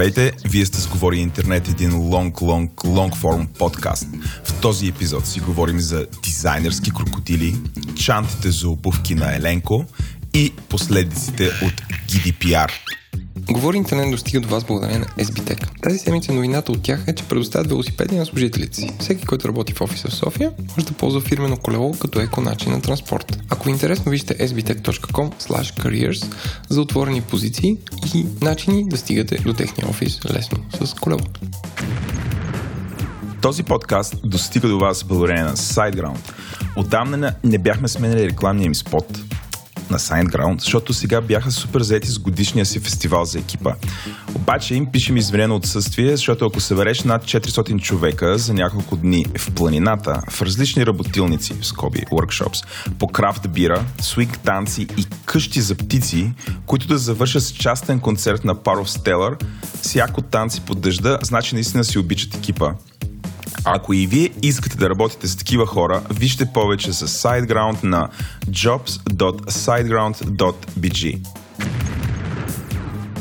Здравейте, вие сте с Говори Интернет, един long, long, long form подкаст. В този епизод си говорим за дизайнерски крокодили, чантите за обувки на Еленко и последиците от GDPR. Говори интернет достига до вас благодарение на SBTech. Тази седмица новината от тях е, че предоставят велосипеди на служителите си. Всеки, който работи в офиса в София, може да ползва фирмено колело като еко начин на транспорт. Ако ви е интересно, вижте sbtech.com careers за отворени позиции и начини да стигате до техния офис лесно с колело. Този подкаст достига до вас благодарение на SiteGround. Отдавна не бяхме сменили рекламния им спот, на SignGround, защото сега бяха супер заети с годишния си фестивал за екипа. Обаче им пишем извинено отсъствие, защото ако събереш над 400 човека за няколко дни в планината, в различни работилници, в скоби, workshops, по крафт бира, свинг танци и къщи за птици, които да завършат с частен концерт на Power of Stellar, всяко танци под дъжда, значи наистина си обичат екипа. Ако и вие искате да работите с такива хора, вижте повече с SiteGround на jobs.siteground.bg.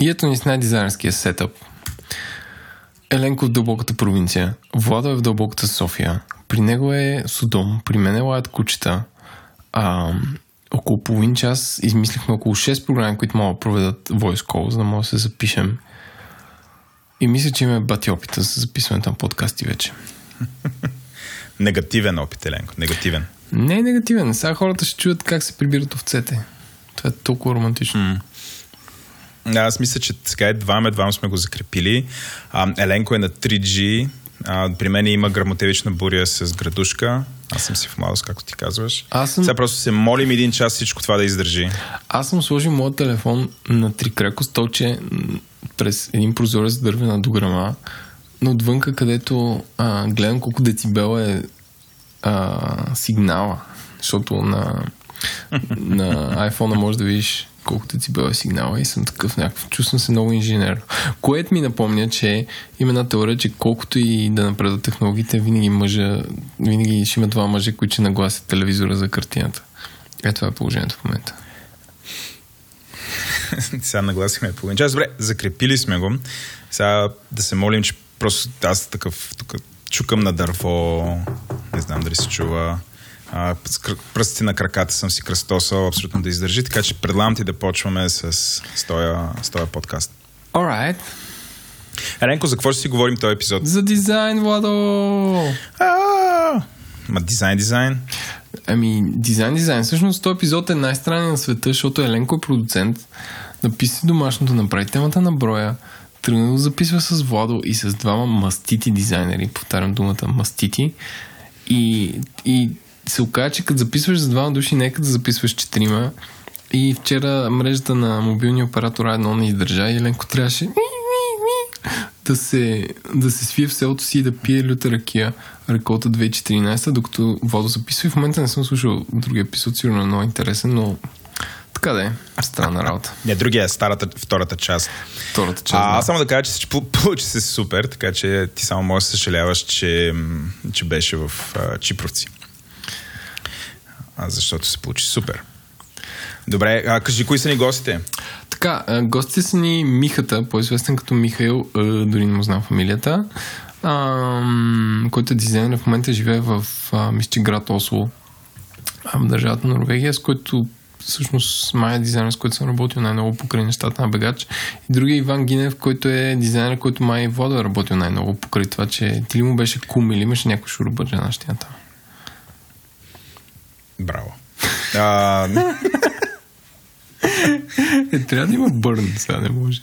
И ето ни с най-дизайнерския сетъп. Еленко в дълбоката провинция, Владо е в дълбоката София, при него е Содом, при мен е лаят кучета. А, около половин час измислихме около 6 програми, които могат да проведат voice call, за да може да се запишем. И мисля, че имаме бати опита за записването на подкасти вече. негативен опит, Еленко. Негативен. Не е негативен. Сега хората ще чуят как се прибират овцете. Това е толкова романтично. Mm. Аз мисля, че сега е двама, двама сме го закрепили. А, Еленко е на 3G, а, при мен има грамотевична буря с градушка. Аз съм си в младост, както ти казваш. Аз съм... Сега просто се молим един час всичко това да издържи. Аз съм сложил моят телефон на трикрако столче през един прозорец дървена дограма, но отвънка, където а, гледам колко децибел е а, сигнала, защото на, на iPhone може да видиш колкото ти била сигнала и съм такъв някакъв. Чувствам се много инженер. Което ми напомня, че има една теория, че колкото и да напредат технологиите, винаги мъжа, винаги ще има два мъже, които ще нагласят телевизора за картината. Ето това е положението в момента. Сега нагласихме половин час. Добре, закрепили сме го. Сега да се молим, че просто аз такъв тук чукам на дърво, не знам дали се чува, а, пръстите на краката съм си кръстосал абсолютно да издържи, така че предлагам ти да почваме с, с, този, с този подкаст. Alright. Ренко, за какво ще си говорим този епизод? За дизайн, Владо! Ма дизайн, дизайн. Ами, дизайн, дизайн. Всъщност този епизод е най-странен на света, защото Еленко е продуцент. Написи домашното, направи темата на броя, тръгна да записва с Владо и с двама мастити дизайнери, повтарям думата мастити. И, и се оказа, че като записваш за двама души, нека да записваш четирима. И вчера мрежата на мобилния оператор едно не издържа и Ленко трябваше да се, да се свие в селото си и да пие люта ракия реколта 2014, докато Водо записва и в момента не съм слушал другия епизод, сигурно е много интересен, но така да е. Странна работа. Не, другия е старата, втората част. Втората част. А, да. Аз само да кажа, че получи се супер, така че ти само можеш да съжаляваш, че, че беше в а, Чипровци защото се получи супер. Добре, а кажи, кои са ни гостите? Така, гостите са ни Михата, по-известен като Михаил, дори не му знам фамилията, който е дизайнер, в момента живее в мисче град Осло, в държавата Норвегия, с който всъщност май е дизайнер, с който съм работил най-много покрай нещата на Бегач. И другия Иван Гинев, който е дизайнер, който май Водо е работил най-много покрай това, че ти ли му беше кум или имаше някой шурубът на щията? Браво. А... е, трябва да има бърн, сега не може.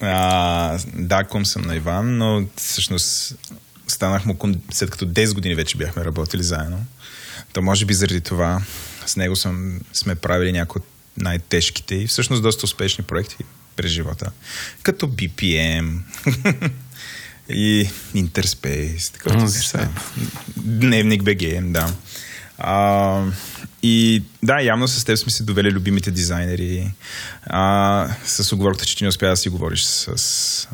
А, да, кум съм на Иван, но всъщност станах му след като 10 години вече бяхме работили заедно. То може би заради това с него съм, сме правили някои от най-тежките и всъщност доста успешни проекти през живота. Като BPM и Interspace. Такова. Дневник BGM, да. А, и да, явно с теб сме си довели любимите дизайнери. А, с оговорката, че ти не успя да си говориш с,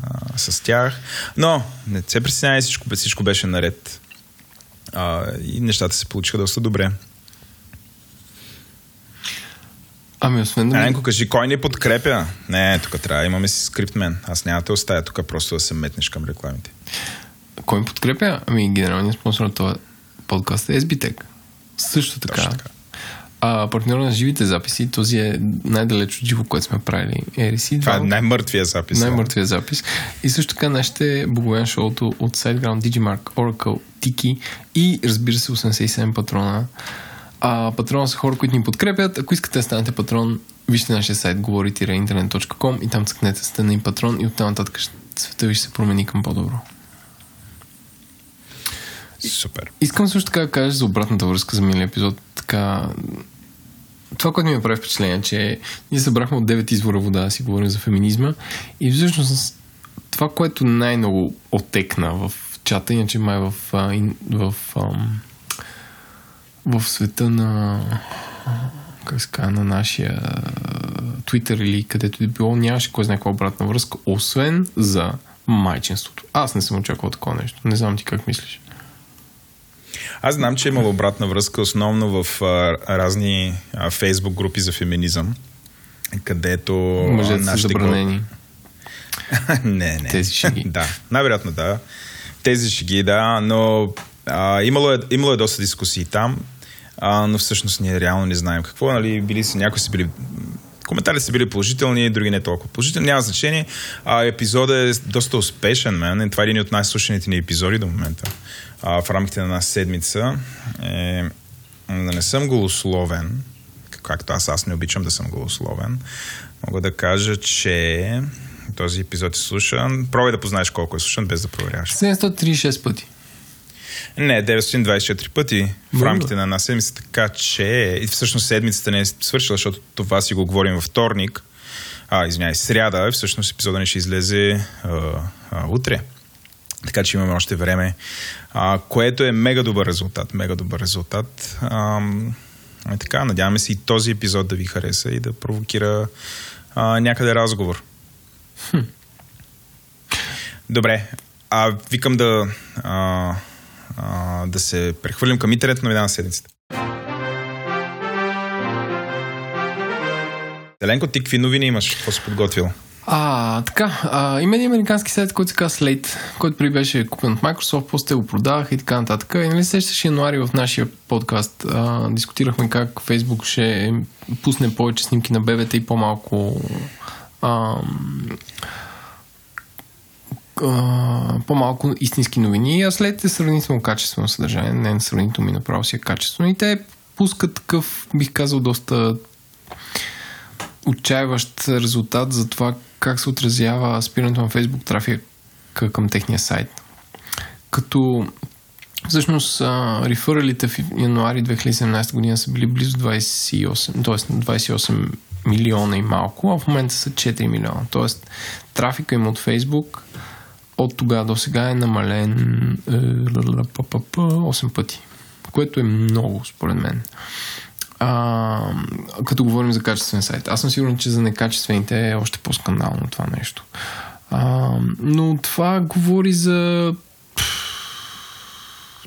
а, с тях. Но не се притеснявай, всичко, всичко беше наред. А, и нещата се получиха доста добре. Ами, освен да. Енко, кажи, кой ни подкрепя? Не, тук трябва, имаме си скрипт мен. Аз няма да оставя тук просто да се метнеш към рекламите. Кой ми подкрепя? Ами, генералният спонсор на това подкаст е SBTech. Също така. така. А партньор на живите записи, този е най-далеч от живо, което сме правили. Е Това е най-мъртвия запис. Най-мъртвия запис. И също така нашите Богоян шоуто от SiteGround, Digimark, Oracle, Tiki и разбира се 87 патрона. А патрона са хора, които ни подкрепят. Ако искате да станете патрон, вижте нашия сайт говори-интернет.com и там цъкнете сте на патрон и оттам нататък света ви ще се промени към по-добро. Супер. Искам също така да кажа за обратната връзка за миналия епизод. Така, това, което ми направи впечатление, че ние събрахме от 9 извора вода да си говорим за феминизма и всъщност това, което най-много отекна в чата, иначе май в, в, в, в света на на нашия Twitter или където е било, нямаше кой знае каква обратна връзка, освен за майчинството. Аз не съм очаквал такова нещо. Не знам ти как мислиш. Аз знам, че е имало обратна връзка основно в а, разни а, фейсбук групи за феминизъм, където Мъжете са забранени. не, не. Тези шеги. да, най-вероятно да. Тези шеги, да, но а, имало, е, имало е доста дискусии там, а, но всъщност ние реално не знаем какво. Нали, били са, някои са били Коментарите са били положителни, други не толкова положителни. Няма значение. А, епизодът е доста успешен, мен. Това е един от най-слушаните ни епизоди до момента а, в рамките на една седмица е да не съм голословен, както аз, аз не обичам да съм голословен, мога да кажа, че този епизод е слушан. Пробвай да познаеш колко е слушан, без да проверяваш. 736 пъти. Не, 924 пъти в рамките на една седмица, така че и всъщност седмицата не е свършила, защото това си го говорим във вторник, а, извиняй, сряда, и всъщност епизода не ще излезе а, а, утре. Така че имаме още време, а, което е мега добър резултат. Мега добър резултат. А, и така, надяваме се и този епизод да ви хареса и да провокира а, някъде разговор. Хм. Добре, а викам да, а, а, да се прехвърлим към интернет новина на седмицата. Еленко, ти какви новини имаш? Какво си подготвил? А, така, а, има един американски сайт, който се казва Slate, който при беше купен от Microsoft, после го продаваха и така нататък. И нали сещаш януари в нашия подкаст а, дискутирахме как Facebook ще пусне повече снимки на бебета и по-малко а, а, по-малко истински новини, а след е сравнително качествено съдържание, не е сравнително ми направо си е качествено. И те пускат такъв, бих казал, доста отчаяващ резултат за това как се отразява спирането на Facebook трафика към техния сайт. Като всъщност рефералите в януари 2017 година са били близо 28, т.е. 28 милиона и малко, а в момента са 4 милиона. Т.е. трафика им от Facebook от тогава до сега е намален 8 е, пъти, което е много според мен а, като говорим за качествен сайт. Аз съм сигурен, че за некачествените е още по-скандално това нещо. А, но това говори за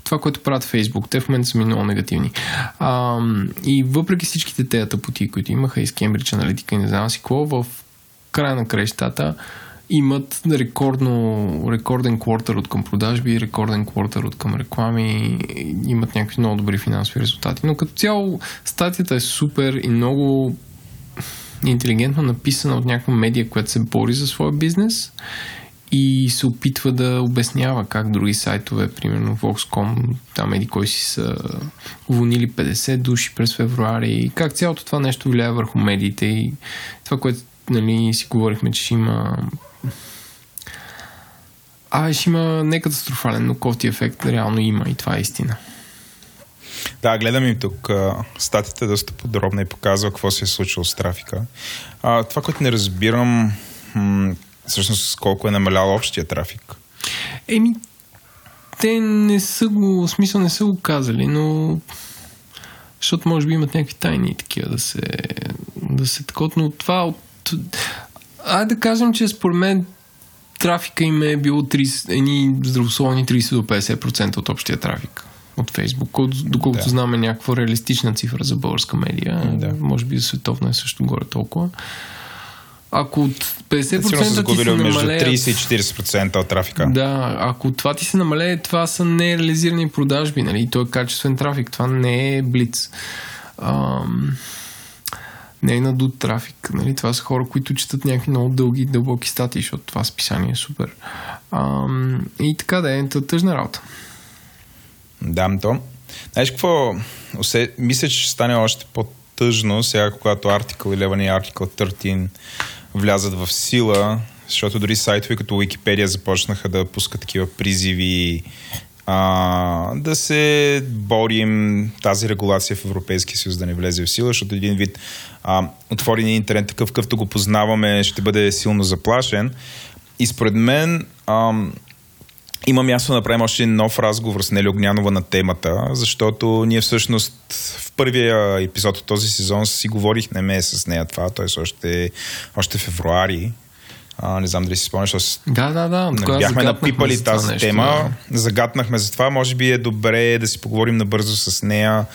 това, което правят Фейсбук. Те в момента са ми много негативни. А, и въпреки всичките тези тъпоти, които имаха и с Кембридж аналитика и не знам си какво, в края на крещата имат рекордно, рекорден квартал от към продажби, рекорден квартал от към реклами, имат някакви много добри финансови резултати. Но като цяло статията е супер и много интелигентно написана от някаква медия, която се бори за своя бизнес и се опитва да обяснява как други сайтове, примерно Vox.com, там еди кой си са уволнили 50 души през февруари и как цялото това нещо влияе върху медиите и това, което нали, си говорихме, че ще има а, ще има не катастрофален, но кофти ефект реално има и това е истина. Да, гледам и тук. Статията е доста подробна и показва какво се е случило с трафика. А, това, което не разбирам, м- всъщност колко е намалял общия трафик. Еми, те не са го, в смисъл не са го казали, но защото може би имат някакви тайни такива да се, да се такот, но това от... Айде да кажем, че според мен трафика им е било 30, едни здравословни 30 до 50% от общия трафик от Фейсбук, доколкото да. знаме някаква реалистична цифра за българска медия. Да. Може би за световна е също горе толкова. Ако от 50% ти се намалее... между 30 и 40% от трафика. Да, ако това ти се намалее, това са нереализирани продажби, нали? То е качествен трафик, това не е блиц. Ам... Не е надут трафик. Нали? Това са хора, които четат някакви много дълги, дълбоки статии, защото това списание е супер. Ам... И така да е, тъжна работа. Да, то. Знаеш какво? Мисля, че ще стане още по-тъжно сега, когато Article 11 и Article 13 влязат в сила, защото дори сайтове като Wikipedia започнаха да пускат такива призиви а, да се борим тази регулация в Европейския съюз да не влезе в сила, защото един вид а, отворения интернет, такъв какъвто го познаваме, ще бъде силно заплашен. И според мен а, има място да направим още нов разговор с Нели Огнянова на темата, защото ние всъщност в първия епизод от този сезон си говорихме с нея това, т.е. още, още февруари. А, не знам дали си спомняш, аз да, да, да. Нали, бяхме напипали тази нещо, тема, да. загатнахме за това. Може би е добре да си поговорим набързо с нея,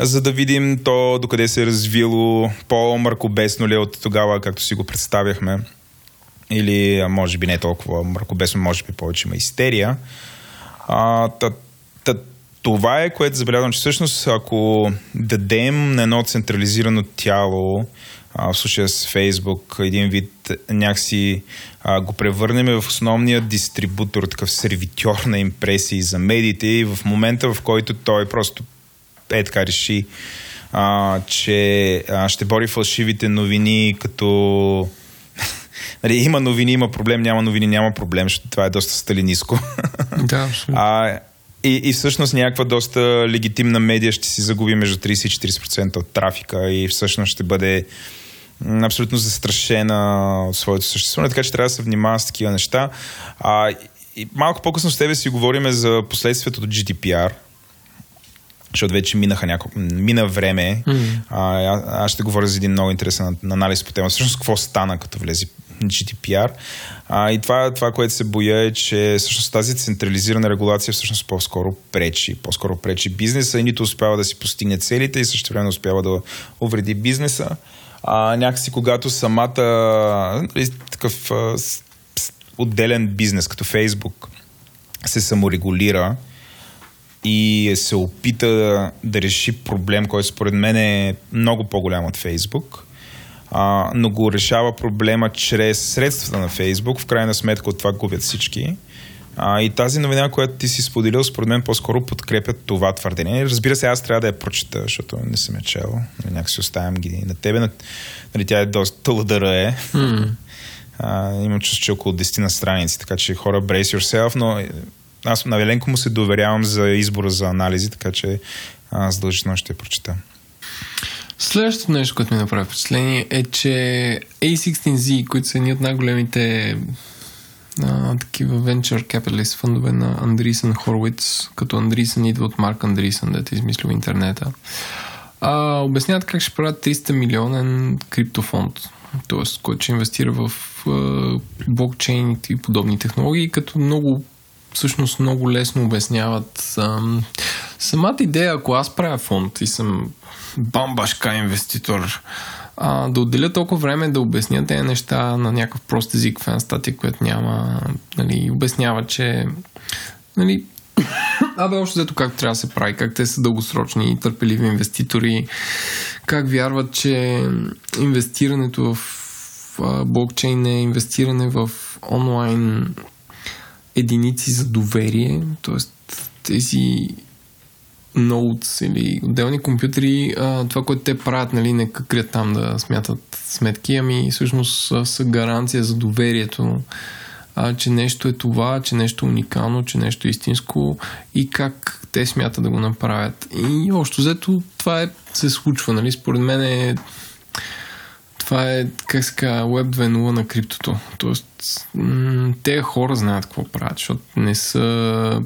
за да видим то докъде се е развило, по-мъркобесно ли е от тогава, както си го представяхме или може би не толкова мракобесно, може би повече има истерия. А, та, та, това е, което забелязвам, че всъщност ако дадем на едно централизирано тяло, а, в случая с Фейсбук, един вид някакси а, го превърнем в основния дистрибутор, такъв сервитьор на импресии за медиите и в момента, в който той просто е така реши, а, че а, ще бори фалшивите новини като нали, има новини, има проблем, няма новини, няма проблем, защото това е доста сталиниско. Да, а, и, и всъщност някаква доста легитимна медия ще си загуби между 30 и 40% от трафика и всъщност ще бъде абсолютно застрашена от своето съществуване, така че трябва да се внимава с такива неща. А, и малко по-късно с тебе си говорим за последствията от GDPR, защото вече минаха няколко, мина време. Mm-hmm. А, аз ще говоря за един много интересен анализ по тема. Всъщност какво стана като влезе GDPR. А, и това, това, което се боя е, че всъщност тази централизирана регулация всъщност по-скоро пречи. По-скоро пречи бизнеса и нито успява да си постигне целите и също време успява да увреди бизнеса. А, някакси когато самата нали, такъв а, отделен бизнес, като Фейсбук, се саморегулира и се опита да реши проблем, който според мен е много по-голям от Фейсбук, а, но го решава проблема чрез средствата на Фейсбук. В крайна сметка от това губят всички. А, и тази новина, която ти си споделил, според мен по-скоро подкрепят това твърдение. Разбира се, аз трябва да я прочета, защото не съм я чел. Нали, някак си оставям ги на тебе. На, нали, тя е доста лъдъра е. Mm. А, имам чувство, че около 10 на страници, така че хора, brace yourself, но аз на Веленко му се доверявам за избора за анализи, така че аз задължително ще я прочета. Следващото нещо, което ми направи впечатление е, че A16Z, които са едни от най-големите а, такива venture capitalist фондове на Андрисън Хорвиц, като Андрисън идва от Марк Андрисън, да е измислил интернета, а, обясняват как ще правят 300 милионен криптофонд, т.е. който ще инвестира в а, блокчейн и подобни технологии, като много всъщност много лесно обясняват а, самата идея, ако аз правя фонд и съм бамбашка инвеститор, а, да отделя толкова време да обясня тези неща на някакъв прост език в една статия, която няма, нали, обяснява, че нали, Абе, още зато как трябва да се прави, как те са дългосрочни и търпеливи инвеститори, как вярват, че инвестирането в блокчейн е инвестиране в онлайн единици за доверие, т.е. тези ноутс или отделни компютри, а, това, което те правят, нали, не крият там да смятат сметки, ами всъщност са гаранция за доверието а, че нещо е това, че нещо е уникално, че нещо е истинско и как те смятат да го направят. И още взето това е, се случва, нали? Според мен е това е, как се казва, Web 2.0 на криптото. Тоест, м- те хора знаят какво правят, защото не са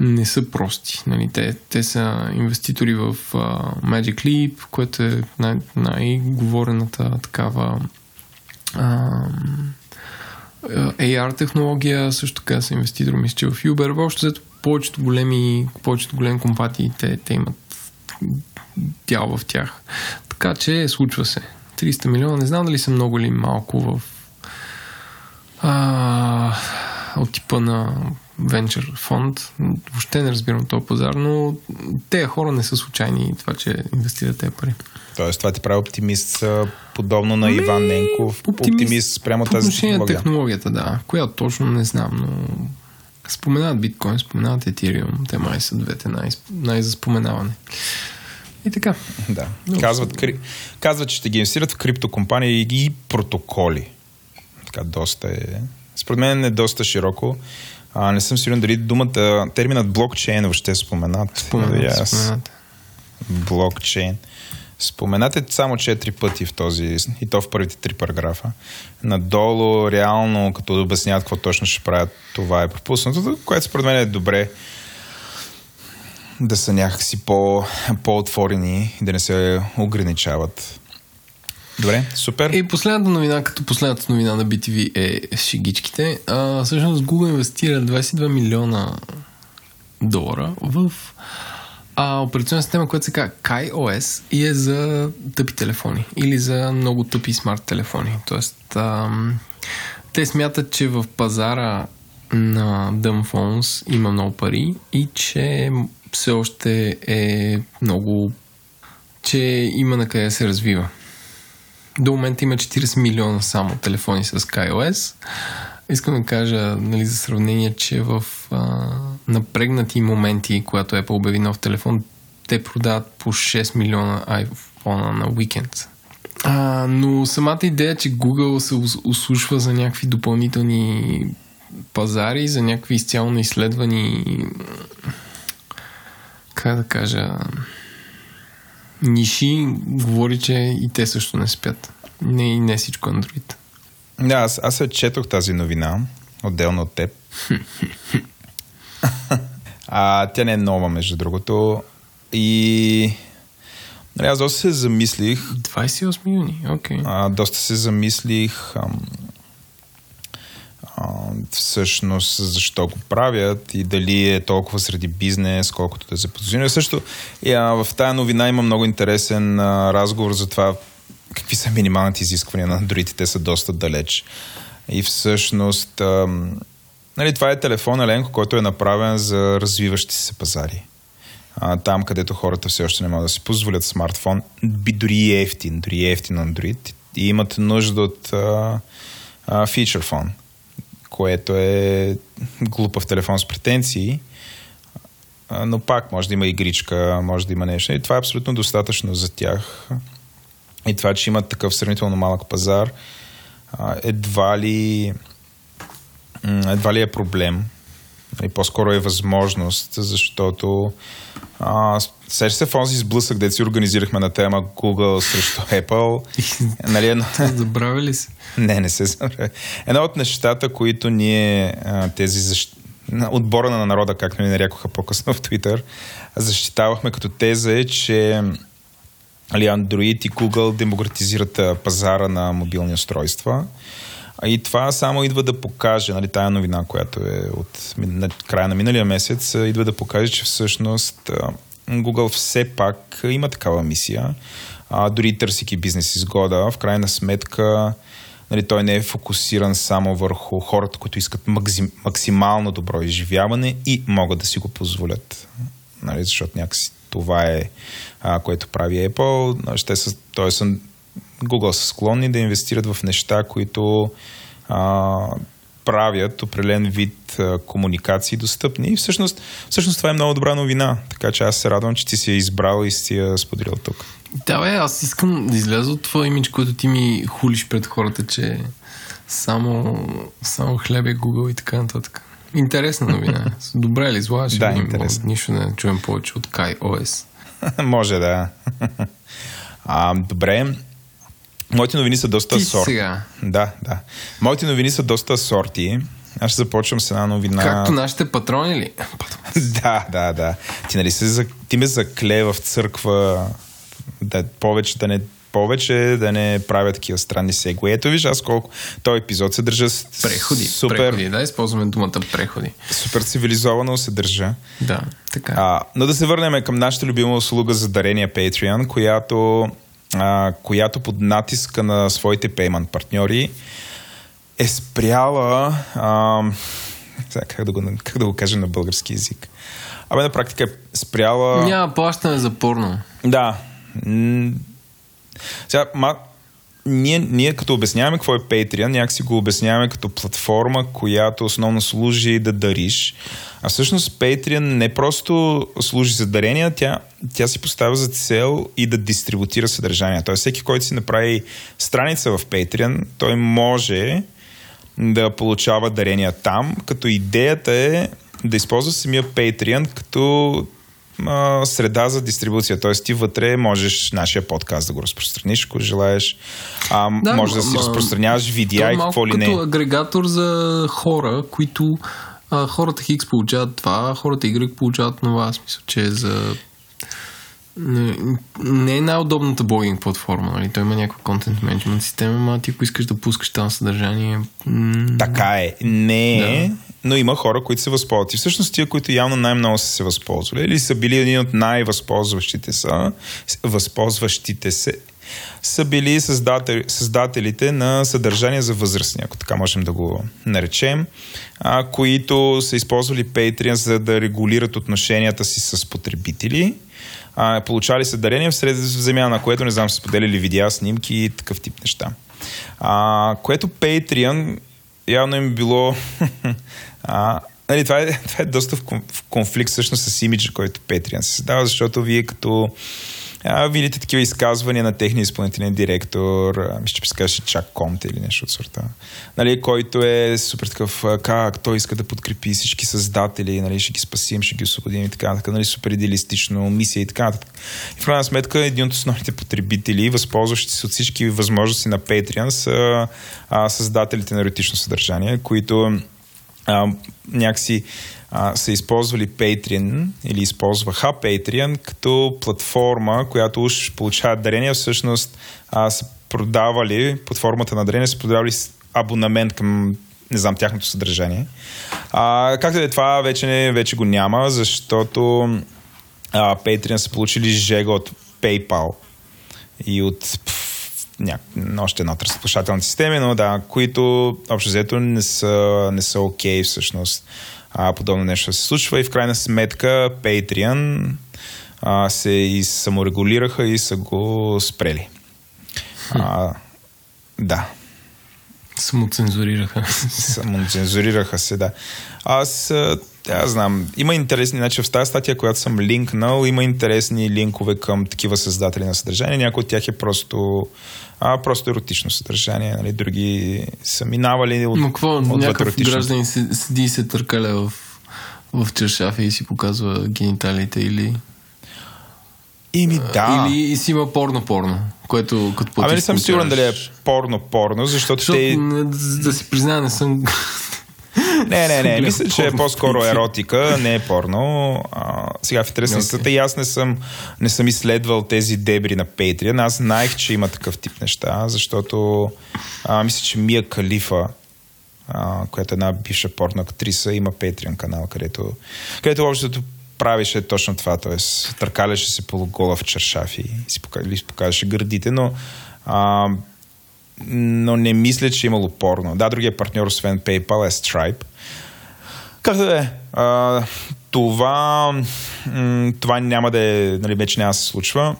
не са прости. Нали? Те, те са инвеститори в uh, Magic Leap, което е най- най-говорената такава uh, AR технология, също така са инвеститори, мисля, че в Uber. Въобще, повечето големи, повечето големи компании, те, те имат дял в тях. Така че случва се. 300 милиона, не знам дали са много или малко в а, от типа на венчър фонд. Въобще не разбирам този пазар, но те хора не са случайни това, че инвестират тези пари. Тоест, това ти прави оптимист, подобно на Иван Ненков. Оптимист, оптимист спрямо по тази технология. технологията, да. Която точно не знам, но споменават биткоин, споменават Ethereum. Те май са двете най- най-заспоменаване. И така. Да. Казват, кри... Казват, че ще ги инвестират в криптокомпании и протоколи. Така, доста е. Според мен е доста широко. А, не съм сигурен дали думата, терминът блокчейн въобще е споменат. Споменат, yes. споменат. Блокчейн. Споменате само четири пъти в този, и то в първите три параграфа. Надолу, реално, като обясняват какво точно ще правят, това е пропуснато, което според мен е добре да са някакси по, по-отворени, да не се ограничават. Добре, супер. И последната новина, като последната новина на BTV е шигичките. А, всъщност Google инвестира 22 милиона долара в а, операционна система, която се казва KaiOS и е за тъпи телефони или за много тъпи смарт телефони. Тоест, а, те смятат, че в пазара на Dumb Phones има много пари и че все още е много че има на къде се развива. До момента има 40 милиона само телефони с KaiOS. Искам да кажа нали, за сравнение, че в а, напрегнати моменти, когато Apple обяви нов телефон, те продават по 6 милиона iPhone на уикенд. А, но самата идея, че Google се услушва за някакви допълнителни пазари, за някакви изцяло неизследвани как да кажа ниши, говори, че и те също не спят. Не и не всичко Android. Да, аз, аз се четох тази новина, отделно от теб. а, тя не е нова, между другото. И нали, аз доста се замислих. 28 юни, окей. Okay. доста се замислих ам, всъщност защо го правят и дали е толкова среди бизнес, колкото да се позиционира. Също и, а, в тази новина има много интересен а, разговор за това какви са минималните изисквания на Android. Те са доста далеч. И всъщност а, нали, това е телефон Еленко, който е направен за развиващи се пазари. А, там, където хората все още не могат да си позволят смартфон, би дори ефтин, дори ефтин Android и имат нужда от а, а, фичър фон което е глупав телефон с претенции, но пак може да има игричка, може да има нещо. И това е абсолютно достатъчно за тях. И това, че имат такъв сравнително малък пазар, едва ли, едва ли е проблем. И по-скоро е възможност, защото а, Сеш се в онзи сблъсък, дето си организирахме на тема Google срещу Apple. нали, едно... Забравя ли се? Не, не се забравя. Едно от нещата, които ние, тези защ... отбора на народа, както ни нарекоха по-късно в Twitter, защитавахме като теза е, че али, Android и Google демократизират пазара на мобилни устройства. И това само идва да покаже, нали, тая новина, която е от на края на миналия месец, идва да покаже, че всъщност Google все пак има такава мисия. А, дори търсики бизнес изгода, в крайна сметка нали, той не е фокусиран само върху хората, които искат максимално добро изживяване и могат да си го позволят. Нали, защото някакси това е, а, което прави Apple. Ще са, т.е. Google са склонни да инвестират в неща, които а, правят определен вид а, комуникации достъпни. И всъщност, всъщност това е много добра новина. Така че аз се радвам, че ти си я избрал и си я споделил тук. Да, бе, аз искам да изляза от твоя имидж, който ти ми хулиш пред хората, че само, само хлеб е Google и така нататък. Интересна новина. Добре ли зла? Ще Да, видим. интересно. Нищо не чуем повече от Kai OS. Може да. А, добре. Моите новини са доста Ти сорти. сега. Да, да. Моите новини са доста сорти. Аз ще започвам с една новина. Както нашите патрони ли? да, да, да. Ти, нали, се, ти ме закле в църква да повече да не повече да не правя такива странни сегуи. Ето виж, аз колко този епизод се държа с- Преходи. супер, Преходи. Да, използваме думата преходи. супер цивилизовано се държа. Да, така. А, но да се върнем към нашата любима услуга за дарение Patreon, която, а, която под натиска на своите пеймент партньори е спряла а, как, да го, как да го кажа на български язик. Абе, на практика е спряла... Няма плащане за порно. Да. Сега, ма, ние, ние като обясняваме какво е Patreon, някакси го обясняваме като платформа, която основно служи да дариш. А всъщност Patreon не просто служи за дарения, тя, тя си поставя за цел и да дистрибутира съдържание. Тоест всеки, който си направи страница в Patreon, той може да получава дарения там, като идеята е да използва самия Patreon като а, среда за дистрибуция. Тоест ти вътре можеш нашия подкаст да го разпространиш, ако желаеш. А, да, може да си разпространяваш видеа е и какво ли като не. агрегатор за хора, които а, хората Хикс получават това, хората Y получават това. В смисъл, че е за... Не, не е най-удобната блогинг платформа, нали? Той има някаква контент менеджмент система, а ти ако искаш да пускаш там съдържание... М- Така е. Не е, Да. Но има хора, които се възползват. И всъщност тия, които явно най-много са се възползвали или са били един от най-възползващите са, възползващите се, са били създатели, създателите на съдържание за възрастни, ако така можем да го наречем, а, които са използвали Patreon за да регулират отношенията си с потребители. А, получали са дарения, в замяна на което, не знам, са споделили видеа, снимки и такъв тип неща. А, което Patreon явно им било... а, нали, това, е, това е доста в, кон- в конфликт всъщност с имиджа, който Patreon се създава, защото вие като а, видите такива изказвания на техния изпълнителен директор, а, мисля, че се казваше Чак Комте или нещо от сорта, нали, който е супер такъв, как той иска да подкрепи всички създатели, нали, ще ги спасим, ще ги освободим и така, така нали, супер идеалистично, мисия и така нататък. И в крайна сметка един от основните потребители, възползващи се от всички възможности на Patreon, са а, създателите на еротично съдържание, които а, някакси а, са използвали Patreon или използваха Patreon като платформа, която уж получават дарения, всъщност а, са продавали под формата на дарения, са продавали абонамент към не знам, тяхното съдържание. А, както е това, вече, не, вече го няма, защото а, Patreon са получили жега от PayPal и от ня, още една от разплащателните системи, но да, които общо взето не са, не са окей всъщност а, подобно нещо се случва и в крайна сметка Patreon а, се и саморегулираха и са го спрели. А, да. Самоцензурираха. Самоцензурираха се, да. Аз, аз знам, има интересни, значи в тази статия, която съм линкнал, има интересни линкове към такива създатели на съдържание. Някои от тях е просто, а, просто еротично съдържание, нали? други са минавали от, Но какво, отвъд някакъв гражданин се- седи и се търкаля в, в чершафа и си показва гениталите или... Ими да. Или и си има порно-порно, което като. Ами не съм сигурен дали е порно-порно, защото, Защото, те... да си призная, не съм... Не, не, не. Мисля, че е по-скоро еротика, не е порно. А, сега в интерес на Окей. истината и аз не съм, не съм изследвал тези дебри на Patreon. Аз знаех, че има такъв тип неща, защото а, мисля, че Мия Калифа, а, която е една бивша порно актриса, има Patreon канал, където, където общото правеше точно това, т.е. търкаляше се полугола в чершафи и си покажеше гърдите, но а, но не мисля, че е имало порно. Да, другия партньор, освен PayPal, е Stripe. Да е. Това, това няма да е, нали, вече няма да се случва.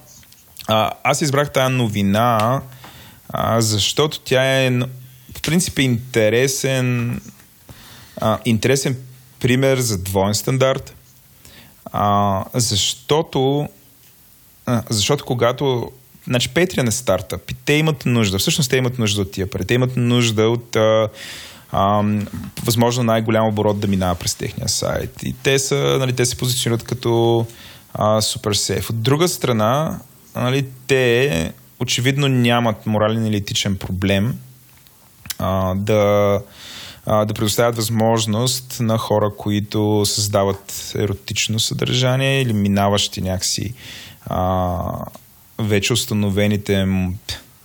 А, аз избрах тази новина, а, защото тя е в принцип е интересен, а, интересен пример за двоен стандарт, а, защото, а, защото когато значи Patreon е стартъп и те имат нужда, всъщност те имат нужда от тия пари. Те имат нужда от а, а, възможно най-голям оборот да минава през техния сайт. И те, са, нали, те се позиционират като супер сейф. От друга страна, нали, те очевидно нямат морален или етичен проблем а, да, а, да предоставят възможност на хора, които създават еротично съдържание или минаващи някакси а, вече установените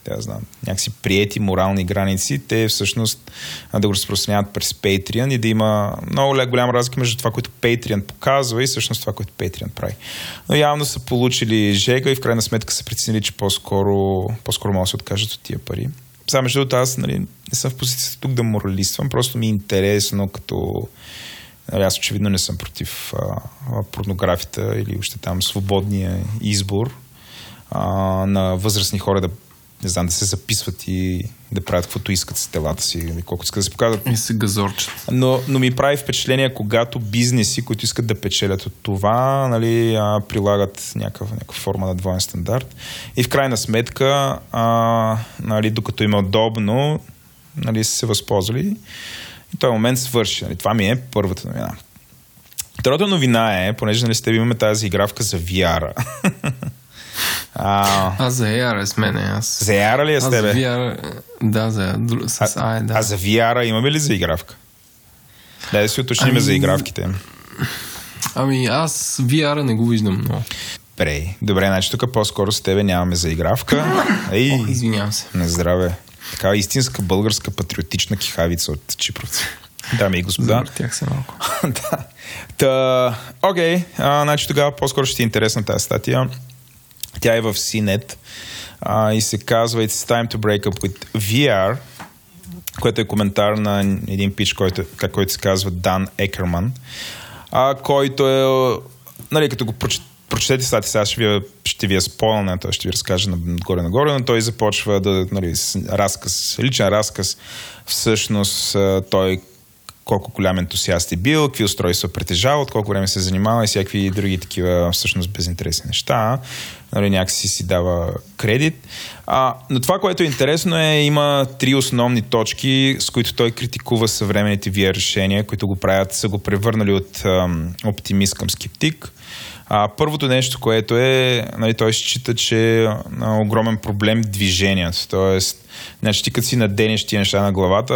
да знам, някакси приети морални граници, те всъщност да го разпространяват през Patreon и да има много голяма разлика между това, което Patreon показва и всъщност това, което Patreon прави. Но явно са получили жега и в крайна сметка са преценили, че по-скоро, по-скоро могат да се откажат от тия пари. Само между другото, аз нали, не съм в позицията тук да моралиствам, просто ми е интересно като нали, аз очевидно не съм против а, порнографията или още там свободния избор а, на възрастни хора да не знам, да се записват и да правят каквото искат с телата си, или колкото искат да се показват. И се газорчат. Но, но ми прави впечатление, когато бизнеси, които искат да печелят от това, нали, а, прилагат някаква, някаква форма на двоен стандарт. И в крайна сметка, а, нали, докато им е удобно, нали, са се възползвали. И този момент свърши. Нали. Това ми е първата новина. Втората новина е, понеже нали, с теб имаме тази игравка за VR. А, а за AR е с мене. Аз... За AR ли е с тебе? VR, да, за, с а, а, да. а за VR имаме ли за игравка? Да, да си уточним ами... за игравките. Ами аз VR не го виждам много. Прей. Добре, значи тук по-скоро с тебе нямаме за игравка. Ей, О, извинявам се. На здраве. Така истинска българска патриотична кихавица от Чипровци. Дами и господа. Завъртях се малко. да. Та, окей, а, значи тогава по-скоро ще ти е интересна тази статия. Тя е в CNET а, и се казва It's time to break up with VR, което е коментар на един пич, който, който се казва Дан Екерман, а, който е, нали, като го прочет, прочетете стати, сега ще ви, ще ви е спойлна, той ще ви разкаже нагоре-нагоре, но той започва да, нали, разказ, личен разказ, всъщност той колко голям ентусиаст е бил, какви устройства притежава, от колко време се занимава и всякакви други такива всъщност безинтересни неща. Нали, някакси си дава кредит. А, но това, което е интересно е, има три основни точки, с които той критикува съвременните VR решения, които го правят, са го превърнали от ам, оптимист към скептик. А, първото нещо, което е, нали, той счита, че е огромен проблем движението. Тоест, значи, ти като си наденеш тия неща на главата,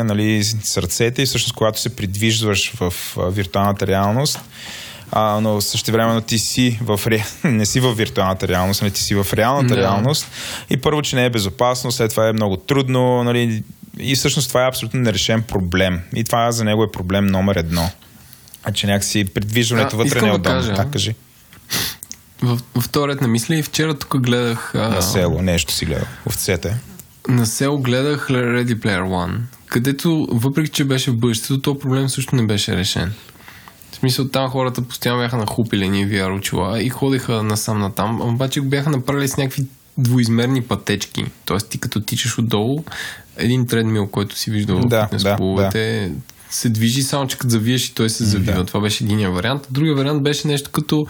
е, нали, сърцете и всъщност когато се придвижваш в виртуалната реалност, а, но времено ти си в ре... не си в виртуалната реалност, не ти си в реалната да. реалност. И първо, че не е безопасно, след това е много трудно, нали, и всъщност това е абсолютно нерешен проблем. И това за него е проблем номер едно. А че някакси придвижването вътре не е удобно. Да, кажа. кажи. В, в вторият на мисли и вчера тук гледах... А... На село, нещо си гледал. Овцете. На село гледах Ready Player One, където, въпреки че беше в бъдещето, то проблем също не беше решен. Смисъл, там хората постоянно бяха нахупили ни VR очила и ходиха насам натам, обаче го бяха направили с някакви двоизмерни пътечки. Тоест ти като тичаш отдолу, един тредмил, който си виждал да, в да, да се движи, само че като завиеш и той се завива. Да. Това беше единия вариант. Другия вариант беше нещо като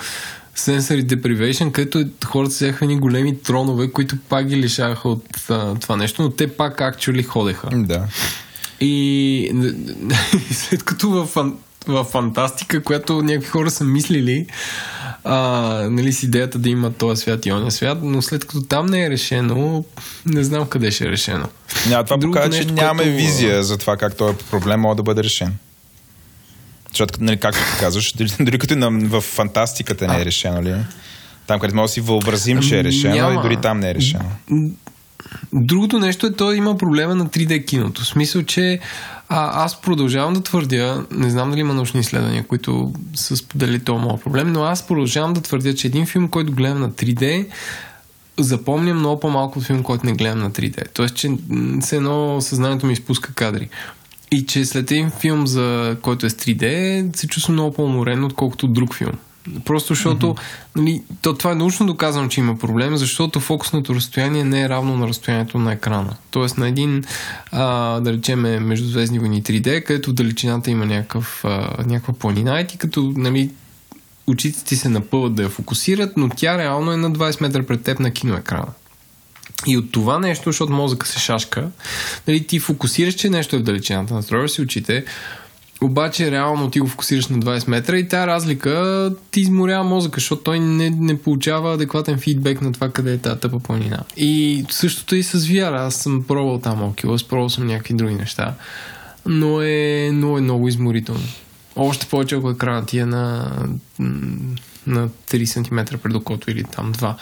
Sensory Deprivation, където хората взеха едни големи тронове, които пак ги лишаваха от а, това нещо, но те пак actually ходеха. Да. И след като в, в фантастика, която някакви хора са мислили, а, нали, с идеята да има този свят и ония свят, но след като там не е решено, не знам къде ще е решено. Няма, това показва, че нямаме което... визия за това как този проблем може да бъде решен. Защото, нали, както казваш, дори, дори като на, в фантастиката не е решено, ли? Там, където може да си въобразим, че е решено, Няма. и дори там не е решено. Другото нещо е, то има проблема на 3D киното. В смисъл, че а, аз продължавам да твърдя, не знам дали има научни изследвания, които са споделили този моят проблем, но аз продължавам да твърдя, че един филм, който гледам на 3D, запомням много по-малко от филм, който не гледам на 3D. Тоест, че все едно съзнанието ми изпуска кадри. И че след един филм, за който е с 3D, се чувствам много по-уморен, отколкото друг филм. Просто защото mm-hmm. нали, то, това е научно доказано, че има проблем, защото фокусното разстояние не е равно на разстоянието на екрана. Тоест на един, а, да речеме, междузвездни войни 3D, където далечината има някакъв, а, някаква планина и ти като нали, очите ти се напъват да я фокусират, но тя реално е на 20 метра пред теб на киноекрана. И от това нещо, защото мозъка се шашка, нали, ти фокусираш, че нещо е в далечината, настроиш си очите, обаче реално ти го фокусираш на 20 метра и тази разлика ти изморява мозъка, защото той не, не получава адекватен фидбек на това къде е тази тъпа планина. И същото и с VR. Аз съм пробвал там Oculus, пробвал съм някакви други неща, но е, но е много изморително. Още повече ако екранът ти е на, на 3 см пред окото или там 2.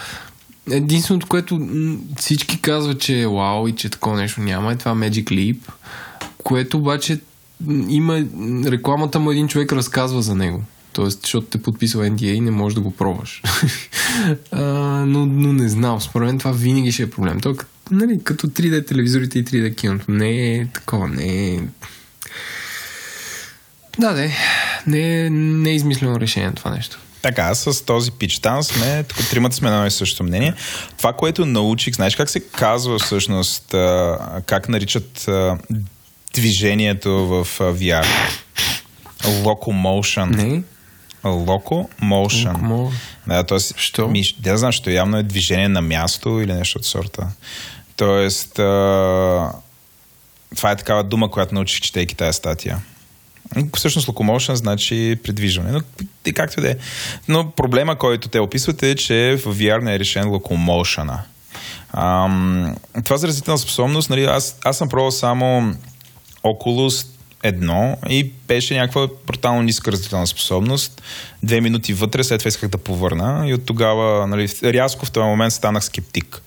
Единственото, което всички казват, че е вау и че такова нещо няма, е това Magic Leap, което обаче има рекламата му един човек разказва за него. Тоест, защото те подписва NDA и не можеш да го пробваш. а, но, но не знам. Според мен това винаги ще е проблем. То, нали, като 3D телевизорите и 3D киното. Не е такова, не е... Да, да, не е, не е измислено решение това нещо. Така, с този пич там сме, тук тримата сме на също мнение. Това, което научих, знаеш как се казва всъщност, как наричат движението в VR? Locomotion. Не? Locomotion. Locomo... Да, т.е. Що? Ми, да знам, що явно е движение на място или нещо от сорта. Тоест, а... това е такава дума, която научих, четейки тази статия. Всъщност locomotion значи придвижване. Но и както да е. Но проблема, който те описват е, че в VR не е решен locomotion Ам, това за способност, нали, аз, аз съм пробвал само около едно и беше някаква брутално ниска разделителна способност. Две минути вътре, след това исках да повърна и от тогава, нали, рязко в този момент станах скептик.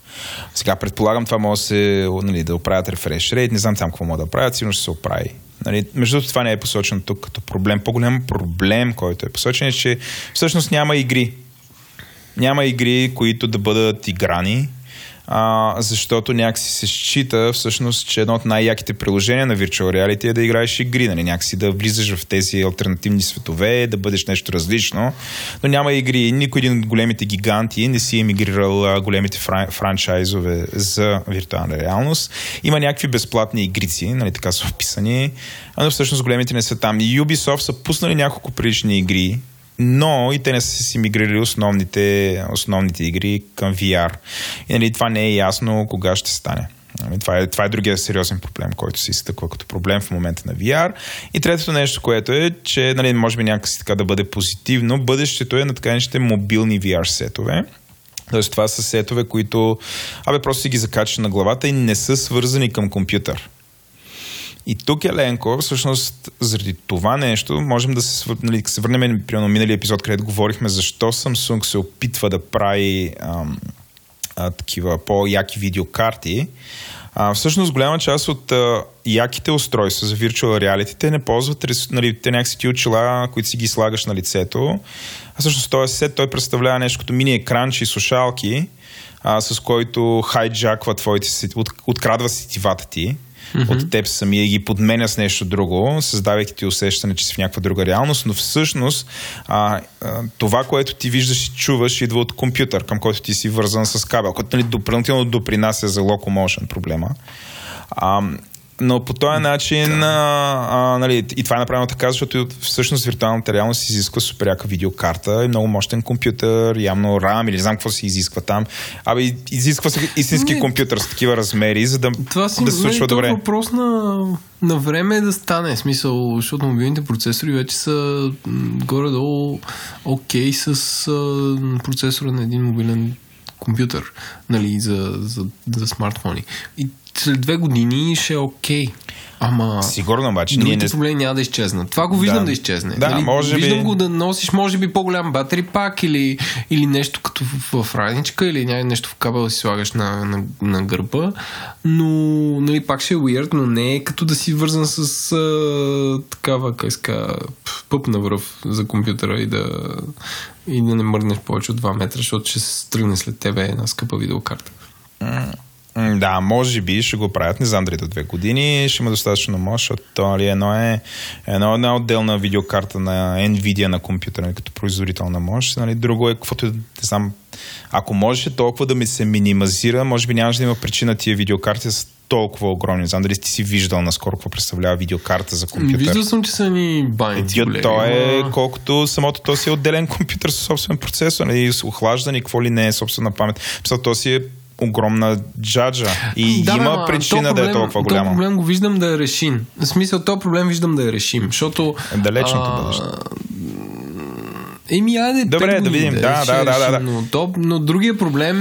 Сега предполагам това може да се, нали, да оправят рефреш рейд, не знам там какво мога да правят, сигурно ще се оправи. Нали, между другото, това не е посочено тук като проблем. По-голям проблем, който е посочен е, че всъщност няма игри. Няма игри, които да бъдат играни а, защото някакси се счита всъщност, че едно от най-яките приложения на Virtual Reality е да играеш игри, нали? някакси да влизаш в тези альтернативни светове, да бъдеш нещо различно, но няма игри. Никой един от големите гиганти не си емигрирал големите фран- франчайзове за виртуална реалност. Има някакви безплатни игрици, нали, така са описани, но всъщност големите не са там. Ubisoft са пуснали няколко прилични игри, но и те не са си мигрирали основните, основните игри към VR. И нали, това не е ясно кога ще стане. Нали, това е, това е другия сериозен проблем, който се изтъква като проблем в момента на VR. И третото нещо, което е, че нали, може би някакси така да бъде позитивно, бъдещето е на така мобилни VR сетове. Тоест това са сетове, които абе просто си ги закачаш на главата и не са свързани към компютър. И тук Еленко, всъщност, заради това нещо, можем да се, нали, се върнем при миналия епизод, където говорихме защо Samsung се опитва да прави ам, а, такива по-яки видеокарти. А, всъщност, голяма част от а, яките устройства за Virtual Reality, те не ползват, нали, те някакси ти очила, които си ги слагаш на лицето. А всъщност този сет, той представлява нещо като мини екранчи и слушалки, а, с който хайджаква твоите, от, открадва сетивата ти mm-hmm. от теб самия и ги подменя с нещо друго, създавайки ти усещане, че си в някаква друга реалност, но всъщност а, а, това, което ти виждаш и чуваш, идва от компютър, към който ти си вързан с кабел, който нали, допълнително допринася за locomotion проблема. А, но по този начин, а, а, нали, и това е направено така, защото всъщност виртуалната реалност изисква супер яка видеокарта и много мощен компютър, явно RAM или не знам какво се изисква там. Абе, изисква се истински не, компютър с такива размери, за да, това си, да се случва добре. Това е въпрос на, на време да стане. Смисъл, защото мобилните процесори вече са горе-долу окей okay с а, процесора на един мобилен компютър, нали, за, за, за смартфони. И след две години ще е окей. Okay. Ама. Сигурно, обаче. Другите ние не... проблеми няма да изчезнат. Това го виждам да, да изчезне. Да, нали? може виждам би... го да носиш, може би, по-голям батери пак или, или нещо като в, в раничка или нещо в кабел си слагаш на, на, на гърба. Но, нали, пак ще е weird, но не е като да си вързан с а, такава, как ска, пъп на връв за компютъра и да, и да не мърнеш повече от 2 метра, защото ще се стръгне след тебе една скъпа видеокарта. Да, може би ще го правят, не знам дали до две години, ще има достатъчно мощ, защото нали, едно е едно, една отделна видеокарта на Nvidia на компютъра, нали, като производител на мощ, нали, друго е каквото, не знам, ако можеше толкова да ми се минимизира, може би нямаше да има причина тия видеокарти с толкова огромни. Не знам дали сте си виждал наскоро какво представлява видеокарта за компютър. Виждал съм, че са ни байници. То е колкото самото то си е отделен компютър със собствен процесор, нали, охлаждане, какво ли не е собствена памет. Писал, то си е огромна джаджа. И Да, има ма, причина то да е толкова То голяма. проблем го виждам да е решим. В смисъл, то проблем виждам да е решим, защото... Далечното а, бъдеще. Еми, айде, Добре, да видим. е, Да, да, да, да, да. Но, то, но другия проблем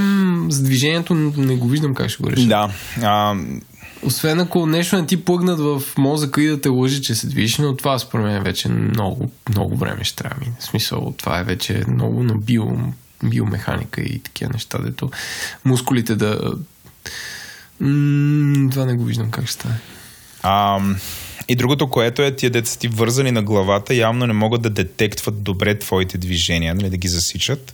с движението не го виждам как ще го решим. Да. А, Освен ако нещо не ти плъгнат в мозъка и да те лъжи, че се движиш, но това според мен вече много, много време ще трябва. В смисъл, това е вече много на био, биомеханика и такива неща, дето мускулите да... М, това не го виждам как ще стане. А, и другото, което е, тия деца ти вързани на главата, явно не могат да детектват добре твоите движения, нали, да ги засичат.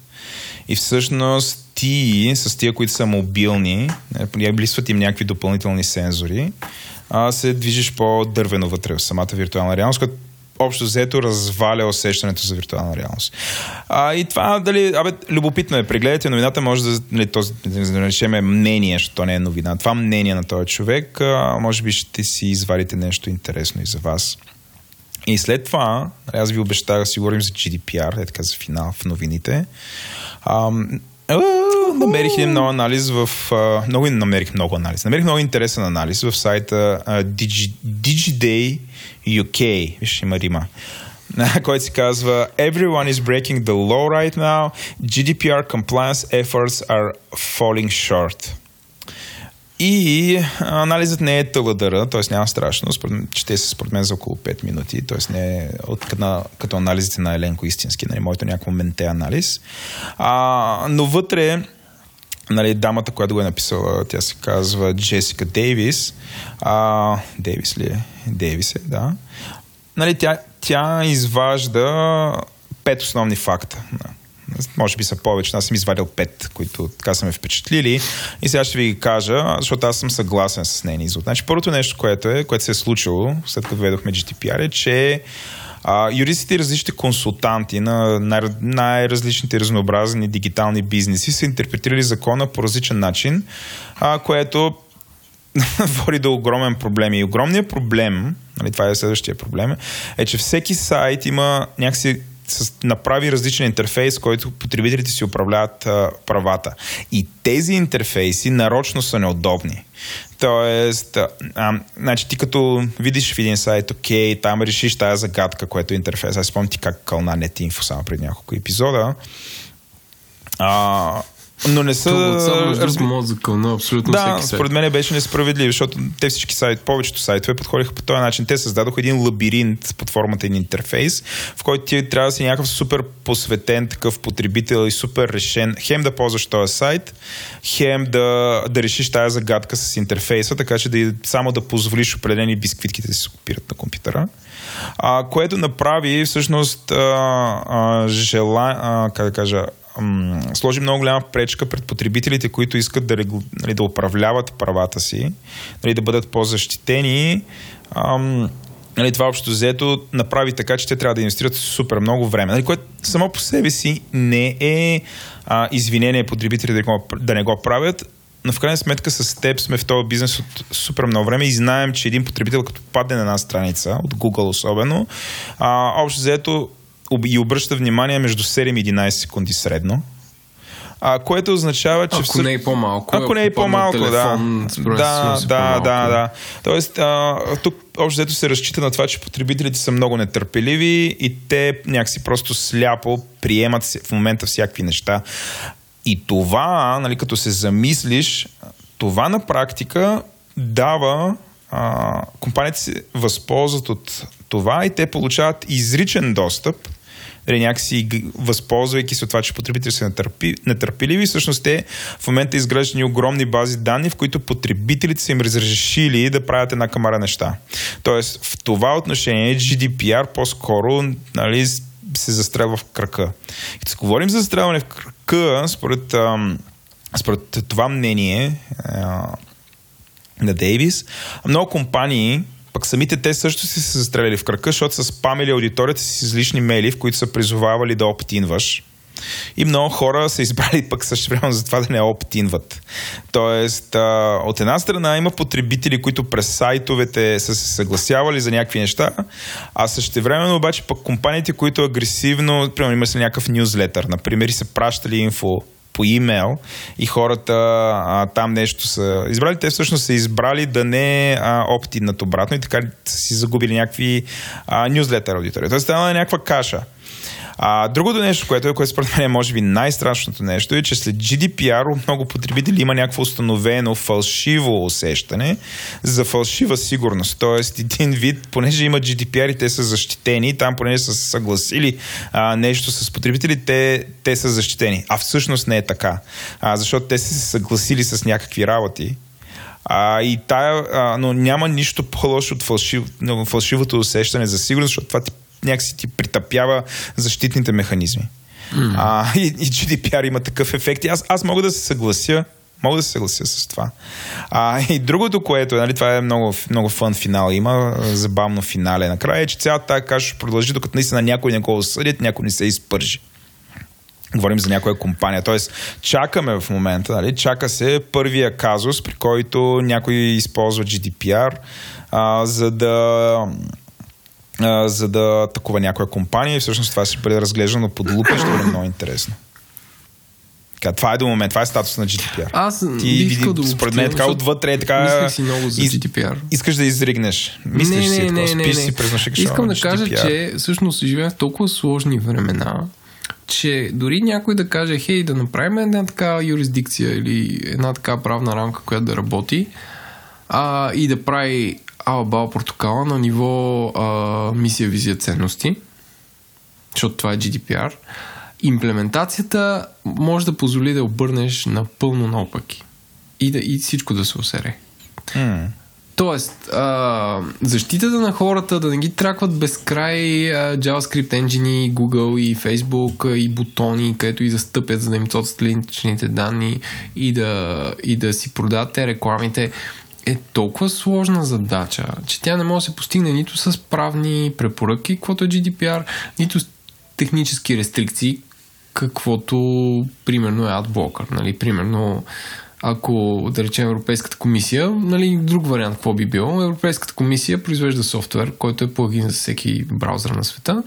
И всъщност ти, с тия, които са мобилни, липсват им някакви допълнителни сензори, а, се движиш по-дървено вътре в самата виртуална реалност, като общо взето разваля усещането за виртуална реалност. А, и това, дали, абе, любопитно е. Прегледайте новината, може да, нали, този, да наречем мнение, защото не е новина. Това мнение на този човек, а, може би ще си извадите нещо интересно и за вас. И след това, нали, аз ви обещах да си говорим за GDPR, е така за финал в новините. А, намерих един много анализ в... Много намерих много анализ. Намерих много интересен анализ в сайта а, Digi, DigiDay UK. Виж, има Рима. който се казва Everyone is breaking the law right now. GDPR compliance efforts are falling short. И анализът не е тълъдъра, т.е. няма страшно, чете се според мен за около 5 минути, т.е. не е от, като, като анализите на Еленко истински, нали, моето някакво менте анализ. А, но вътре нали, дамата, която го е написала, тя се казва Джесика Дейвис. А, Дейвис ли е? Дейвис е, да. Нали, тя, тя изважда пет основни факта. Може би са повече. Аз съм извадил пет, които така са ме впечатлили. И сега ще ви ги кажа, защото аз съм съгласен с нейния извод. Значи, първото нещо, което е, което се е случило, след като ведохме GDPR, е, че а, юристите и различните консултанти на най- най-различните разнообразни дигитални бизнеси са интерпретирали закона по различен начин, а, което води до огромен проблем. И огромният проблем, нали, това е следващия проблем, е, че всеки сайт има някакси с, направи различен интерфейс, който потребителите си управляват а, правата. И тези интерфейси нарочно са неудобни. Тоест, а, значи ти като видиш в един сайт, окей, там решиш тая загадка, което е интерфейс. Аз спомням ти как кълна NetInfo само преди няколко епизода. А, но не са... Другото мозъка на абсолютно Да, всеки сайт. според мен беше несправедливо, защото те всички сайт, повечето сайтове подходиха по този начин. Те създадоха един лабиринт под формата един интерфейс, в който ти трябва да си някакъв супер посветен такъв потребител и супер решен. Хем да ползваш този сайт, хем да, да решиш тази загадка с интерфейса, така че да, само да позволиш определени бисквитките да се копират на компютъра. А, което направи всъщност а, а, жела, а, как да кажа, м, сложи много голяма пречка пред потребителите, които искат да, регу... нали, да управляват правата си, нали, да бъдат по-защитени. Ам, нали, това общо взето направи така, че те трябва да инвестират супер много време, нали, което само по себе си не е а, извинение потребителите да, да не го правят, но в крайна сметка с теб сме в този бизнес от супер много време и знаем, че един потребител като падне на една страница, от Google особено, а, общо взето и обръща внимание между 7 и 11 секунди средно. А, което означава, че... Ако всъщ- не е по-малко. Ако не е по-малко, да. телефон, според Да, си да, по-малко. да, да. Тоест, а, тук общо взето се разчита на това, че потребителите са много нетърпеливи и те някакси просто сляпо приемат в момента всякакви неща. И това, нали, като се замислиш, това на практика дава а, компаниите се възползват от това и те получават изричен достъп нали, някакси възползвайки се от това, че потребителите са нетърпи, нетърпеливи, всъщност те в момента изграждат ни огромни бази данни, в които потребителите са им разрешили да правят една камара неща. Тоест, в това отношение GDPR по-скоро нали, се застрелва в кръка. И като говорим за застрелване в кръка, според, ам, според това мнение а, на Дейвис, много компании пък самите те също си се застреляли в кръка, защото са спамили аудиторията си с излишни мейли, в които са призовавали да оптинваш. И много хора са избрали пък също време за това да не оптинват. Тоест, от една страна има потребители, които през сайтовете са се съгласявали за някакви неща, а също времено обаче пък компаниите, които агресивно, примерно има някакъв нюзлетър, например, и са пращали инфо по имейл и хората а, там нещо са избрали. Те всъщност са избрали да не оптинат обратно и така са си загубили някакви а, нюзлетър аудитория. Тоест стана някаква каша. А, другото нещо, което е, което според мен е може би най-страшното нещо е, че след GDPR от много потребители има някакво установено фалшиво усещане за фалшива сигурност. Тоест един вид, понеже има GDPR и те са защитени, там понеже са съгласили а, нещо с потребители, те, те са защитени. А всъщност не е така. А, защото те са се съгласили с някакви работи, а, и тая, а, но няма нищо по-лошо от фалшив, фалшивото усещане за сигурност, защото това ти някакси ти притъпява защитните механизми. Mm. А, и, и GDPR има такъв ефект. И аз, аз мога да се съглася Мога да се съглася с това. А, и другото, което е, нали, това е много, много фън финал, има забавно финале накрая, е, че цялата тази каша ще продължи, докато наистина някой не го осъдят, някой не се изпържи. Говорим за някоя компания. Тоест, чакаме в момента, нали, чака се първия казус, при който някой използва GDPR, а, за да а, за да атакува някоя компания и всъщност това ще бъде разглеждано под лупа ще бъде много интересно. Така, това е до момент, това е статус на GDPR. Аз Ти искал да според мен така отвътре е така... Си много за GDPR. Искаш да изригнеш. Мислиш не, си, не, не, не, не. си през нощи, Искам да кажа, че всъщност живеем в толкова сложни времена, че дори някой да каже, хей, да направим една така юрисдикция или една така правна рамка, която да работи а, и да прави Алабал портокала на ниво а, мисия, визия, ценности, защото това е GDPR, имплементацията може да позволи да обърнеш напълно наопаки и, да, и всичко да се усере. Mm. Тоест, а, защитата на хората да не ги тракват безкрай а, JavaScript engine, Google и Facebook и бутони, където и да стъпят, за да им цоцат личните данни и да, и да си продават те рекламите е толкова сложна задача, че тя не може да се постигне нито с правни препоръки, каквото е GDPR, нито с технически рестрикции, каквото примерно е AdBlocker. Нали? Примерно ако да речем Европейската комисия, нали, друг вариант какво би било, Европейската комисия произвежда софтуер, който е плагин за всеки браузър на света.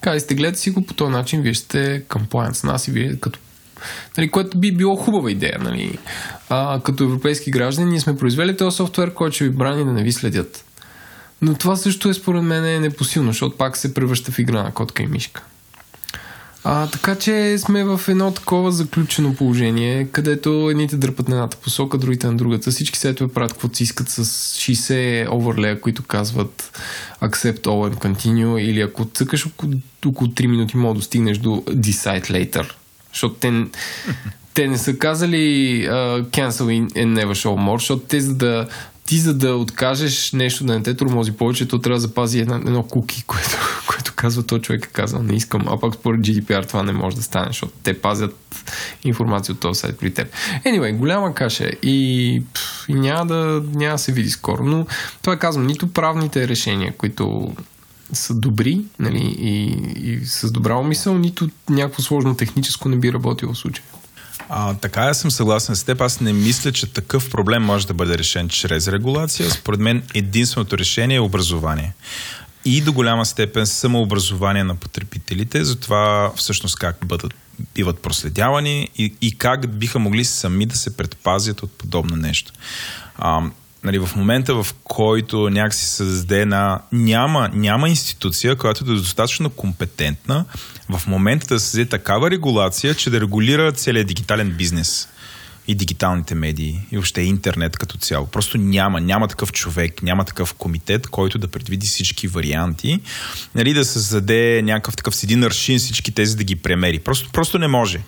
Казали сте, гледате си го по този начин, вие сте compliant с нас и вие като Нали, което би било хубава идея. Нали. А, като европейски граждани ние сме произвели този софтуер, който ще ви брани да не ви следят. Но това също е според мен е непосилно, защото пак се превръща в игра на котка и мишка. А, така че сме в едно такова заключено положение, където едните дърпат на едната посока, другите на другата. Всички сайтове правят каквото си искат с 60 оверлея, които казват accept all and continue или ако цъкаш около, около 3 минути, мога да стигнеш до decide later. Защото те, те не са казали uh, cancel and never show more, защото те за да ти за да откажеш нещо да не те тормози повече, то трябва да запази едно, едно куки, което, което казва то човек е казал, не искам, а пак според GDPR това не може да стане, защото те пазят информация от този сайт при теб. Anyway, голяма каша и, пф, и няма, да, няма се види скоро, но това казвам, нито правните решения, които са добри нали, и, и с добра умисъл, нито някакво сложно техническо не би работило в случая. А, така аз съм съгласен с теб. Аз не мисля, че такъв проблем може да бъде решен чрез регулация. Според мен единственото решение е образование. И до голяма степен самообразование на потребителите за това всъщност как бъдат, биват проследявани и, и как биха могли сами да се предпазят от подобно нещо. А, нали, в момента, в който някакси се създаде на... Няма, няма институция, която да е достатъчно компетентна в момента да създаде такава регулация, че да регулира целият дигитален бизнес и дигиталните медии и въобще интернет като цяло. Просто няма, няма такъв човек, няма такъв комитет, който да предвиди всички варианти, нали, да създаде някакъв такъв с един аршин всички тези да ги премери. Просто, просто не може.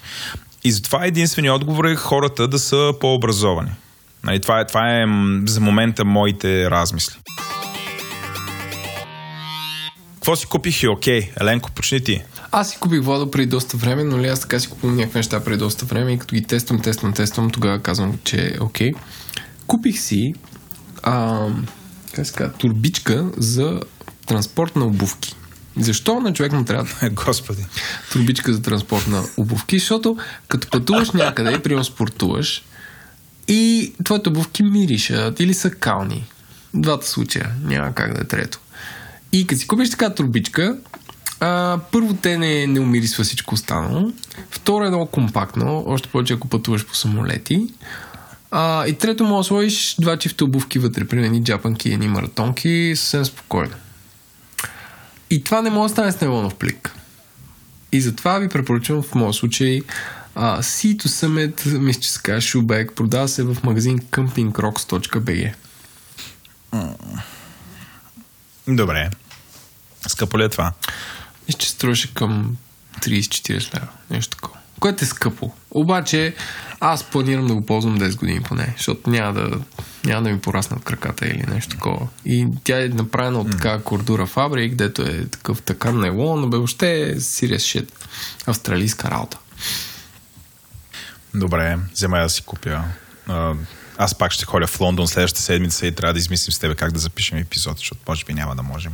И затова единственият отговор е хората да са по-образовани. Нали, това, е, това е за момента моите размисли. Какво си купих и окей? Еленко, почни ти. Аз си купих вода преди доста време, но ли аз така си купувам някакви неща преди доста време и като ги тествам, тествам, тествам, тогава казвам, че е окей. Купих си а, как се казва, турбичка за транспорт на обувки. Защо на човек му трябва Господи. турбичка за транспорт на обувки? Защото като пътуваш някъде, примерно спортуваш, и твоите обувки миришат или са кални. Двата случая. Няма как да е трето. И като си купиш така турбичка, А, първо, те не, не умирисва всичко останало. Второ е много компактно, още повече ако пътуваш по самолети. А, и трето, може да сложиш два чифта обувки вътре, примерно едни джапанки, едни маратонки, съвсем спокойно. И това не може да стане с нейлонов плик. И затова ви препоръчвам в моят случай uh, Sea to Summit, мисля, че се казва Shoebag, продава се в магазин campingrocks.bg. Добре. Скъпо ли е това? Мисля, че струваше към 30-40 лева. Нещо такова. Което е скъпо. Обаче аз планирам да го ползвам 10 години поне, защото няма да, няма да ми пораснат краката или нещо такова. И тя е направена от така кордура фабрик, дето е такъв така нейлон, но бе въобще е serious shit. Австралийска работа. Добре, взема да си купя. Аз пак ще ходя в Лондон следващата седмица и трябва да измислим с тебе как да запишем епизод, защото може би няма да можем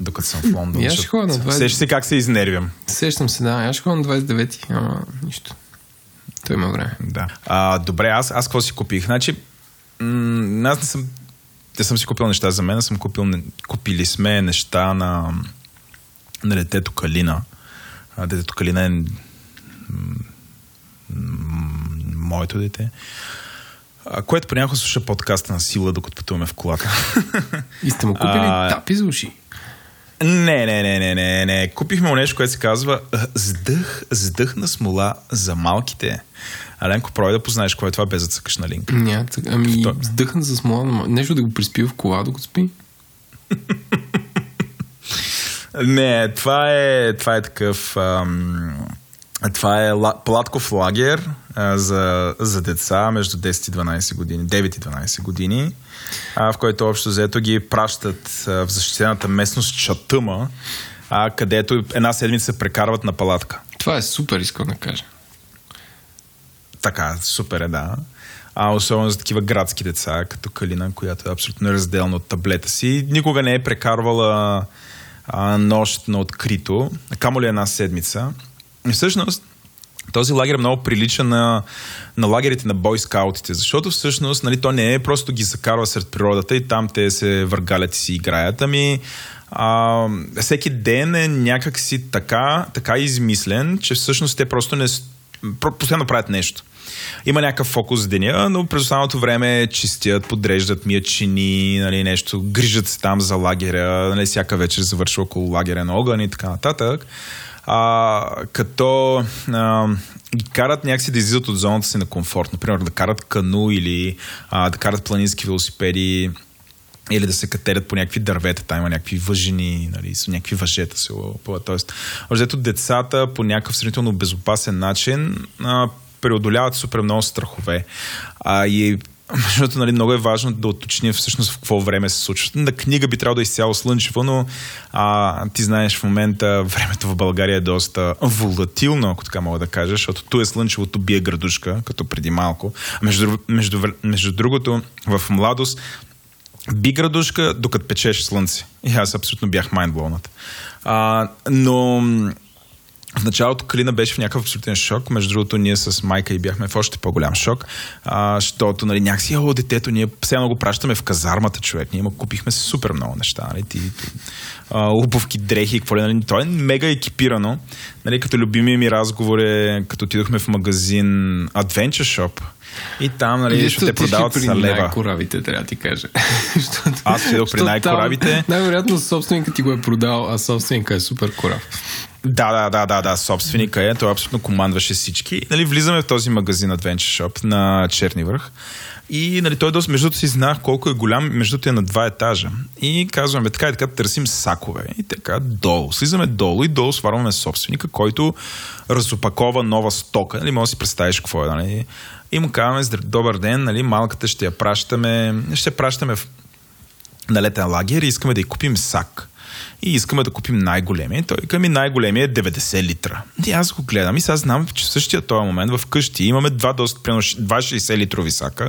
докато съм в Лондон. Я ще ходя на 20... Сещаш се как се изнервям. Сещам се, да. Аз ще ходя на 29-ти, ама нищо. Той има време. Да. А, добре, аз, аз какво си купих? Значи, м- аз не съм, не съм си купил неща за мен, съм купил, купили сме неща на, на детето Калина. А, детето Калина е моето дете. А, което понякога слуша подкаста на сила, докато пътуваме в колата. И сте му купили а... тапи за уши? Не, не, не, не, не, не. Купихме нещо, което се казва сдъх, сдъхна смола за малките. Аленко, пробай да познаеш кое е това, без да цъкаш на линк. Ня, ами, Втор... сдъхна за смола, нещо да го приспи в кола, докато спи? не, това е, това е такъв... Ам, това е Платков лагер а, за, за деца между 10 и 12 години, 9 и 12 години а, в който общо взето ги пращат а, в защитената местност Чатъма, а, където една седмица се прекарват на палатка. Това е супер, искам да кажа. Така, супер е, да. А особено за такива градски деца, като Калина, която е абсолютно разделна от таблета си. Никога не е прекарвала а, нощ на открито, камо ли една седмица. Всъщност, този лагер е много прилича на, на лагерите на бойскаутите, защото всъщност нали, то не е просто ги закарва сред природата и там те се въргалят и си играят, ами а, всеки ден е някакси така, така измислен, че всъщност те просто не постоянно правят нещо. Има някакъв фокус в деня, но през останалото време чистят, подреждат мият нали, нещо, грижат се там за лагеря, нали, всяка вечер завършва около лагеря на огън и така нататък а, като а, ги карат някакси да излизат от зоната си на комфорт. Например, да карат кану или а, да карат планински велосипеди или да се катерят по някакви дървета, там има някакви въжени, нали, са някакви въжета се Тоест, въжето децата по някакъв сравнително безопасен начин а, преодоляват супер много страхове. А, и защото нали, много е важно да уточним всъщност в какво време се случва. На книга би трябвало да е изцяло слънчево, но а, ти знаеш в момента времето в България е доста волатилно, ако така мога да кажа, защото ту е слънчевото бие градушка, като преди малко. Между, между, между другото, в младост би градушка, докато печеше слънце. И аз абсолютно бях майндблонат. но в началото Калина беше в някакъв абсолютен шок. Между другото, ние с майка и бяхме в още по-голям шок, защото нали, някакси, о, детето, ние сега го пращаме в казармата, човек. Ние му купихме супер много неща. Нали, ти, а, обувки, дрехи, какво ли. Нали, то е мега екипирано. Нали, като любимия ми разговор е, като отидохме в магазин Adventure Shop, и там, нали, ще те продават с лева. най-коравите, трябва да ти кажа. Аз отидох при най-коравите. Най-вероятно собственикът ти го е продал, а собственикът е супер корав. Да, да, да, да, да, собственика е. Той абсолютно командваше всички. Нали, влизаме в този магазин Adventure Shop на Черни връх. И нали, той доста, между другото си знах колко е голям, между е на два етажа. И казваме така и така, търсим сакове. И така долу. Слизаме долу и долу сварваме собственика, който разопакова нова стока. Нали, може да си представиш какво е. Нали. И му казваме, добър ден, нали, малката ще я пращаме, ще пращаме в, на летен лагер и искаме да й купим сак и искаме да купим най-големия. Той към ми най-големия е 90 литра. И аз го гледам и сега знам, че в същия този момент в къщи имаме два, доста, примерно, 2,60 литрови сака,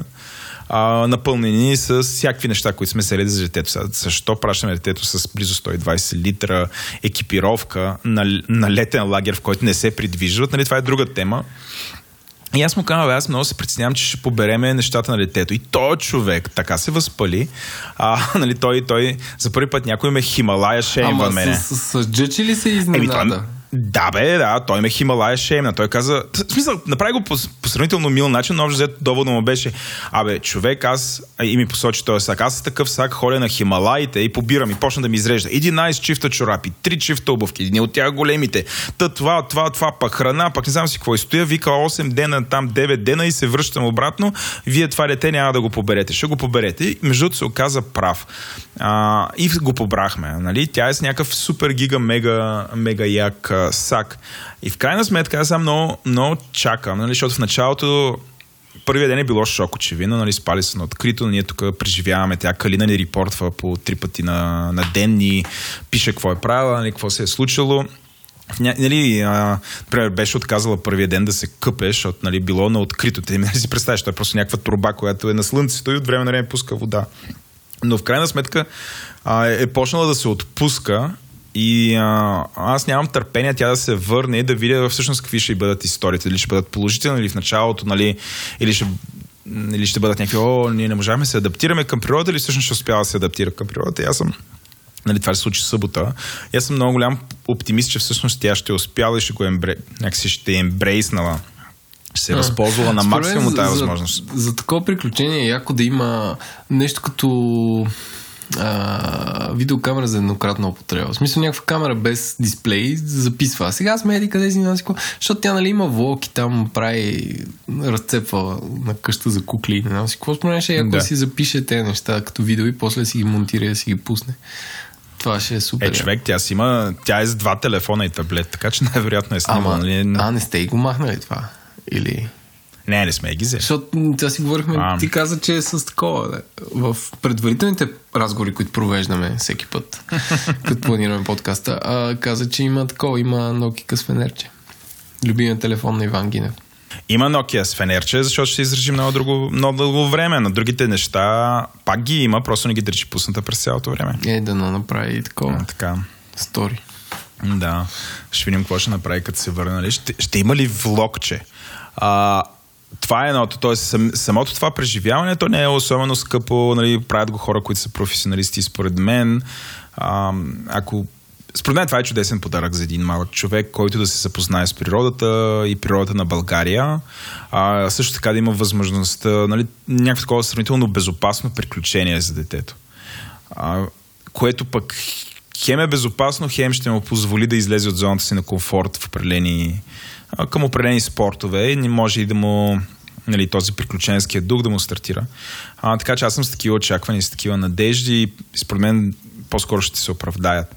а, напълнени с всякакви неща, които сме взели за детето. Сега, защо пращаме детето с близо 120 литра екипировка на, на летен лагер, в който не се придвижват? Нали, това е друга тема. И аз му казвам, аз много се притеснявам, че ще побереме нещата на детето. И той човек така се възпали. А, нали, той, той за първи път някой ме Хималая шеймва мене. С, с, с джъчи ли се изненада? Еми, той, да, бе, да, той ме Хималая шеймна. Той каза, в смисъл, направи го по, по сравнително мил начин, но общо взето доводно му беше, абе, човек, аз, и ми посочи този сак, аз такъв сак ходя на Хималаите и побирам и почна да ми изрежда 11 чифта чорапи, 3 чифта обувки, един от тях големите, та това, това, това, пак храна, пак не знам си какво и стоя, вика 8 дена, там 9 дена и се връщам обратно, вие това дете няма да го поберете, ще го поберете. И между се оказа прав. А, и го побрахме, нали? Тя е с някакъв супер гига, мега, мега як сак. И в крайна сметка аз съм много, много чакам, нали, защото в началото първия ден е било шок, очевидно, нали, спали са на открито, ние тук преживяваме, тя Калина ни репортва по три пъти на, на ден, ни пише какво е правила, нали, какво се е случило. Нали, а, например, беше отказала първия ден да се къпе, защото нали, било на открито. Те нали си представяш, това е просто някаква труба, която е на слънцето и от време на време пуска вода. Но в крайна сметка а, е почнала да се отпуска и а, аз нямам търпение тя да се върне и да видя всъщност какви ще бъдат историите. Дали ще бъдат положителни или в началото, нали, или ще или ще бъдат някакви, о, ние не можахме да се адаптираме към природата, или всъщност ще успява да се адаптира към природата. И аз съм Нали, това се случи събота. И аз съм много голям оптимист, че всъщност тя ще успява и ще го ембре... някакси ще е ембрейснала. Ще се е възползвала на максимум тази възможност. За, за такова приключение е яко да има нещо като а, видеокамера за еднократна употреба. В смисъл някаква камера без дисплей записва. А сега сме еди къде си, защото тя нали има влог и там прави разцепва на къща за кукли. Не знам си какво спомняш, ако да. си запише тези неща като видео и после си ги монтира и си ги пусне. Това ще е супер. Е, човек, тя си има, тя е с два телефона и таблет, така че най-вероятно е снимала. Нали? А, не сте и го махнали това? Или... Не, не сме ги взели. Защото тя си говорихме, а. ти каза, че е с такова. Да. В предварителните разговори, които провеждаме всеки път, като планираме подкаста, а, каза, че има такова, има Nokia с фенерче. Любимия телефон на Иван Гинев. Има Nokia с фенерче, защото ще издържи много, друго, много дълго време. На другите неща пак ги има, просто не ги държи пусната през цялото време. Е, да направи и такова. А, така. Стори. Да. Ще видим какво ще направи, като се върне. Нали? Ще, ще има ли влогче? А, това е едното. Т.е. Сам, самото това преживяване, то не е особено скъпо. Нали, правят го хора, които са професионалисти, според мен. А, ако според мен това е чудесен подарък за един малък човек, който да се запознае с природата и природата на България. А, също така да има възможността, нали, някакво такова сравнително безопасно приключение за детето. А, което пък хем е безопасно, хем ще му позволи да излезе от зоната си на комфорт в определени към определени спортове не може и да му нали, този приключенския дух да му стартира. А, така че аз съм с такива очаквания, с такива надежди и според мен по-скоро ще се оправдаят.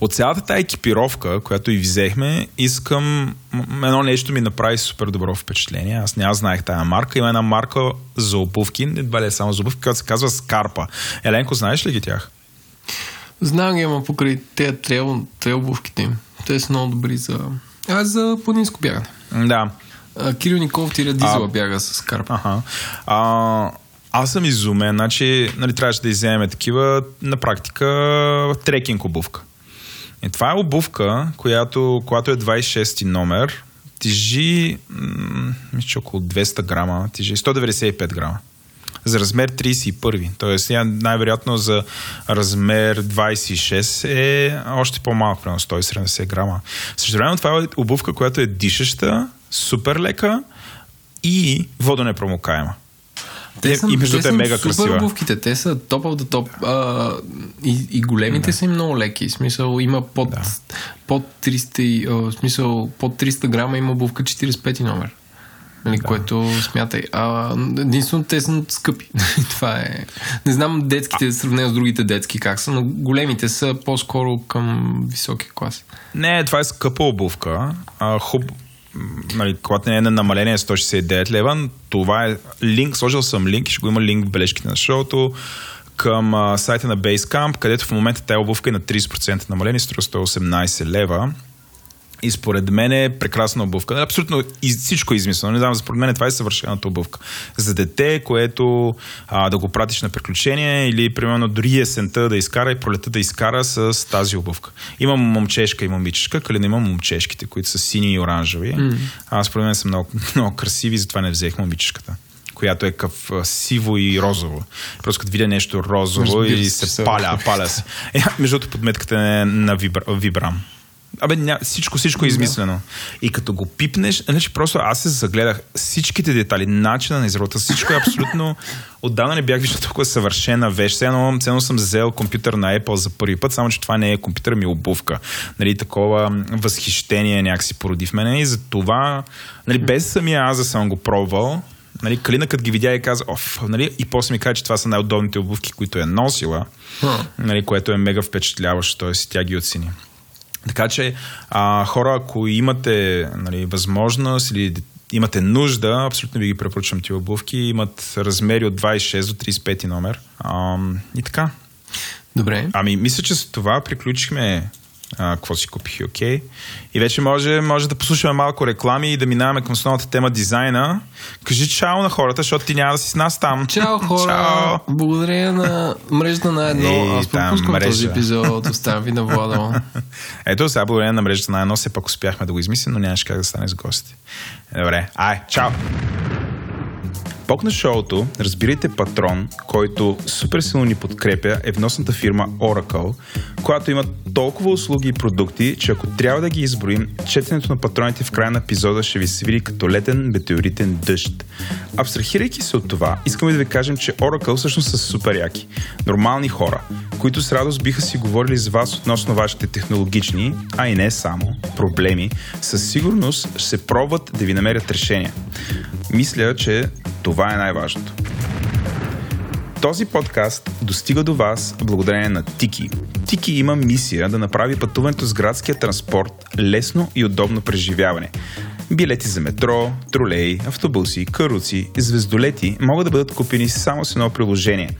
От цялата тази екипировка, която и взехме, искам... Едно нещо ми направи супер добро впечатление. Аз не аз знаех тази марка. Има една марка за обувки, не е само за обувки, която се казва Скарпа. Еленко, знаеш ли ги тях? Знам ги, ама покрай тези трейл, трейл обувките им. Те са много добри за аз за планинско бягане. Да. А, Кирил Николов Тире Дизела а, бяга с карпа. Ага. А, аз съм изумен. Значи, нали, трябваше да изземем такива на практика трекинг обувка. И това е обувка, която, която е 26 номер, тежи, мисля, около 200 грама, тежи 195 грама за размер 31. Тоест, най-вероятно за размер 26 е още по-малко, примерно 170 грама. Също това е обувка, която е дишаща, супер лека и водонепромокаема. Те са, и между те, те мега супер красива. обувките, те са топ the топ. и, и големите да. са им много леки. В смисъл има под, да. под 300, а, смисъл, под 300 грама има обувка 45 номер. Нали, да. Което смятай. А, единствено те са скъпи. Това е. Не знам детските, а... сравнено с другите детски как са, но големите са по-скоро към високи класи. Не, това е скъпа обувка. А, хуб... Нали, когато не е на намаление 169 лева, това е линк, сложил съм линк ще го има линк в бележките на шоуто към а, сайта на Basecamp, където в момента тази обувка е на 30% намаление, струва 118 лева. И според мен е прекрасна обувка. Абсолютно всичко е измислено. Не знам, според мен това е съвършената обувка. За дете, което а, да го пратиш на приключение или примерно дори есента да изкара и пролета да изкара с тази обувка. Имам момчешка и момичешка, калина имам момчешките, които са сини и оранжеви. Mm. А според мен са много, много красиви, затова не взех момичешката която е къв сиво и розово. Просто като видя нещо розово Разбира и се паля, паля се. Е, между другото, подметката е на вибра, Вибрам. Абе, ня, всичко, всичко е измислено. И като го пипнеш, значи просто аз се загледах всичките детали, начина на изработа, всичко е абсолютно... Отдавна не бях виждал толкова съвършена вещ. Едно, едно съм взел компютър на Apple за първи път, само че това не е компютър, ми е обувка. Нали, такова възхищение някакси породи в мене и за това, нали, без самия аз да съм го пробвал, Нали, Калина като ги видя и каза, оф, нали, и после ми каза, че това са най-удобните обувки, които е носила, нали, което е мега впечатляващо, т.е. тя ги оцени. Така че а, хора, ако имате нали, възможност или имате нужда, абсолютно ви ги препоръчвам тия обувки. Имат размери от 26 до 35 номер. А, и така. Добре. Ами, мисля, че с това приключихме а, какво си купих окей. Okay. И вече може, може да послушаме малко реклами и да минаваме към основната тема дизайна. Кажи чао на хората, защото ти няма да си с нас там. Чао хора! Чао. Благодаря на мрежата на едно. Ей, Аз пропускам мрежа. този епизод. Оставям ви на Владо. Ето сега благодаря на мрежата на едно. Все пак успяхме да го измислим, но нямаше как да стане с гости. Добре, ай, чао! Бог на шоуто, разбирайте патрон, който супер силно ни подкрепя, е вносната фирма Oracle, която има толкова услуги и продукти, че ако трябва да ги изброим, четенето на патроните в края на епизода ще ви се види като летен метеоритен дъжд. Абстрахирайки се от това, искаме да ви кажем, че Oracle всъщност са супер яки. Нормални хора, които с радост биха си говорили с вас относно вашите технологични, а и не само, проблеми, със сигурност ще се пробват да ви намерят решения. Мисля, че това е най-важното. Този подкаст достига до вас благодарение на Тики. Тики има мисия да направи пътуването с градския транспорт лесно и удобно преживяване. Билети за метро, тролей, автобуси, каруци, звездолети могат да бъдат купени само с едно приложение.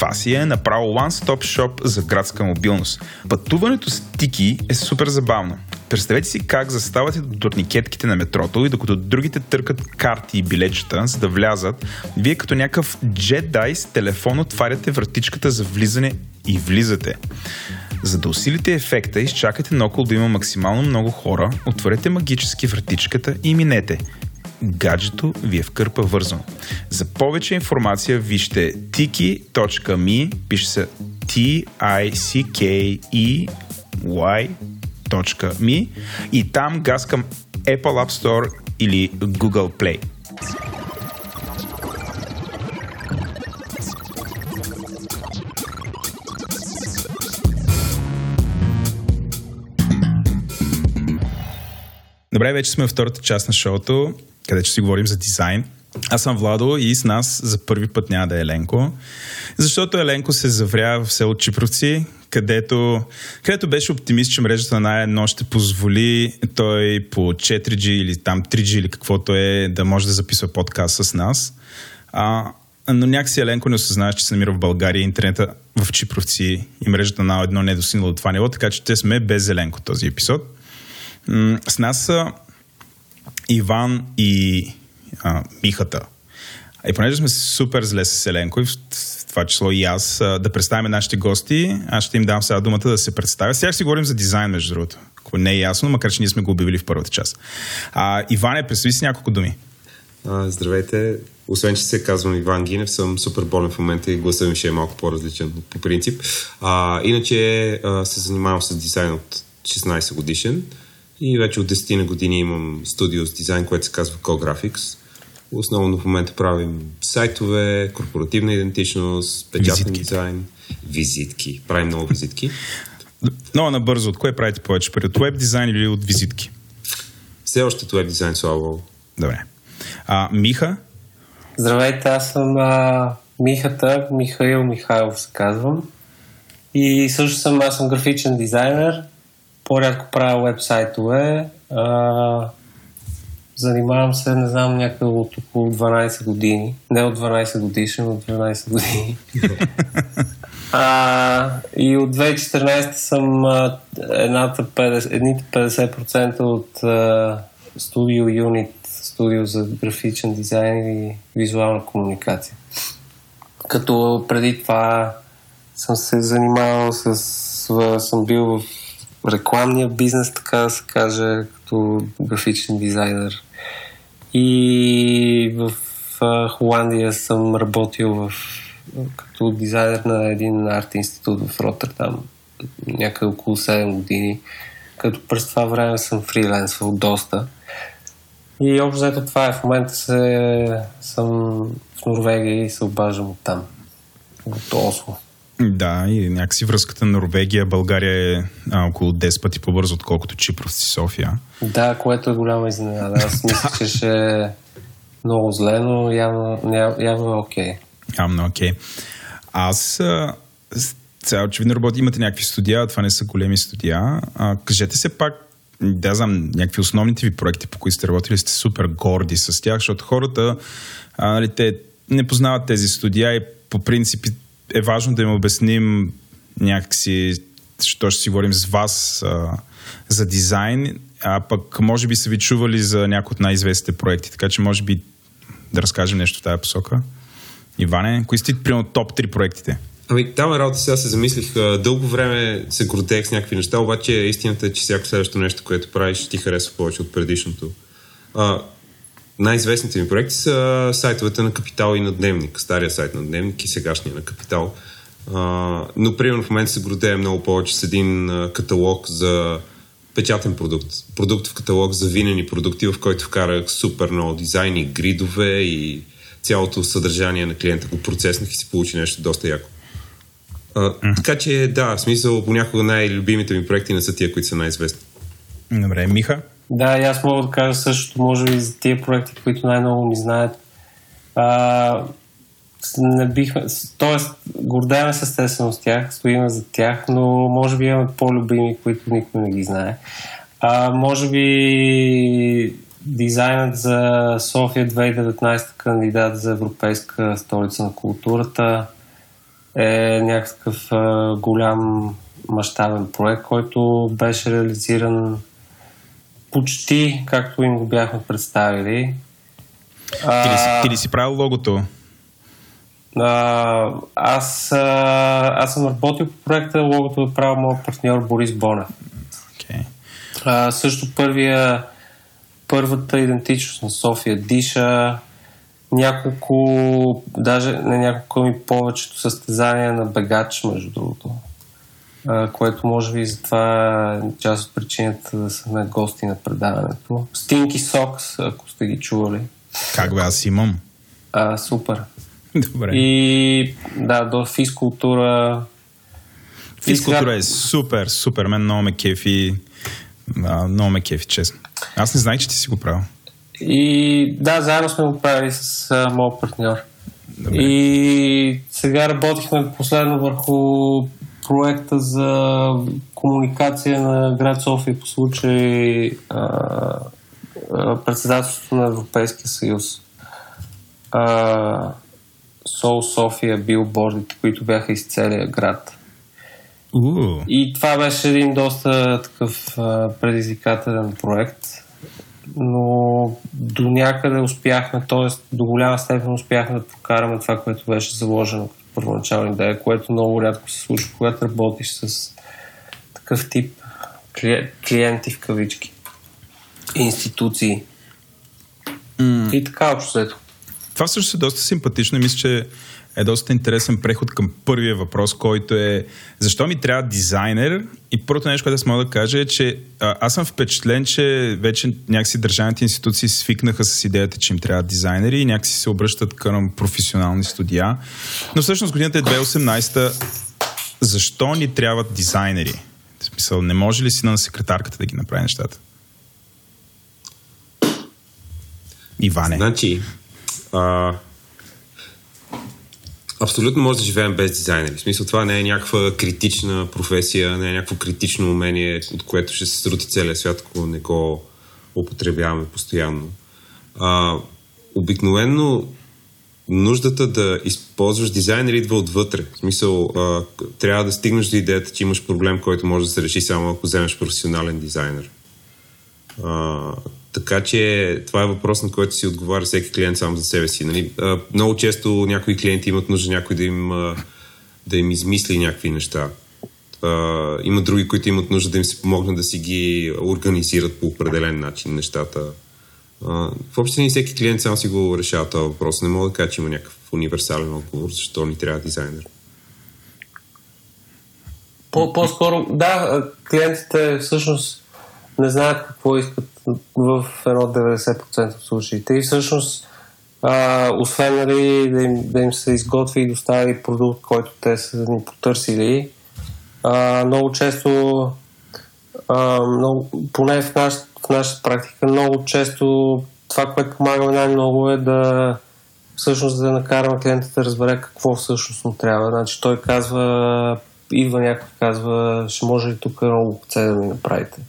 Това си е направо one-stop shop за градска мобилност. Пътуването с Тики е супер забавно. Представете си как заставате до турникетките на метрото и докато другите търкат карти и билечета, за да влязат, вие като някакъв джедай с телефон отваряте вратичката за влизане и влизате. За да усилите ефекта, изчакайте наоколо да има максимално много хора, отворете магически вратичката и минете. Гаджето ви е в кърпа вързано. За повече информация вижте tiki.me, пише се T-I-C-K-E-Y me и там гаскам Apple App Store или Google Play. Добре, вече сме във втората част на шоуто, където си говорим за дизайн. Аз съм Владо и с нас за първи път няма да е Еленко, защото Еленко се завря в село Чипровци, където, където беше оптимист, че мрежата на най-едно ще позволи той по 4G или там 3G или каквото е да може да записва подкаст с нас. А, но някакси Еленко не осъзнаваш, че се намира в България интернета в Чипровци и мрежата на едно не е достигнала до това ниво, така че те сме без Еленко този епизод. С нас Иван и а, Михата. И понеже сме супер зле с Еленко и в това число и аз, да представим нашите гости, аз ще им дам сега думата да се представя. Сега си говорим за дизайн, между другото, ако не е ясно, макар че ние сме го обявили в първата част. А, Иване, представи си няколко думи. А, здравейте. Освен, че се казвам Иван Гинев, съм супер болен в момента и гласът ми ще е малко по-различен по принцип. А, иначе а, се занимавам с дизайн от 16 годишен и вече от 10 на години имам студио с дизайн, което се казва Co-Graphics. Основно в момента правим сайтове, корпоративна идентичност, печатен дизайн, визитки. Правим много визитки. Много набързо, от кое правите повече пари? От веб дизайн или от визитки? Все още от веб дизайн, слава Богу. Добре. А, Миха? Здравейте, аз съм а, Михата, Михаил Михайлов се казвам. И също съм, аз съм графичен дизайнер. По-рядко правя вебсайтове. А, Занимавам се, не знам, някъде от около 12 години. Не от 12 годишен, от 12 години. А, и от 2014 съм а, едната 50, едните 50% от а, студио Unit, студио за графичен дизайн и визуална комуникация. Като преди това съм се занимавал с... съм бил в рекламния бизнес, така да се каже, като графичен дизайнер. И в Холандия съм работил в, като дизайнер на един арт институт в Роттердам някъде около 7 години, като през това време съм фриленсвал доста. И общо взето това е. В момента се, съм в Норвегия и се обаждам от там. От Осло. Да, и някакси връзката на Норвегия, България е а, около 10 пъти по-бързо, отколкото Чипрос и София. Да, което е голяма изненада. Аз мисля, че ще е много зле, но явно, явно е окей. Okay. Явно е окей. Okay. Аз сега очевидно работи, имате някакви студия, това не са големи студия. А, кажете се пак, да знам, някакви основните ви проекти, по които сте работили, сте супер горди с тях, защото хората, а, нали, те не познават тези студия и по принцип е важно да им обясним някакси, що ще си говорим с вас а, за дизайн, а пък може би са ви чували за някои от най-известните проекти, така че може би да разкажем нещо в тази посока. Иване, кои сте примерно топ 3 проектите? Ами, там е работа сега се замислих. Дълго време се гордех с някакви неща, обаче истината е, че всяко следващо нещо, което правиш, ти харесва повече от предишното. А, най-известните ми проекти са сайтовете на Капитал и на Дневник. Стария сайт на Дневник и сегашния на Капитал. Но, примерно, в момента се гордея много повече с един каталог за печатен продукт. Продукт в каталог за винени продукти, в който вкарах супер много дизайни, гридове и цялото съдържание на клиента го процеснах и си получи нещо доста яко. А. Така че, да, в смисъл, понякога най-любимите ми проекти не са тия, които са най-известни. Добре, Миха? Да, и аз мога да кажа същото, може би за тия проекти, които най-много ми знаят. А, не бихме, тоест, гордеем се естествено с тях, стоим за тях, но може би имаме по-любими, които никой не ги знае. А, може би дизайнът за София 2019 кандидат за Европейска столица на културата е някакъв а, голям мащабен проект, който беше реализиран почти както им го бяхме представили. Ти ли, си, ти ли си правил логото? А, аз, а, аз съм работил по проекта, логото е правил моят партньор Борис Бонев. Okay. А, също първия, първата идентичност на София Диша, няколко, даже не няколко ми повечето състезания на бегач, между другото. А, което може би за това е част от причината да са на гости на предаването. Стинки Сокс, ако сте ги чували. Как бе, аз имам. А, супер. Добре. И да, до физкултура. Физкултура е супер, супер. Мен много ме кефи. А, много ме кефи, честно. Аз не знаех, че ти си го правил. И да, заедно сме го правили с а, моят партньор. Добре. И сега работихме последно върху проекта за комуникация на град София по случай а, а, председателството на Европейския съюз. А, Сол София билбордите, които бяха из целия град. Uh. И това беше един доста такъв а, предизвикателен проект, но до някъде успяхме, т.е. до голяма степен успяхме да покараме това, което беше заложено първоначална идея, което много рядко се случва, когато работиш с такъв тип клиенти в кавички, институции. Mm. И така общо взето това също е доста симпатично и мисля, че е доста интересен преход към първия въпрос, който е защо ми трябва дизайнер? И първото нещо, което аз мога да кажа е, че а, аз съм впечатлен, че вече някакси държавните институции свикнаха с идеята, че им трябва дизайнери и някакси се обръщат към професионални студия. Но всъщност годината е 2018 Защо ни трябват дизайнери? В смисъл, не може ли си на секретарката да ги направи нещата? Иване. Значи, а, абсолютно може да живеем без дизайнери. В смисъл това не е някаква критична професия, не е някакво критично умение, от което ще се срути целият свят, ако не го употребяваме постоянно. А, обикновено нуждата да използваш дизайнер идва отвътре. В смисъл, а, трябва да стигнеш до идеята, че имаш проблем, който може да се реши само ако вземеш професионален дизайнер. А, така че това е въпрос, на който си отговаря всеки клиент сам за себе си. Нали? Много често някои клиенти имат нужда някой да им, да им измисли някакви неща. Има други, които имат нужда да им се помогнат да си ги организират по определен начин нещата. В общи всеки клиент сам си го решава този въпрос. Не мога да кажа, че има някакъв универсален отговор, защо ни трябва дизайнер. По, по-скоро, да, клиентите всъщност не знаят какво искат в едно 90% от случаите. И всъщност, а, освен нали, да, им, да им се изготви и достави продукт, който те са ни потърсили, а, много често, а, много, поне в, наш, в нашата практика, много често това, което помагаме най-много е да всъщност да накараме клиента да разбере какво всъщност му трябва. Значи той казва, идва някой казва, ще може ли тук много да ми направите?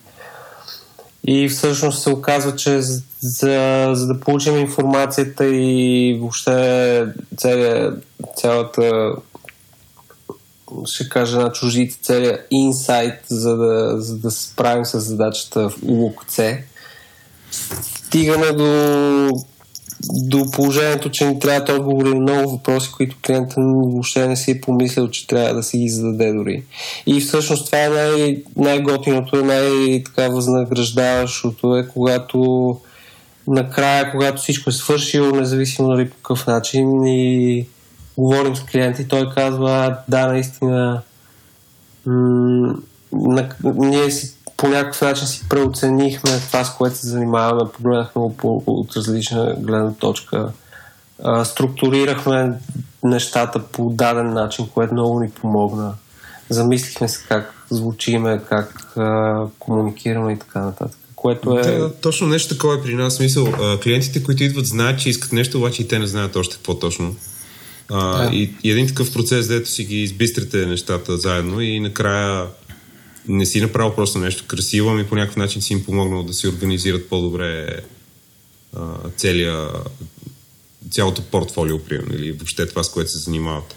И всъщност се оказва, че за, за да получим информацията и въобще цялия, цялата ще кажа на чуждите целият инсайт, за да, за да се справим с задачата в УЛОКЦ, стигаме до до положението, че ни трябват отговори на много въпроси, които клиента въобще не си е помислил, че трябва да си ги зададе дори. И всъщност това е най- най-готиното, най-така възнаграждаващото е, когато накрая, когато всичко е свършило, независимо нали по какъв начин и говорим с клиента и той казва, да, наистина м- на, ние си по някакъв начин си преоценихме това, с което се занимаваме, погледнахме по, от различна гледна точка, а, структурирахме нещата по даден начин, което много ни помогна. Замислихме се как звучиме, как а, комуникираме и така нататък. Което е... Да, точно нещо такова е при нас. Смисъл, а, клиентите, които идват, знаят, че искат нещо, обаче и те не знаят още какво точно. А, да. и, и един такъв процес, дето си ги избистрите нещата заедно и накрая не си направил просто нещо красиво, ами по някакъв начин си им помогнал да си организират по-добре а, целия, цялото портфолио, примерно, или въобще това, с което се занимават.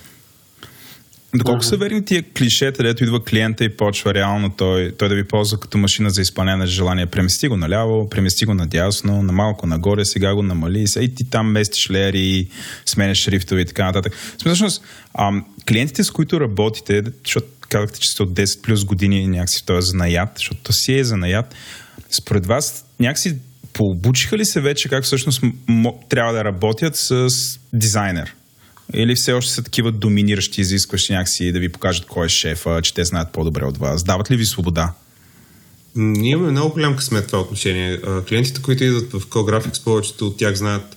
Доколко са верни тия клишета, дето идва клиента и почва реално той, той да ви ползва като машина за изпълнение на желание. Премести го наляво, премести го надясно, на малко нагоре, сега го намали, сега и ти там местиш леери, сменяш шрифтове и така нататък. Всъщност, клиентите, с които работите, защото казахте, че сте от 10 плюс години някакси този занаят, защото то си е занаят. Според вас някакси пообучиха ли се вече как всъщност м- трябва да работят с дизайнер? Или все още са такива доминиращи, изискващи някакси да ви покажат кой е шефа, че те знаят по-добре от вас? Дават ли ви свобода? Ние имаме много голям късмет в това отношение. Клиентите, които идват в CoGraphics, повечето от тях знаят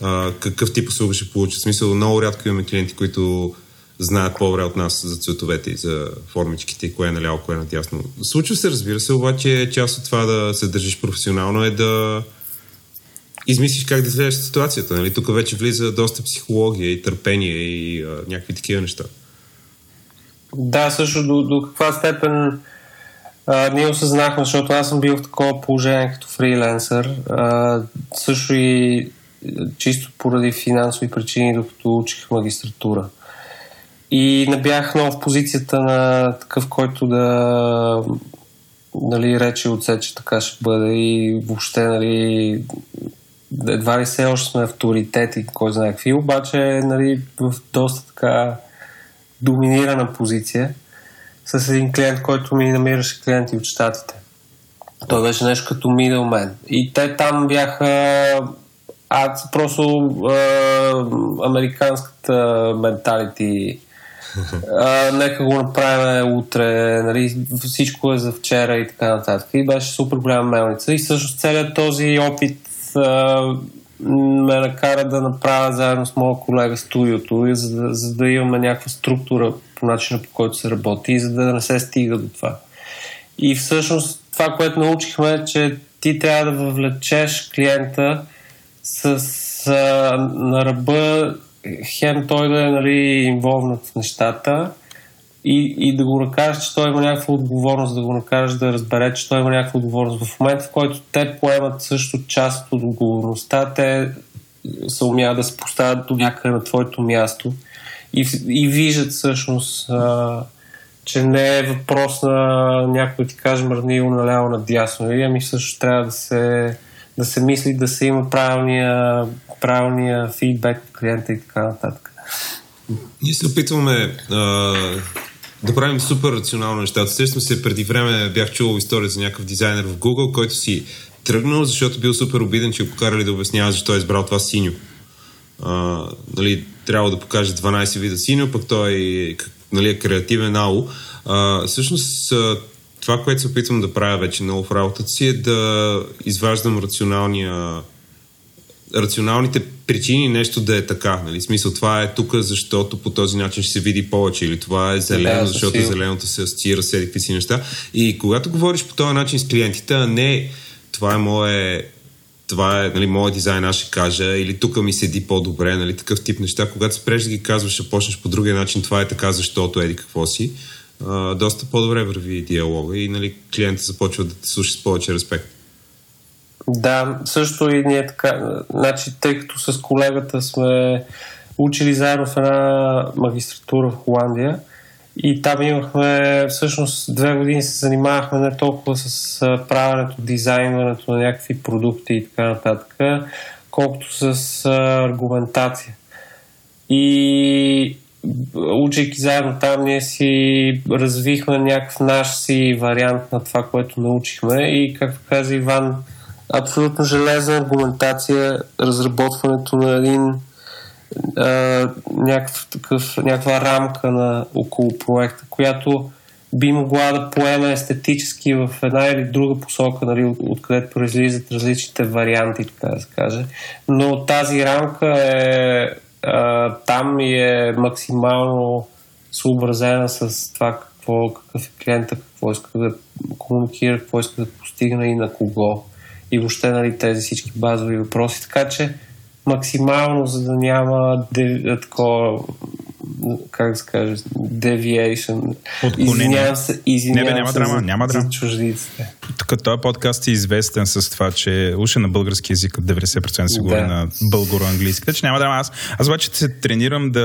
а, какъв тип услуга ще получат. В смисъл, много рядко имаме клиенти, които знаят по-добре от нас за цветовете и за формичките кое е наляво, кое е надясно. Случва се, разбира се, обаче част от това да се държиш професионално е да измислиш как да изглеждаш ситуацията. Нали? Тук вече влиза доста психология и търпение и а, някакви такива неща. Да, също до, до каква степен а, ние осъзнахме, защото аз съм бил в такова положение като фриленсър, а, също и чисто поради финансови причини, докато учих магистратура. И не бях много в позицията на такъв, който да нали, рече отсе, че така ще бъде и въобще нали, едва ли все още сме авторитети, кой знае какви, обаче нали, в доста така доминирана позиция с един клиент, който ми намираше клиенти от щатите. Той беше нещо като middleman. И те там бяха а, просто а, американската менталити а, нека го направим утре, нали, всичко е за вчера и така нататък. И беше супер голяма мелница. И също целият този опит а, ме накара да направя заедно с моя колега студиото, за да, за да имаме някаква структура по начина по който се работи и за да не се стига до това. И всъщност това, което научихме е, че ти трябва да въвлечеш клиента с, а, на ръба хем той да е нали, инволвнат в нещата и, и да го накажеш, че той има някаква отговорност, да го накажеш да разбере, че той има някаква отговорност. В момента, в който те поемат също част от отговорността, те се умяват да се поставят до някъде на твоето място и, и виждат всъщност, а, че не е въпрос на някой ти каже мърнило наляво надясно. И ами също трябва да се, да се мисли, да се има правилния, правилния фидбек от клиента и така нататък. Ние се опитваме а, да правим супер рационално нещата. Сещам се, преди време бях чувал история за някакъв дизайнер в Google, който си тръгнал, защото бил супер обиден, че го покарали да обяснява защо е избрал това синьо. А, нали, трябва да покаже 12 вида синьо, пък той нали, е креативен ало. А, всъщност, това, което се опитвам да правя вече много в работата си е да изваждам рационалния рационалните причини нещо да е така. Нали? Смисъл, това е тук, защото по този начин ще се види повече. Или това е зелено, да, защото сил. зеленото се асоциира с какви си неща. И когато говориш по този начин с клиентите, а не това е мое това е нали, моят дизайн, аз ще кажа, или тук ми седи по-добре, нали, такъв тип неща. Когато спреш да ги казваш, ще почнеш по другия начин, това е така, защото еди какво си, доста по-добре върви диалога и нали, клиента започва да те слуша с повече респект. Да, също и ние така, значи, тъй като с колегата сме учили заедно в една магистратура в Холандия и там имахме, всъщност две години се занимавахме не толкова с правенето, дизайнването на някакви продукти и така нататък, колкото с аргументация. И учейки заедно там, ние си развихме някакъв наш си вариант на това, което научихме и, както каза Иван, абсолютно железна аргументация, разработването на един а, някакъв, такъв, някаква рамка на, около проекта, която би могла да поеме естетически в една или друга посока, нали, откъдето произлизат различните варианти, така да се каже. Но тази рамка е а, там е максимално съобразена с това какво, какъв е клиента, какво иска да комуникира, какво иска да постигне и на кого и въобще нали, тези всички базови въпроси. Така че максимално, за да няма такова как да се каже, deviation. Извинявам се, извинявам Не, бе, няма се драма, за, няма драма. за чуждиците. Тук този подкаст е известен с това, че уше на български язик от 90% се говори Да. на българо-английски. Така че няма драма. Аз, аз обаче се тренирам да,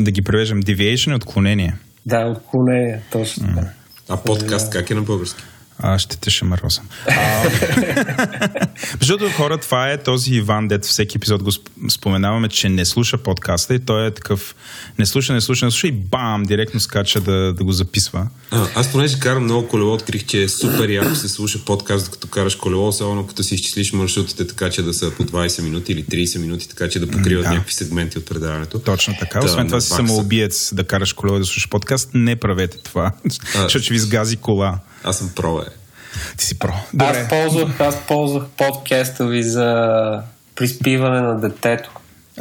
да ги превеждам deviation и отклонение. Да, отклонение, точно така. А подкаст как е на български? А, ще те шамаросам. Защото хора, това е този Иван, дет всеки епизод го сп- споменаваме, че не слуша подкаста и той е такъв не слуша, не слуша, не слуша и бам, директно скача да, да го записва. А, аз понеже карам много колело, открих, че е супер яко се слуша подкаст, докато караш колело, особено като си изчислиш маршрутите така, че да са по 20 минути или 30 минути, така че да покриват Да. някакви сегменти от предаването. Точно така. Да, Освен това си самоубиец да караш колело и да слушаш подкаст. Не правете това, защото ще ви сгази кола. Аз съм про, е. Ти си про. Аз Добре. ползвах, аз ползвах подкаста ви за приспиване на детето.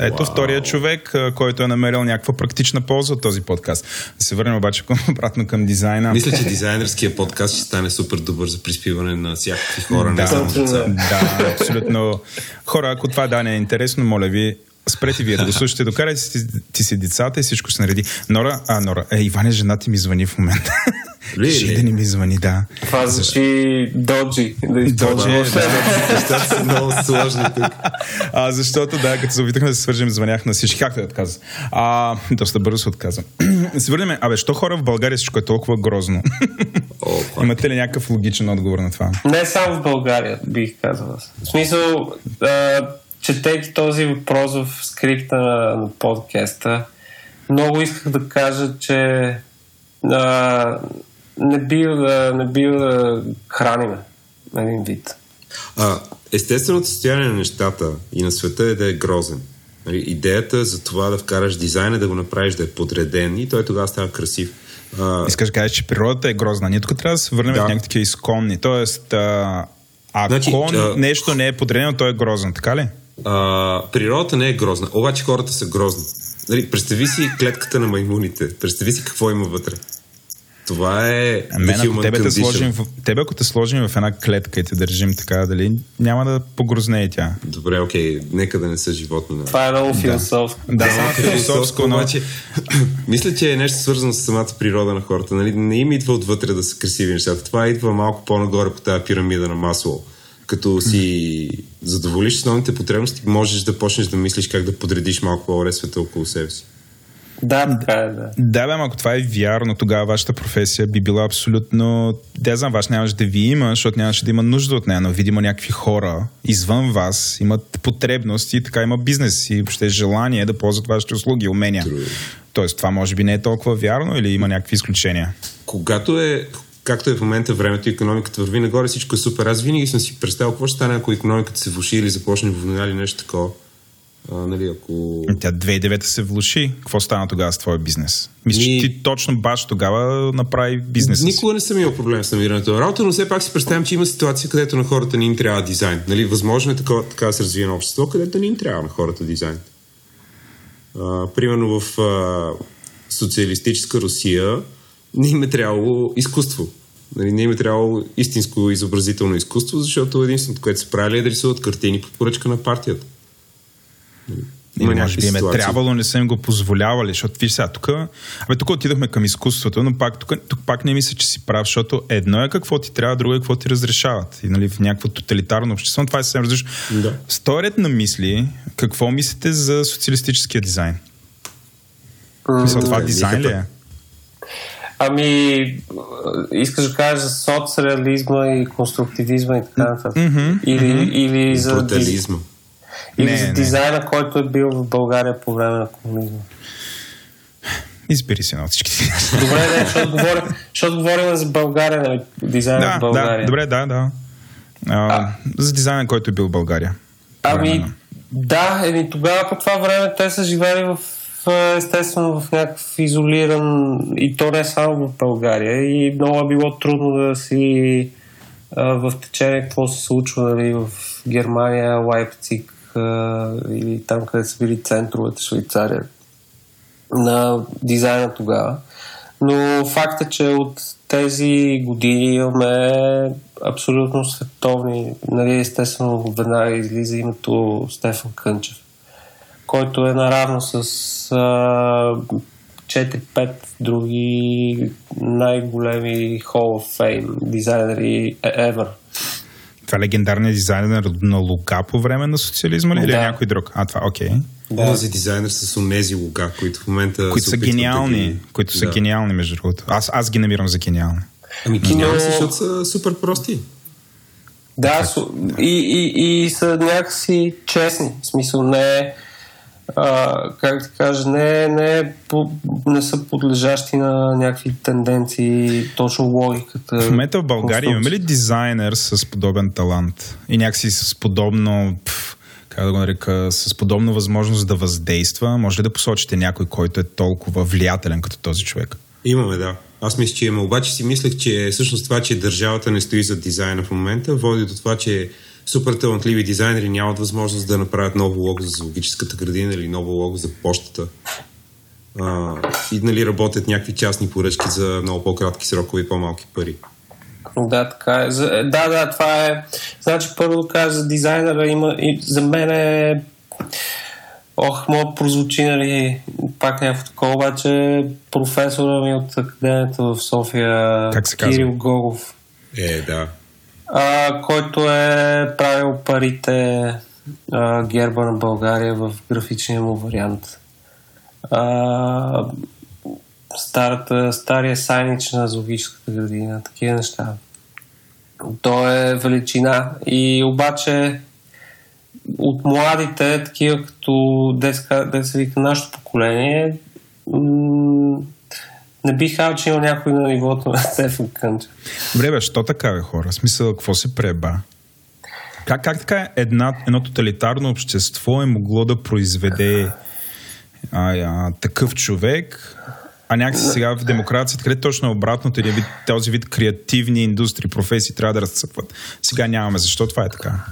Ето втория човек, който е намерил някаква практична полза от този подкаст. Да се върнем обаче към, обратно към дизайна. Мисля, че дизайнерския подкаст ще стане супер добър за приспиване на всякакви хора, Да, не само деца. да. да, абсолютно. Хора, ако това да не е интересно, моля ви, спрете вие да го слушате, докарайте си, ти си децата и всичко се нареди. Нора, а, Нора, е, Иване, жена ти ми звъни в момента. Ли, да не ми звъни, да. Това звучи доджи. Да. Доджи, да. Са много сложни тук. А, защото, да, като се опитахме да се свържем, звънях на всички. Как да отказа? А, доста бързо се отказвам. се върнем. Абе, що хора в България всичко е толкова грозно? О, пак. Имате ли някакъв логичен отговор на това? Не само в България, бих казал аз. В смисъл, а, четейки този въпрос в скрипта на, на подкаста, много исках да кажа, че а, не бива да, не бива да храниме на един вид. А, естественото състояние на нещата и на света е да е грозен. Нали, идеята за това да вкараш дизайна, да го направиш да е подреден и той тогава става красив. А, Искаш да кажеш, че природата е грозна. Ние тук трябва да се върнем Да. в някакви такива изконни. Тоест, а, ако Значи, а- нещо не е подредено, то е грозно, така ли? А, природата не е грозна, обаче хората са грозни. Нали, представи си клетката на маймуните. Представи си какво има вътре. Това е Мен, ако human тебе те, сложим в, тебе, ако те сложим в една клетка и те държим така, дали няма да погрознее тя. Добре, окей, нека да не са животни. нали? Това е много философско. Да, само философско, но... обаче, мисля, че е нещо свързано с самата природа на хората. Нали? Не им идва отвътре да са красиви нещата. Това идва малко по-нагоре по тази пирамида на масло. Като си задоволиш основните потребности, можеш да почнеш да мислиш как да подредиш малко по-добре света около себе си. Да, така е, да. Да, бе, ако това е вярно, тогава вашата професия би била абсолютно... Да, знам, ваш нямаше да ви има, защото нямаше да има нужда от нея, но видимо някакви хора извън вас имат потребности и така има бизнес и въобще желание да ползват вашите услуги, умения. Тоест, това може би не е толкова вярно или има някакви изключения? Когато е, както е в момента времето економиката върви нагоре, всичко е супер. Аз винаги съм си представил какво ще стане, ако економиката се влуши или започне война или нещо такова. А, нали, ако... Тя 2009 се влуши. Какво стана тогава с твоя бизнес? Мисля, Ни... че ти точно баш тогава направи бизнес. Никога не съм имал проблем с намирането на работа, но все пак си представям, че има ситуация, където на хората не им трябва дизайн. Нали, възможно е така да се развие на общество, където не им трябва на хората дизайн. А, примерно в а, социалистическа Русия не им е трябвало изкуство. Нали, не им е трябвало истинско изобразително изкуство, защото единственото, което се прави е да рисуват картини под поръчка на партията. Има може би им е трябвало, не са им го позволявали, защото виж сега, тук, абе, тук отидохме към изкуството, но пак, тук, тук пак не мисля, че си прав, защото едно е какво ти трябва, друго е какво ти разрешават. И нали, в някакво тоталитарно общество, това е съвсем различно. Да. Сторят на мисли, какво мислите за социалистическия дизайн? Мисля, това дизайн ли е? Ами, искаш да кажеш за соцреализма и конструктивизма и така нататък. Mm-hmm, или, mm-hmm. или за... Брутализма. Или не, за дизайна, не. който е бил в България по време на комунизма. Избери си на всички. Добре, не, защото говорим, защото говорим за България, нали? дизайна да, в България. Да, добре, да, да. А, а, за дизайна, който е бил в България. Ами, да, еми тогава по това време те са живели в естествено в някакъв изолиран и то не само в България и много е било трудно да си а, в течение какво се случва нали, в Германия, Лайпциг а, или там къде са били центровете Швейцария на дизайна тогава. Но факт е, че от тези години имаме абсолютно световни, нали, естествено веднага излиза името Стефан Кънчев който е наравно с а, 4-5 други най-големи Hall of Fame дизайнери ever. Това е легендарният дизайнер на луга по време на социализма ли да. или е някой друг? А, това, окей. Okay. Да. Този дизайнер с онези луга, които в момента. Които са гениални. Да ги... Които са да. гениални, между другото. Аз, аз ги намирам за гениални. Ами гениални, Но... защото са супер прости. Да, и, и, и са някакси честни. В смисъл не е а, как да кажа, не, не, не са подлежащи на някакви тенденции, точно логиката. В момента в България имаме ли дизайнер с подобен талант и някакси с подобно, пф, как да го нарека, с подобна възможност да въздейства? Може ли да посочите някой, който е толкова влиятелен като този човек? Имаме, да. Аз мисля, че има. Обаче си мислех, че всъщност това, че държавата не стои за дизайна в момента, води до това, че супер талантливи дизайнери нямат възможност да направят ново лого за зоологическата градина или ново лого за почтата. А, и нали, работят някакви частни поръчки за много по-кратки срокове и по-малки пари. Да, така е. Да, да, това е. Значи, първо да кажа за дизайнера, има, и за мен е. Ох, мога прозвучи, нали, пак някакво такова, обаче професора ми от Академията в София, как се Кирил Гогов. Е, да а, който е правил парите а, герба на България в графичния му вариант. А, старата, стария сайнич на зоологическата градина, такива неща. То е величина. И обаче от младите, такива като детска, детска вика нашето поколение, м- не бих има някой на нивото на Стефан Кънчев. Добре, бе, що така бе хора? Смисъл, какво се преба? Как, как така една, едно тоталитарно общество е могло да произведе а, а, такъв човек, а някакси сега в демокрацията, къде точно е обратното, или този вид креативни индустрии, професии трябва да разцъпват. Сега нямаме. Защо това е така?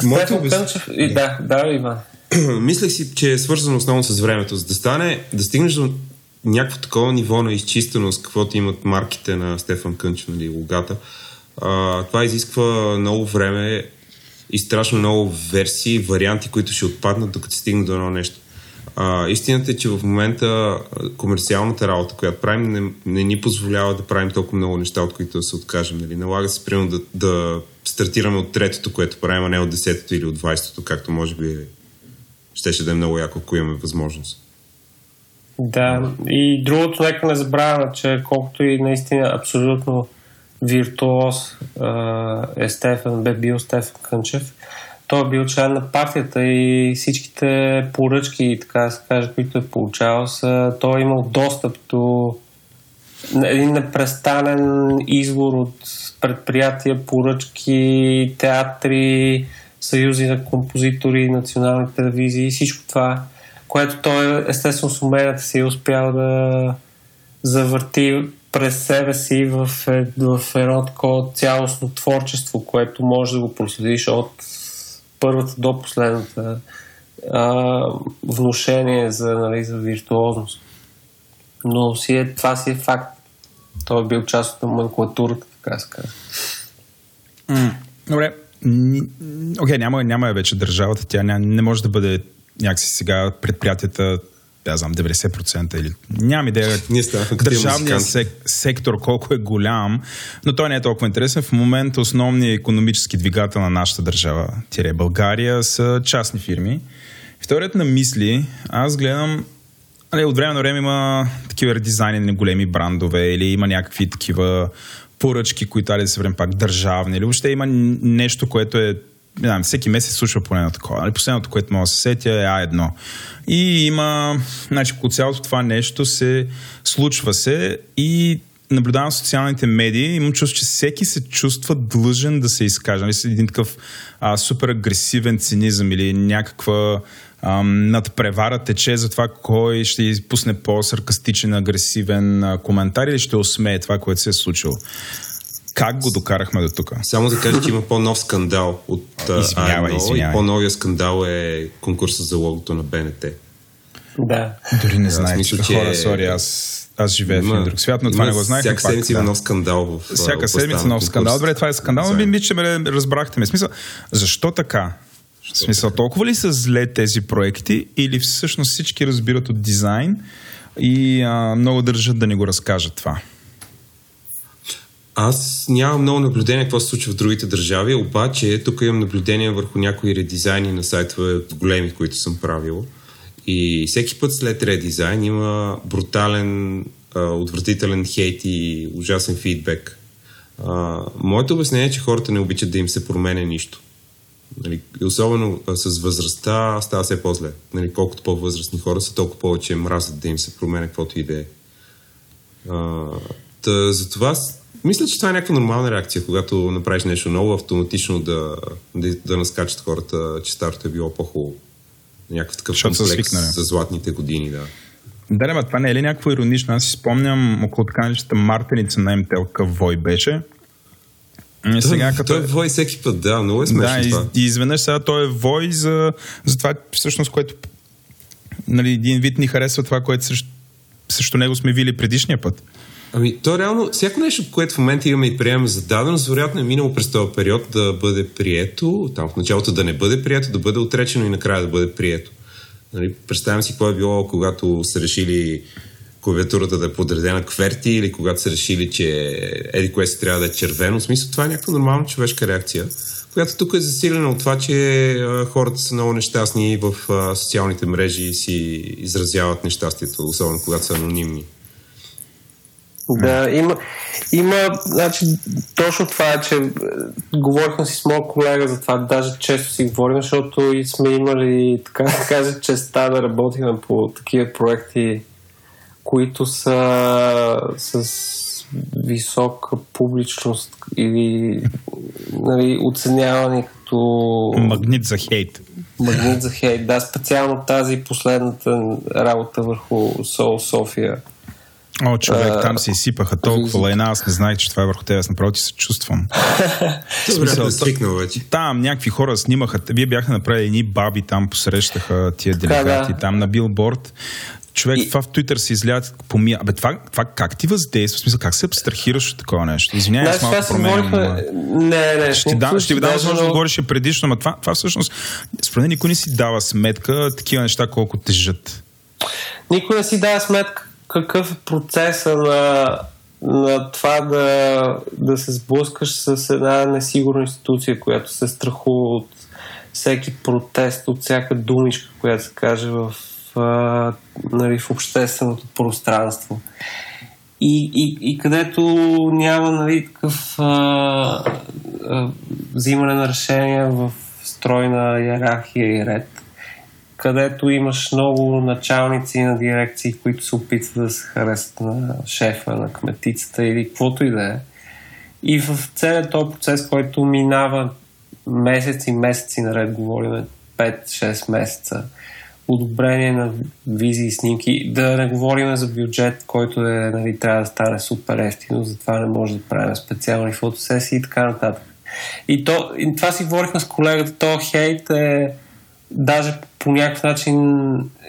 Стефан Кънчев... Да, да, Иван. Мислех си, че е свързано основно с времето. За да стане, да стигнеш до някакво такова ниво на изчистеност, каквото имат марките на Стефан Кънч, нали, логата. А, това изисква много време и страшно много версии, варианти, които ще отпаднат, докато стигнат до едно нещо. А, истината е, че в момента комерциалната работа, която правим, не, не ни позволява да правим толкова много неща, от които да се откажем. Нали? Налага се, примерно, да, да стартираме от третото, което правим, а не от десетото или от двайстото, както може би щеше да е много яко, ако имаме възможност. Да, и другото, нека не забравяме, че колкото и наистина абсолютно виртуоз е Стефан, бе бил Стефан Кънчев, той е бил член на партията и всичките поръчки, така да се каже, които е получавал, са, той е имал достъп до един непрестанен извор от предприятия, поръчки, театри, съюзи на композитори, национални телевизии, всичко това, което той естествено с умението си е успял да завърти през себе си в, е, в едно такова цялостно творчество, което може да го проследиш от първата до последната а, внушение за, нали, за виртуозност. Но си е, това си е факт. Той е бил част от номенклатурата, така се. Добре. Окей, okay, няма, няма вече държавата. Тя не може да бъде някакси сега предприятията да знам, 90% или нямам идея държавния сек, сектор колко е голям, но той не е толкова интересен. В момента основният економически двигател на нашата държава, тире България, са частни фирми. Вторият на мисли, аз гледам Али, от време на време има такива редизайни на големи брандове или има някакви такива поръчки, които али да се време пак държавни или въобще има нещо, което е не знам, всеки месец случва поне на такова. Нали? Последното, което мога да се сетя е А1. И има, значи, по цялото това нещо се случва се и наблюдавам социалните медии, имам чувство, че всеки се чувства длъжен да се изкаже. Нали, един такъв а, супер агресивен цинизъм или някаква ам, надпревара тече за това кой ще изпусне по-саркастичен, агресивен коментар или ще усмее това, което се е случило. Как го докарахме до тук? Само да кажа, че има по-нов скандал от извинявай, INO, извинявай. и по-новия скандал е конкурса за логото на БНТ. Да. Дори не Да, знаех, смисъл, че хора, сори, аз, аз живея в един друг свят, но това не го знаех. Всяка пак, седмица има да. нов скандал в Всяка седмица нов скандал. Добре, това е скандал, но би, че ме разбрахте ме. Смисъл, защо така? В смисъл, толкова ли са зле тези проекти или всъщност всички разбират от дизайн и а, много държат да ни го разкажат това? Аз нямам много наблюдение какво се случва в другите държави, обаче тук имам наблюдение върху някои редизайни на сайтове големи, които съм правил. И всеки път след редизайн има брутален, отвратителен хейт и ужасен фидбек. Моето обяснение е, че хората не обичат да им се променя нищо. Нали, особено с възрастта става все по-зле. Нали, колкото по-възрастни хора са, толкова повече мразят да им се променя каквото и да е. Затова мисля, че това е някаква нормална реакция, когато направиш нещо ново, автоматично да, да, да наскачат хората, че старото е било по-хубаво. Някакъв такъв Защото комплекс за златните години, да. Да, ама това не е ли някакво иронично? Аз си спомням около така наречената мартеница на МТЛ какъв вой беше. И сега той, като... той вой всеки път, да, много е смешно да, и, това. и изведнъж сега той е вой за, за това, всъщност, което нали, един вид ни харесва това, което срещу, срещу него сме вили предишния път. Ами, то реално, всяко нещо, което в момента имаме и приемаме за даденост, вероятно е минало през този период да бъде прието, там в началото да не бъде прието, да бъде отречено и накрая да бъде прието. Нали, представям си какво е било, когато са решили клавиатурата да е подредена кверти или когато са решили, че еди кое си трябва да е червено. В смисъл, това е някаква нормална човешка реакция, която тук е засилена от това, че хората са много нещастни в социалните мрежи и си изразяват нещастието, особено когато са анонимни. Да, има, има, значи, точно това е, че е, говорихме си с моят колега за това, даже често си говорим, защото и сме имали, така да кажа, честа да работим по такива проекти, които са с висока публичност или нали, оценявани като Магнит за хейт. магнит за хейт. Да, специално тази последната работа върху Сол София. О, човек, А, там се изсипаха толкова лайна, аз не знаех, че това е върху тебе, аз направо ти се чувствам. Смисъл, да свикнал вече. Там някакви хора снимаха, вие бяхте направили едни баби, там посрещаха тия делегати, да. там на билборд. Човек, И- това в Твитър се излят помия. Абе, това, това как ти въздейства? В смисъл, как се абстрахираш от такова нещо? Извинявай, аз Значи, малко променям. говорихме... Не, не, Ще, ти да, ще ви дам възможност да говориш предишно, но това, това всъщност, според мен никой не си дава сметка такива неща колко тежат. Никой не си дава сметка какъв е процеса на на това да, да се сблъскаш с една несигурна институция, която се страхува от всеки протест, от всяка думичка, която се каже в, нали, в общественото пространство. И, и, и където няма нали, такъв а, а, взимане на решения в стройна иерархия и ред, където имаш много началници на дирекции, които се опитват да се харесат на шефа, на кметицата или каквото и да е. И в целият този процес, който минава месеци, месеци наред, говорим 5-6 месеца, одобрение на визии и снимки. Да не говорим за бюджет, който е, нали, трябва да стане супер ефтино, затова не може да правим специални фотосесии и така нататък. И, то, и това си говорихме с колегата, то хейт е даже по някакъв начин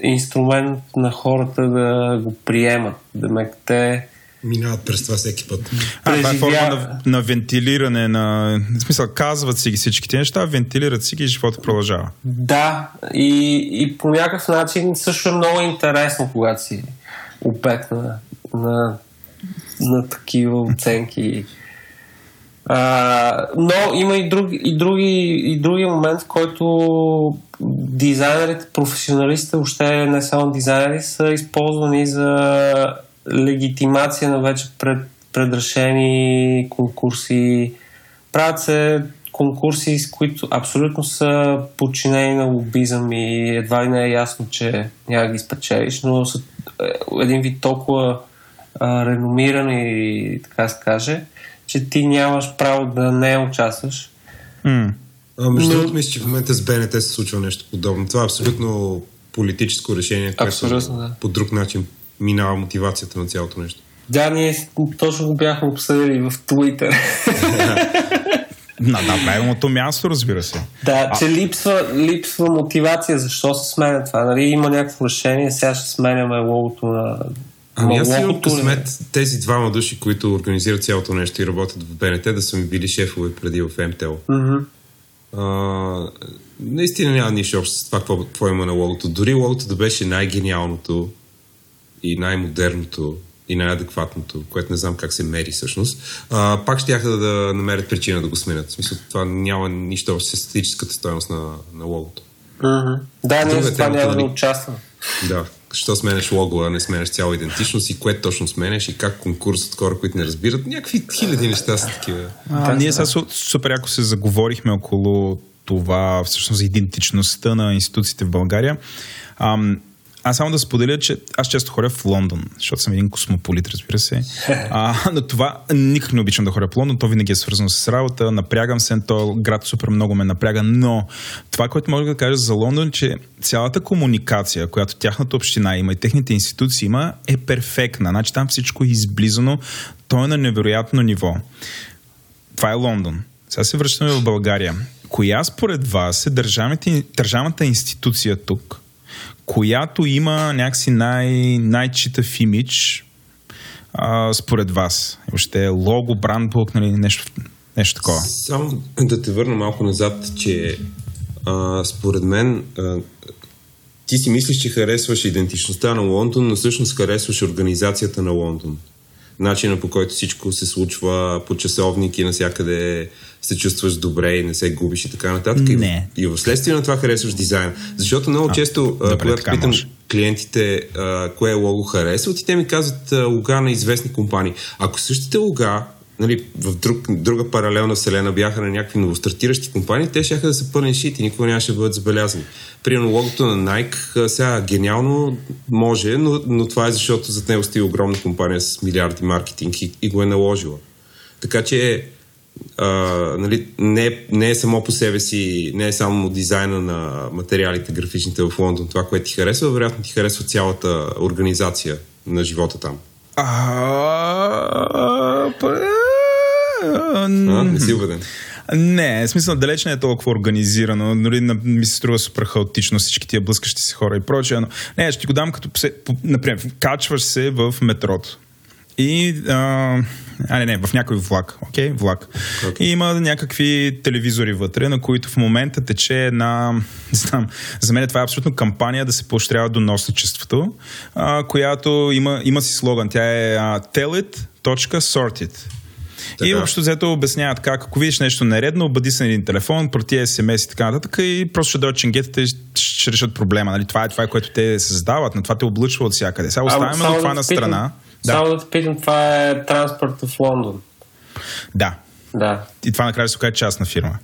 инструмент на хората да го приемат. Да ме те минават през това всеки път. А, това е форма на, на вентилиране, на... В смисъл, казват си ги всичките неща, вентилират си ги и живота продължава. Да, и, и по някакъв начин също е много интересно, когато си обект на, на, на такива оценки. А, но има и други, и, други, и други момент, в който дизайнерите, професионалистите, въобще не само дизайнери, са използвани за легитимация на вече пред, предрешени конкурси. Правят се конкурси, с които абсолютно са подчинени на лобизъм и едва ли не е ясно, че няма ги спечелиш, но са е, един вид толкова а, реномиран и така се каже, че ти нямаш право да не участваш. Mm. А, между другото, мисля, че в момента с БНТ се случва нещо подобно. Това е абсолютно политическо решение, което да. по друг начин минава мотивацията на цялото нещо. Да, ние точно го бяхме обсъдили в Twitter. На да, правилното място, разбира се. Да, а... че липсва, липсва мотивация. Защо се сменя това? Нали, има някакво решение, сега ще сменяме логото на... Ами аз имам късмет тези двама души, които организират цялото нещо и работят в БНТ, да са ми били шефове преди в МТЛ. Mm-hmm. А, наистина няма нищо общо с това, какво, какво има на логото. Дори логото да беше най-гениалното, и най-модерното и най-адекватното, което не знам как се мери всъщност, а, пак ще да, да намерят причина да го сменят. В смисъл, това няма нищо общо с естетическата стоеност на, на логото. Mm-hmm. Да, ние за това няма да, да участвам. Да, що сменеш лого, а не сменеш цяла идентичност и кое точно сменеш и как конкурс от хора, които не разбират. Някакви хиляди неща са такива. А, а ние сега супер яко се заговорихме около това, всъщност, за идентичността на институциите в България. Ам, аз само да споделя, че аз често ходя в Лондон, защото съм един космополит, разбира се. А, но това никак не обичам да ходя в Лондон, то винаги е свързано с работа, напрягам се, то град супер много ме напряга, но това, което мога да кажа за Лондон, че цялата комуникация, която тяхната община има и техните институции има, е перфектна. Значи там всичко е изблизано, то е на невероятно ниво. Това е Лондон. Сега се връщаме в България. Коя според вас е държавната институция тук, която има някакси най- най-читав имидж а, според вас? Въобще лого, брандбук, нали, нещо, нещо такова. Само да те върна малко назад, че а, според мен а, ти си мислиш, че харесваш идентичността на Лондон, но всъщност харесваш организацията на Лондон. Начина по който всичко се случва по часовник и навсякъде се чувстваш добре и не се губиш и така нататък. Не. И, и в следствие на това харесваш дизайна. Защото много а, често, добре, когато питам може. клиентите а, кое лого харесват, и те ми казват а, лога на известни компании. Ако същите лога нали, в друг, друга паралелна вселена бяха на някакви новостартиращи компании, те ще да са пълни шит и никога нямаше да бъдат забелязани. Примерно логото на Nike сега гениално може, но, но това е защото зад него стои огромна компания с милиарди маркетинг и, и го е наложила. Така че а, нали, не, не е само по себе си, не е само дизайна на материалите, графичните в Лондон, това, което ти харесва, вероятно ти харесва цялата организация на живота там. А, не си убеден. Не, в смисъл далеч не е толкова организирано. Дори ми се струва супер хаотично всички тия блъскащи се хора и прочее. Но не, ще ти го дам като, например, качваш се в метрото. И а, а не, не, в някой влак. Окей, okay, влак. Okay. И има някакви телевизори вътре, на които в момента тече една, не знам, за мен това е абсолютно кампания да се поощрява доносничеството, а, която има, има си слоган. Тя е а, Tell it Sorted. Така. И общо взето обясняват как, ако видиш нещо нередно, обади се на един телефон, проти СМС и така нататък и просто ще дойдат ченгетите и ще решат проблема. Нали? Това е това, е, което те създават, но това те облъчва от всякъде. Сега оставяме само това на те питам- страна. Само Да, да те питам, това е транспорт в Лондон. да. Да. И това накрая се окаже частна фирма.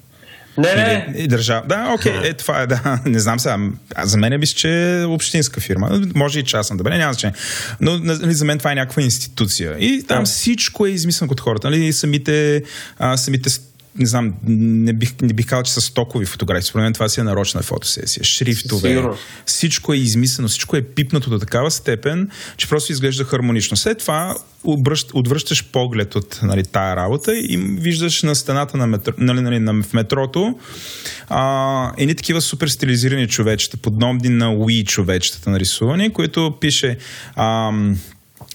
Не, не, И, и държава. Да, окей, е, това е, да. Не знам сега. А за мен мисля, че е общинска фирма. Може и частна да бъде, няма значение. Но нали, за мен това е някаква институция. И там Да. всичко е измислено от хората. Нали, самите, а, самите не знам, не бих, не бих казал, че са стокови фотографии. Според мен това си е нарочна фотосесия. Шрифтове. Сигурно. Всичко е измислено, всичко е пипнато до такава степен, че просто изглежда хармонично. След това обръщ, отвръщаш поглед от нали, тая работа и виждаш на стената на метро, нали, нали, на, в метрото а, едни такива супер стилизирани човечета, подобни на Wii човечетата нарисувани, които пише ам,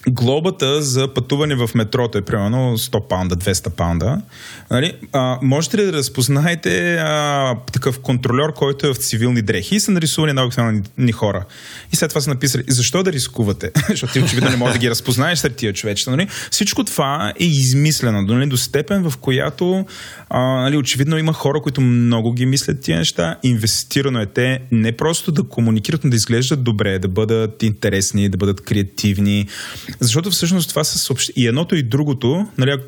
глобата за пътуване в метрото е примерно 100 паунда, 200 паунда. Нали? А, можете ли да разпознаете а, такъв контролер, който е в цивилни дрехи и са нарисувани на обикновени хора? И след това са написали, защо да рискувате? Защото ти очевидно не можеш да ги разпознаеш сред тия човечета. Нали? Всичко това е измислено нали? до степен, в която а, нали, очевидно има хора, които много ги мислят тия неща. Инвестирано е те не просто да комуникират, но да изглеждат добре, да бъдат интересни, да бъдат креативни. Защото всъщност това са съобщ... и едното и другото, нали,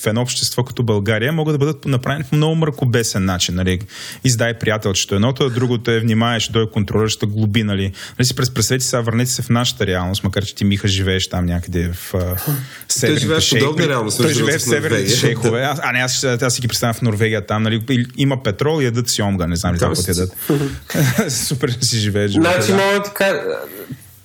в едно общество като България могат да бъдат направени по много мракобесен начин. Нали. Издай приятелчето едното, а другото е внимаеш, дой контролираща глоби. Нали. нали си през пресвети сега, върнете се в нашата реалност, макар че ти Миха живееш там някъде в а, северните живее в подобна реалност, Той живее в северните шейхове. Аз, а не, аз, ще- аз си ги представям в Норвегия там. Нали. Има петрол и ядат сьомга. Не знам ли какво ядат. Супер си живееш. Значи мога да кажа...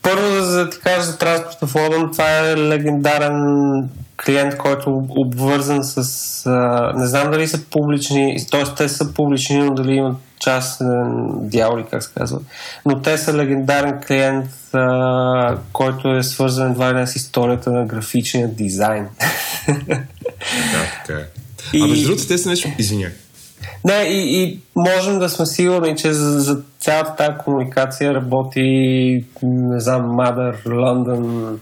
Първо да, да ти кажа за транспорта в Лондон, това е легендарен клиент, който е обвързан с... А, не знам дали са публични, т.е. те са публични, но дали имат частен дял или как се казва. Но те са легендарен клиент, а, който е свързан едва ли с историята на графичния дизайн. Да, така е. А между другото, те са нещо... Извиняй. Не, и, и можем да сме сигурни, че за, за цялата тази комуникация работи, не знам, Mother, London,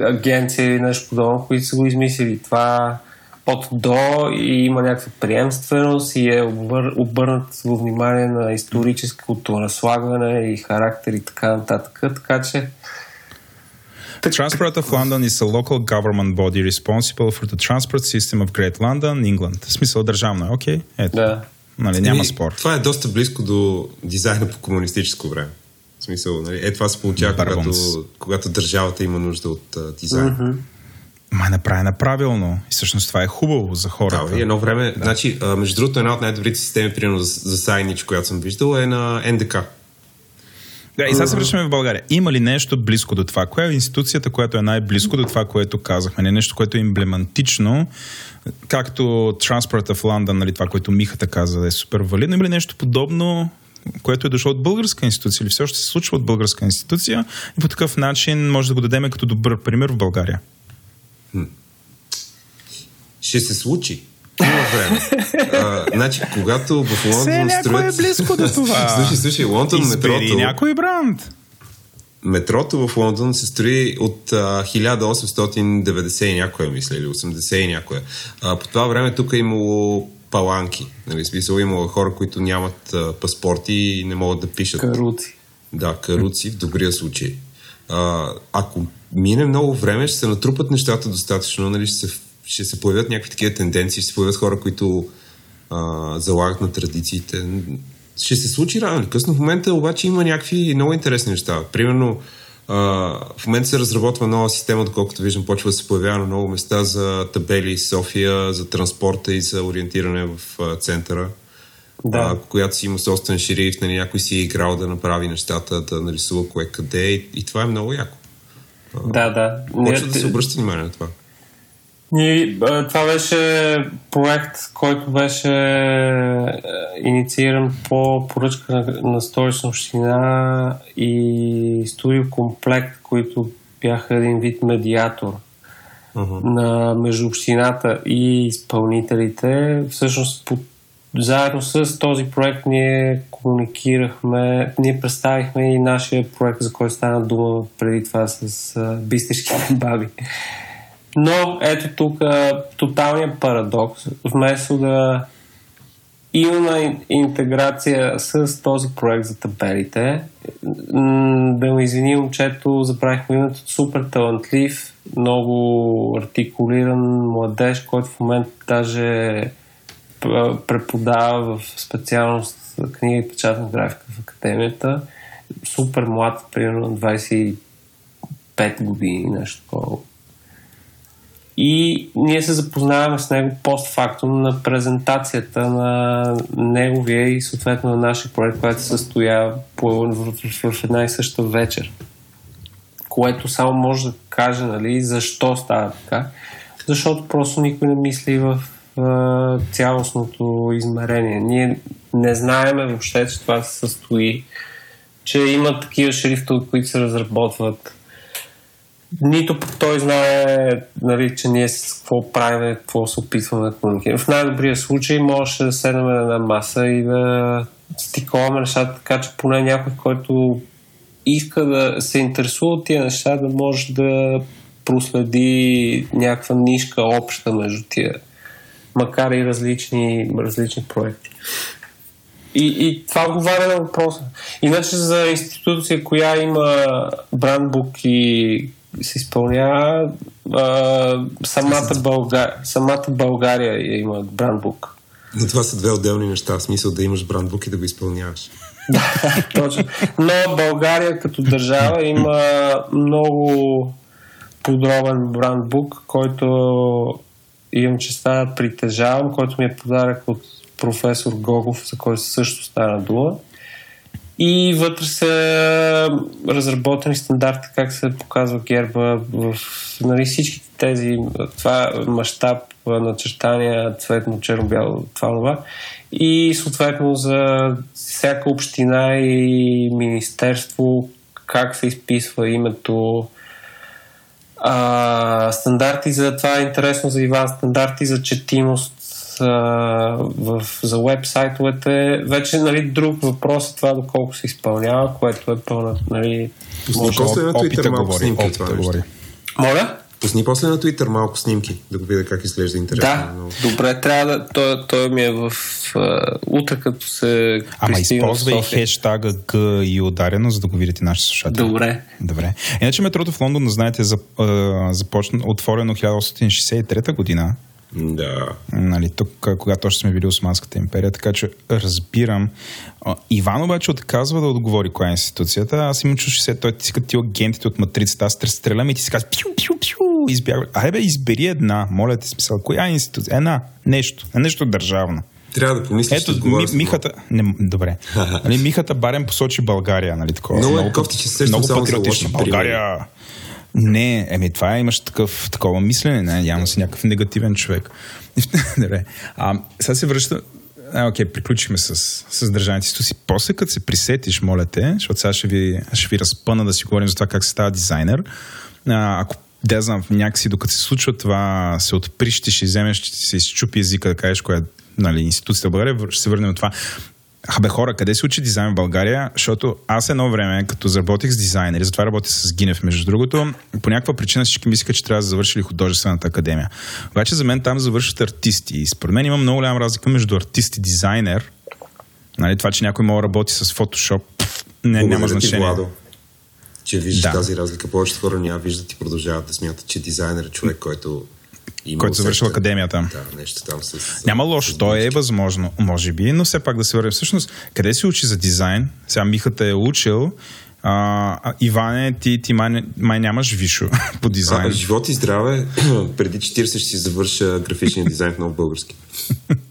агенция или нещо подобно, които са го измислили. Това от до и има някаква приемственост и е обър, обърнат внимание на историческото наслагване и характер и така нататък. Така че Transport of London is a local government body responsible for the transport system of Great London, England. В смисъл държавно, е, окей? Ето. да. Нали, няма Еми, спор. Това е доста близко до дизайна по комунистическо време. В смисъл, нали? Е, това се получава, когато, когато държавата има нужда от а, дизайн. Mm-hmm. Ма направена правилно. И всъщност това е хубаво за хората. Да, и едно време, да. значи, а, между другото, една от най-добрите системи, примерно за, за сайнич, която съм виждал, е на НДК. Да, и сега се връщаме в България. Има ли нещо близко до това? Коя е институцията, която е най-близко до това, което казахме? Не нещо, което е емблематично, както Transport of London, нали, това, което Михата каза, да е супер валидно. Има ли нещо подобно, което е дошло от българска институция или все още се случва от българска институция и по такъв начин може да го дадем като добър пример в България? Ще се случи. Има време. А, значи, когато в Лондон Все някой строят... е близко до това. слушай, слушай, Лондон Избери метрото... някой бранд. Метрото в Лондон се строи от а, 1890 и някоя, мисля, или 80 и някоя. А, по това време тук е имало паланки. Нали, смисъл имало хора, които нямат а, паспорти и не могат да пишат. Каруци. Да, каруци в добрия случай. А, ако мине много време, ще се натрупат нещата достатъчно, нали, ще, се, ще се появят някакви такива тенденции, ще се появят хора, които а, залагат на традициите. Ще се случи рано или късно. В момента обаче има някакви много интересни неща. Примерно, а, в момента се разработва нова система, доколкото виждам, почва да се появява на много места за табели София, за транспорта и за ориентиране в а, центъра Да. а, която си има собствен шериф, нали, някой си е играл да направи нещата, да нарисува кое къде и, и това е много яко. Да, да. Почва да се обръща внимание на това. Ние, това беше проект, който беше а, иницииран по поръчка на, на столична община и студио комплект, които бяха един вид медиатор Uh-huh. на между общината и изпълнителите. Всъщност по, заедно с този проект ние комуникирахме, ние представихме и нашия проект, за който стана дума преди това с а, бистешките баби. Но ето тук тоталният парадокс. Вместо да имаме интеграция с този проект за табелите, да ме извини момчето, забравих името, супер талантлив, много артикулиран младеж, който в момента даже преподава в специалност книга и печатна графика в академията. Супер млад, примерно 25 години, нещо такова. И ние се запознаваме с него постфактум на презентацията на неговия и съответно на нашия проект, който се състоя в, една и съща вечер. Което само може да каже нали, защо става така. Защото просто никой не мисли в в цялостното измерение. Ние не знаеме въобще, че това се състои, че има такива шрифтове, които се разработват. Нито той знае, нали, че ние с какво правим, какво се опитваме да комуникираме. В най-добрия случай можеше да седнем на една маса и да стиковаме нещата, така че поне някой, който иска да се интересува от тия неща, да може да проследи някаква нишка обща между тия макар и различни, различни проекти. И, и това отговаря на въпроса. Иначе за институция, коя има брандбук и се изпълнява, а, самата, Бълга... самата България има брандбук. Но това са две отделни неща, в смисъл да имаш брандбук и да го изпълняваш. да, точно. Но България като държава има много подробен брандбук, който имам честа да притежавам, който ми е подарък от професор Гогов, за който също стана дума. И вътре са разработени стандарти как се показва герба в нали, всички тези, това мащаб, начертания, цветно, черно-бяло, това, това. И съответно за всяка община и министерство как се изписва името, а, стандарти за това е интересно за Иван, стандарти за четимост а, в, за веб-сайтовете. Вече нали, друг въпрос е това доколко се изпълнява, което е пълна. Нали, Пусни после на Twitter малко говори, снимки това говори. Моля? Пусни после на Twitter малко снимки, да го видя как изглежда интересно. Да, много. добре, трябва да. Той, той ми е в uh, утре, като се. Ама използвай хештага Г и ударено, за да го видите нашите слушатели. Добре. Добре. Иначе метрото в Лондон, знаете, започна отворено 1863 година. Да. Нали, тук, когато още сме били Османската империя, така че разбирам. Иван обаче отказва да отговори коя е институцията. Аз имам чу 60, той ти като ти агентите от матрицата, аз стрелям и ти си казва пиу, пиу, пиу, избягва. Айде бе, избери една, моля ти смисъл. Коя е институция? Една, нещо, нещо държавно. Трябва да помислиш, Ето, ми, Михата... Не, добре. нали, Михата Барен посочи България, нали такова. Много, много е кофти, че се много патриотично. България, не, еми това имаш такъв, такова мислене, не, явно си някакъв негативен човек. Добре. А, сега се връща, а, окей, приключихме с, с държавните си. После, като се присетиш, моля те, защото сега ще ви, ще ви разпъна да си говорим за това как се става дизайнер. А, ако да знам, някакси докато се случва това, се отприщиш и вземеш, ще се изчупи езика да кажеш коя нали, институцията в България, ще се върнем от това. Абе хора, къде се учи дизайн в България? Защото аз едно време, като заработих с дизайнери, затова работя с Гинев, между другото, по някаква причина всички мислиха, че трябва да завършили художествената академия. Обаче за мен там завършват артисти. И според мен има много голяма разлика между артист и дизайнер. Нали, това, че някой може да работи с фотошоп, не, няма значение. Ти, Владо, че виждаш да. тази разлика. Повечето хора няма виждат и продължават да смятат, че дизайнер е човек, който има който завършил академията. Да, нещо там с... Няма лошо, то е възможно, може би, но все пак да се върне. Всъщност, къде се учи за дизайн? Сега Михата е учил, а, Иване, ти, ти май, май нямаш вишо по дизайн. А, живот и здраве, преди 40 ще си завърша графичния дизайн в много български.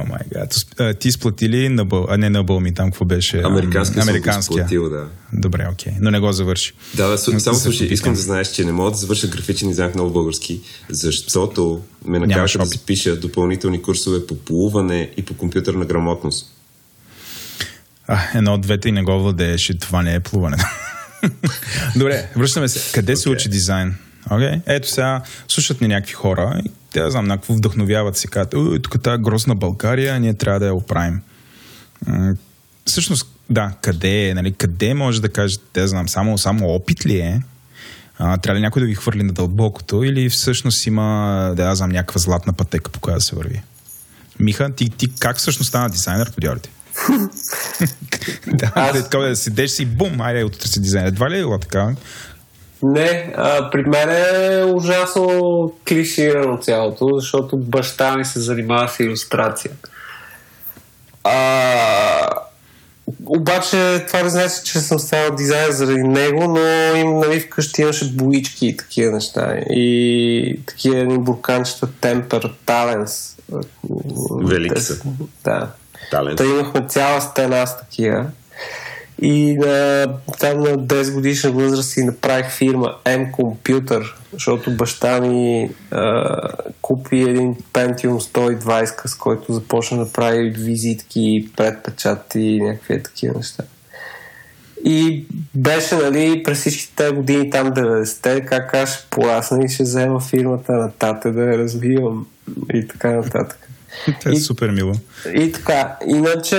О май гад. Ти изплатили на бъл... а не на бълми, там какво беше? Американския. Американския. Изплатил, да. Добре, окей. Но не го завърши. Да, да, само слушай, искам да знаеш, че не мога да завърша графичен дизайн в много български, защото ме накараха да запиша допълнителни курсове по плуване и по компютърна грамотност. А, едно от двете и не го владееш и това не е плуване. Добре, връщаме се. Къде okay. се учи дизайн? Okay? Ето сега, слушат ни някакви хора и те, да знам, някакво вдъхновяват си, казват, тук тази грозна България, ние трябва да я оправим. Всъщност, да, къде е, нали, къде може да кажете, те знам, само, само опит ли е? А, трябва ли някой да ви хвърли на дълбокото или всъщност има, да знам, някаква златна пътека, по която да се върви? Миха, ти, ти как всъщност стана дизайнер по дяволите? да, Аз- така да седеш си, бум, айде, утре си дизайнер. Едва ли е така? Не, а, при мен е ужасно клиширано цялото, защото баща ми се занимава с иллюстрация. А, обаче това не значи, че съм станал дизайнер заради него, но им, нали, вкъщи имаше боички и такива неща. И такива едни бурканчета Temper Talents. Велики са. Да. Та имахме цяла стена с такива. И на, там на 10 годишна възраст си направих фирма M Computer, защото баща ми а, купи един Pentium 120, с който започна да прави визитки, предпечати и някакви такива неща. И беше, нали, през всичките тези години там 90-те, как аз порасна и ще взема фирмата на тате да я развивам и така нататък. Това е И- супер мило. И така, иначе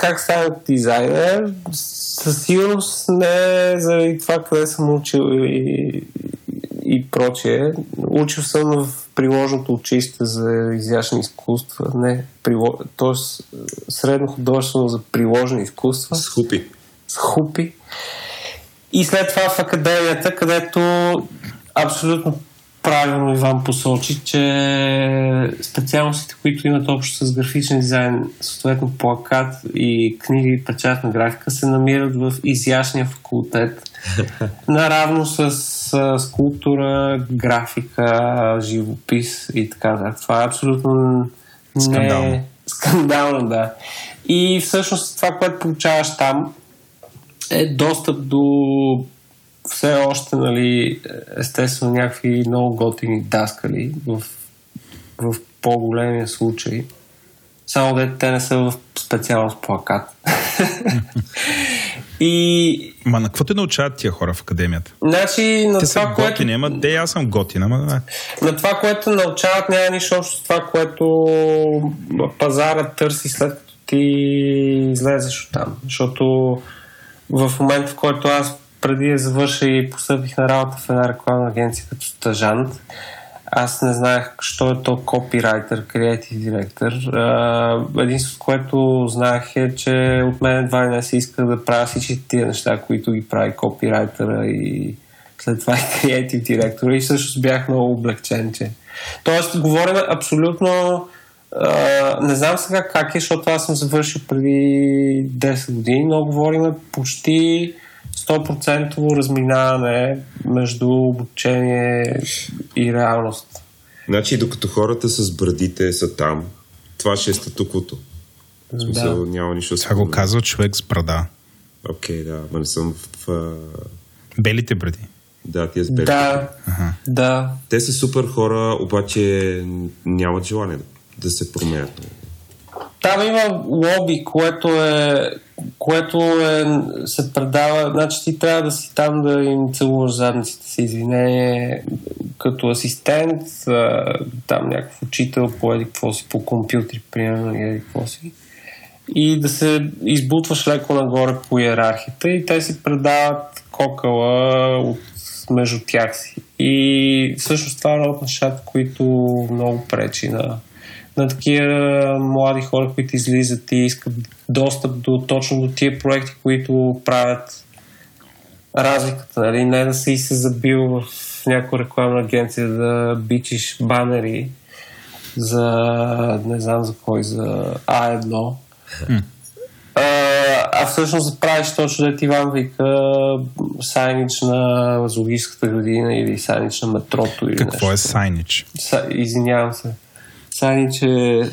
как станах дизайнер, със сигурност не заради това къде съм учил и, и прочее. Учил съм в приложното училище за изящни изкуства, не, прило... т.е. средно художествено за приложени изкуства С хупи. с хупи. И след това в академията, където абсолютно правилно Иван посочи, че специалностите, които имат общо с графичен дизайн, съответно плакат и книги и печатна графика, се намират в изящния факултет. Наравно с а, скулптура, графика, живопис и така нататък. Това е абсолютно Скандално. не... Скандално, да. И всъщност това, което получаваш там, е достъп до все още, нали, естествено, някакви много готини даскали в, в по-големия случай. Само де те не са в специалност плакат. и, Ма на какво те научават тия хора в академията? значи, на Те са това, което готини, ама де аз съм готин, ама да. на това, което научават, няма нищо общо с това, което пазара търси след като ти излезеш от там. Защото в момента, в който аз преди да завърша и постъпих на работа в една рекламна агенция като стажант, аз не знаех, що е то копирайтер, креатив директор. Единството, което знаех е, че от мен едва не се иска да правя всички тия неща, които ги прави копирайтера и след това и креатив директора и всъщност бях много облегчен, че... Тоест, говорим абсолютно... А, не знам сега как е, защото аз съм завършил преди 10 години, но говорим почти 100% разминаване между обучение и реалност. Значи, докато хората с брадите са там, това ще е статуквото. В смисъл, Да. няма нищо Това го казва човек с брада. Окей, да, ма не съм в... а, Белите бради. Да, тия с белите. Да, да. Те са супер хора, обаче нямат желание да, да се променят. Там има лоби, което е което е, се предава, значи ти трябва да си там да им целуваш задниците си, извинение, като асистент, там някакъв учител по еди какво си, по компютри, примерно, еди какво си. И да се избутваш леко нагоре по иерархията и те си предават кокала от между тях си. И всъщност това е от нещата, които много пречи на, на такива млади хора, които излизат и искат достъп до точно до тия проекти, които правят разликата. Нали? Не да си се забил в някоя рекламна агенция да бичиш банери за не знам за кой, за А1. А, а всъщност да правиш точно да ти Иван вика сайнич на зоологическата градина или сайнич на метрото или Какво нещо. е сайнич? Са, извинявам се. Сайнич е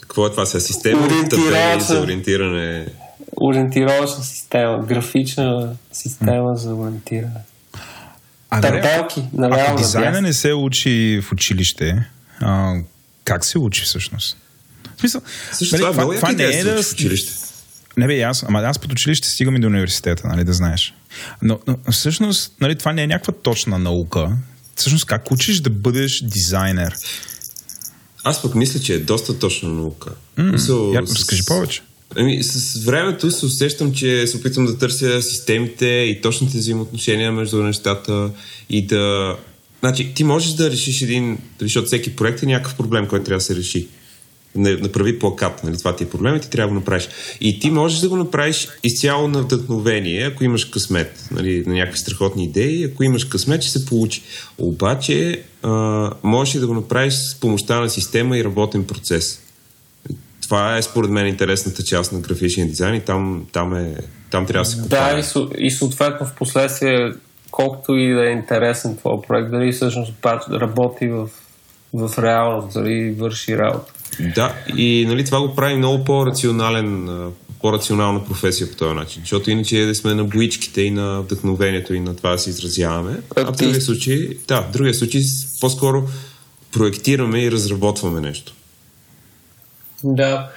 Какво е това сега? Система Ориентировачна. за ориентиране? ориентировъчна система, графична система за ориентиране. А, да, Табелки, наляво ако дизайна не се учи в училище, а, как се учи всъщност? В смисъл, Също нали, това, яка идея не е да да... се учи в училище. Не бе, аз, ама аз под училище стигам и до университета, нали, да знаеш. Но, но всъщност, нали, това не е някаква точна наука. Всъщност, как учиш да бъдеш дизайнер? Аз пък мисля, че е доста точна наука. М, Мисъл, я, с- разкажи повече. Ами, с времето се усещам, че се опитвам да търся системите и точните взаимоотношения между нещата и да... Значи, ти можеш да решиш един... Защото всеки проект е някакъв проблем, който трябва да се реши. Направи плакат, нали? Това ти е проблем и ти трябва да го направиш. И ти можеш да го направиш изцяло на вдъхновение, ако имаш късмет, нали? на някакви страхотни идеи, ако имаш късмет, ще се получи. Обаче, а, можеш и да го направиш с помощта на система и работен процес това е според мен интересната част на графичния дизайн и там, там, е, там трябва да се купае. Да, и, и съответно в последствие, колкото и да е интересен това проект, дали всъщност работи в, в реалност, дали върши работа. Да, и нали, това го прави много по-рационален, по-рационална професия по този начин, защото иначе да сме на боичките и на вдъхновението и на това да се изразяваме. А в другия случай, да, в другия случай по-скоро проектираме и разработваме нещо. Да.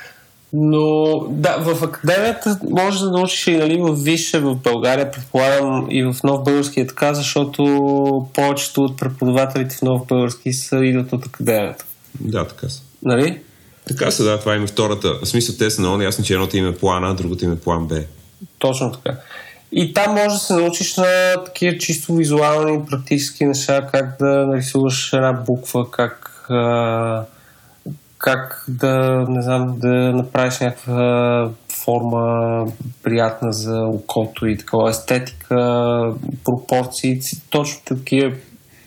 Но да, в академията може да научиш и нали, в висше в България, предполагам и в Нов Български е така, защото повечето от преподавателите в Нов Български са идват от академията. Да, така са. Нали? Така са, да, това има втората. В смисъл те са много ясно, че едното им е план А, другото им е план Б. Точно така. И там може да се научиш на такива чисто визуални, практически неща, как да нарисуваш една буква, как а, как да, не знам, да направиш някаква форма приятна за окото и такова естетика, пропорции, точно такива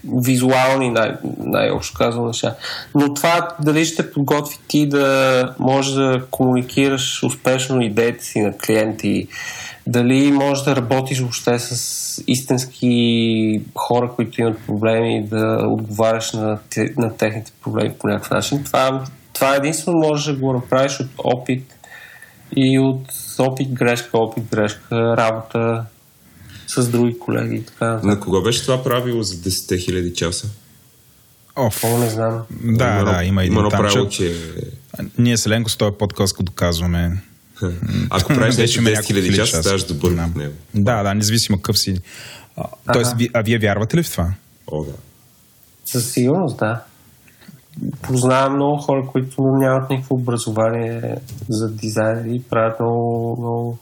визуални, най- най-общо казвам неща. Но това дали ще подготви ти да можеш да комуникираш успешно идеите си на клиенти, дали можеш да работиш въобще с истински хора, които имат проблеми, да отговаряш на, на техните проблеми по някакъв начин. Това това единствено може да го направиш от опит и от опит, грешка, опит, грешка, работа с други колеги и така. На кого беше това правило за 10 000 часа? Оф. О, не знам. Да, има, да, има един има там, правило, че... Ние с Ленко с този подкаст го доказваме. Ако правиш нещо 10 000 часа, ставаш добър да. в него. Да, да, независимо какъв си. А, тоест, ви, а вие вярвате ли в това? О, да. Със сигурност, да познавам много хора, които нямат никакво образование за дизайн и правят много, много,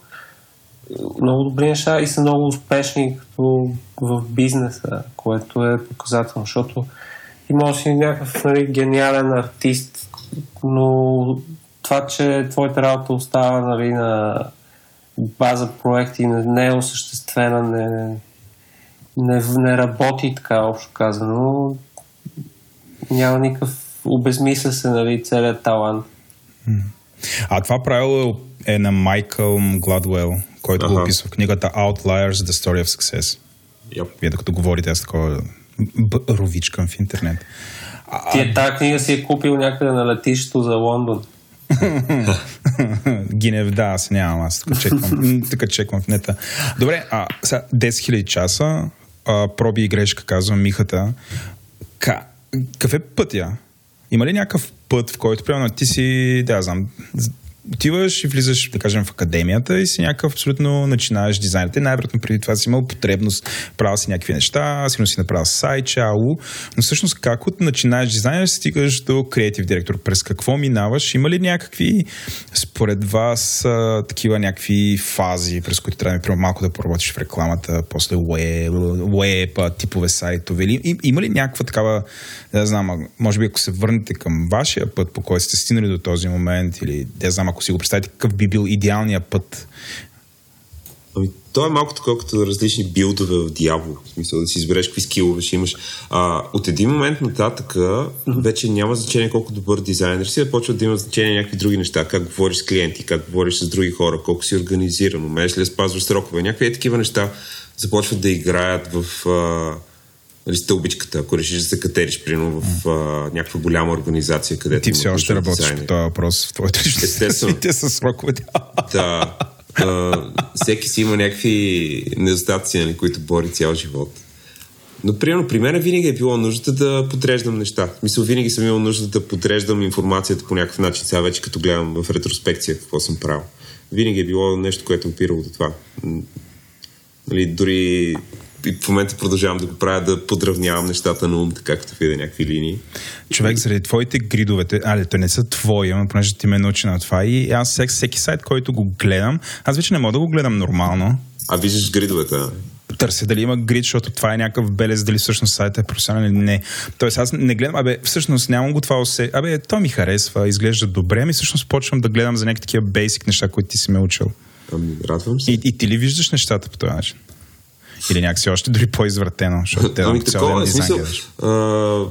много добри неща и са много успешни като в бизнеса, което е показателно, защото ти може да си някакъв нали, гениален артист, но това, че твоята работа остава нали, на база проекти не е осъществена, не, не, не работи така общо казано, няма никакъв обезмисля се нали, целият талант. А това правило е на Майкъл Гладуел, който ага. го описва в книгата Outliers, The Story of Success. Yep. Вие докато говорите, аз такова ровичкам в интернет. А, Ти е тази книга си е купил някъде на летището за Лондон. Гинев, да, аз нямам, аз тук чеквам, тук чеквам в нета. Добре, а, сега 10 000 часа, а, проби и грешка, казвам Михата. Ка, какъв е пътя? Има ли някакъв път, в който, примерно, ти си, да, знам, отиваш и влизаш, да кажем, в академията и си някакъв абсолютно начинаеш дизайнът. Най-вероятно преди това си имал потребност, правил си някакви неща, сигурно си направил сайт, чао, но всъщност как от начинаеш дизайнер стигаш до креатив директор? През какво минаваш? Има ли някакви, според вас, такива някакви фази, през които трябва да малко да поработиш в рекламата, после уеб типове сайтове? Или, има ли някаква такава, да знам, може би ако се върнете към вашия път, по който сте стигнали до този момент, или да знам, ако си го представите, какъв би бил идеалният път? Ами, то е малко такова като различни билдове в Диабло. В смисъл да си избереш какви скилове ще имаш. А, от един момент нататък вече няма значение колко добър дизайнер си, а почва да има значение някакви други неща. Как говориш с клиенти, как говориш с други хора, колко си организиран, умееш ли да спазваш срокове. Някакви е такива неща започват да играят в а, нали, стълбичката, ако решиш да се катериш, примерно в а, някаква голяма организация, където. Ти все още работиш дизайнер. по този въпрос в твоето лично Естествено. с сроковете. Да. А, всеки си има някакви недостатъци, нали, които бори цял живот. Но, примерно, при мен винаги е било нужда да подреждам неща. Смисъл, винаги съм имал нужда да подреждам информацията по някакъв начин. Сега вече като гледам в ретроспекция какво съм правил. Винаги е било нещо, което опирало до това. Нали, дори и в момента продължавам да го правя, да подравнявам нещата на ум, така като видя някакви линии. Човек, заради твоите гридовете, али, те не са твои, но понеже ти ме научи на това и аз всеки, всеки сайт, който го гледам, аз вече не мога да го гледам нормално. А виждаш гридовете, търся дали има грид, защото това е някакъв белез, дали всъщност сайта е професионален или не. Тоест аз не гледам, абе, всъщност нямам го това усе. Абе, то ми харесва, изглежда добре, ми всъщност почвам да гледам за някакви такива бейсик неща, които ти си ме учил. Ами, радвам се. И, и ти ли виждаш нещата по този начин? Или някакси още дори по-извратено, защото те ами, цял ден е, смисъл, а,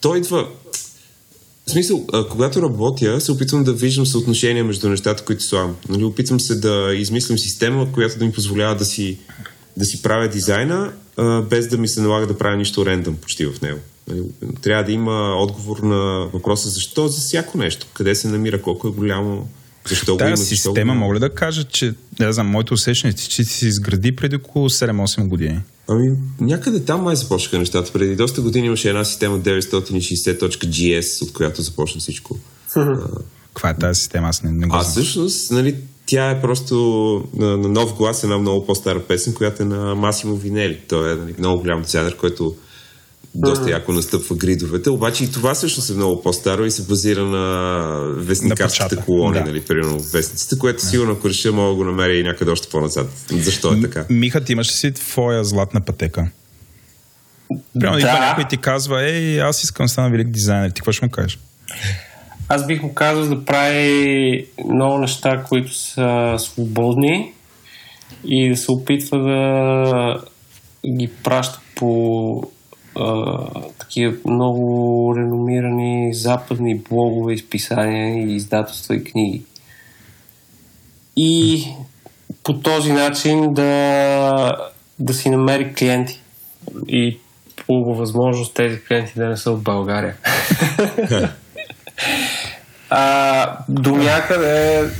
той идва... В смисъл, а, когато работя, се опитвам да виждам съотношение между нещата, които слагам. Нали, опитвам се да измислям система, която да ми позволява да си да си правя дизайна, а, без да ми се налага да правя нищо рендъм почти в него. Нали, трябва да има отговор на въпроса защо за всяко нещо, къде се намира, колко е голямо, защо Тая го има. система, го... мога ли да кажа, че, не знам, моето усещане е, че си изгради преди около 7-8 години. Ами, някъде там май започнаха нещата. Преди доста години имаше една система 960.gs, от която започна всичко. Каква е тази система? Аз не, не го А знам. всъщност, нали, тя е просто на, на нов глас една много по-стара песен, която е на Масимо Винели. Той е нали, много голям дизайнер, който доста яко настъпва гридовете. Обаче и това всъщност е много по-старо и се базира на вестникарските На колони, да. нали, примерно вестниците, което сигурно ако реша мога да го намеря и някъде още по-назад. Защо е така? Миха, ти имаш ли си твоя златна пътека? Идва Да. някой и ти казва, ей, аз искам да стана велик дизайнер. Ти какво ще му кажеш? Аз бих му казал да прави много неща, които са свободни и да се опитва да ги праща по такива много реномирани западни блогове, изписания и издателства и книги. И по този начин да, да си намери клиенти. И по възможност тези клиенти да не са от България. А, до някъде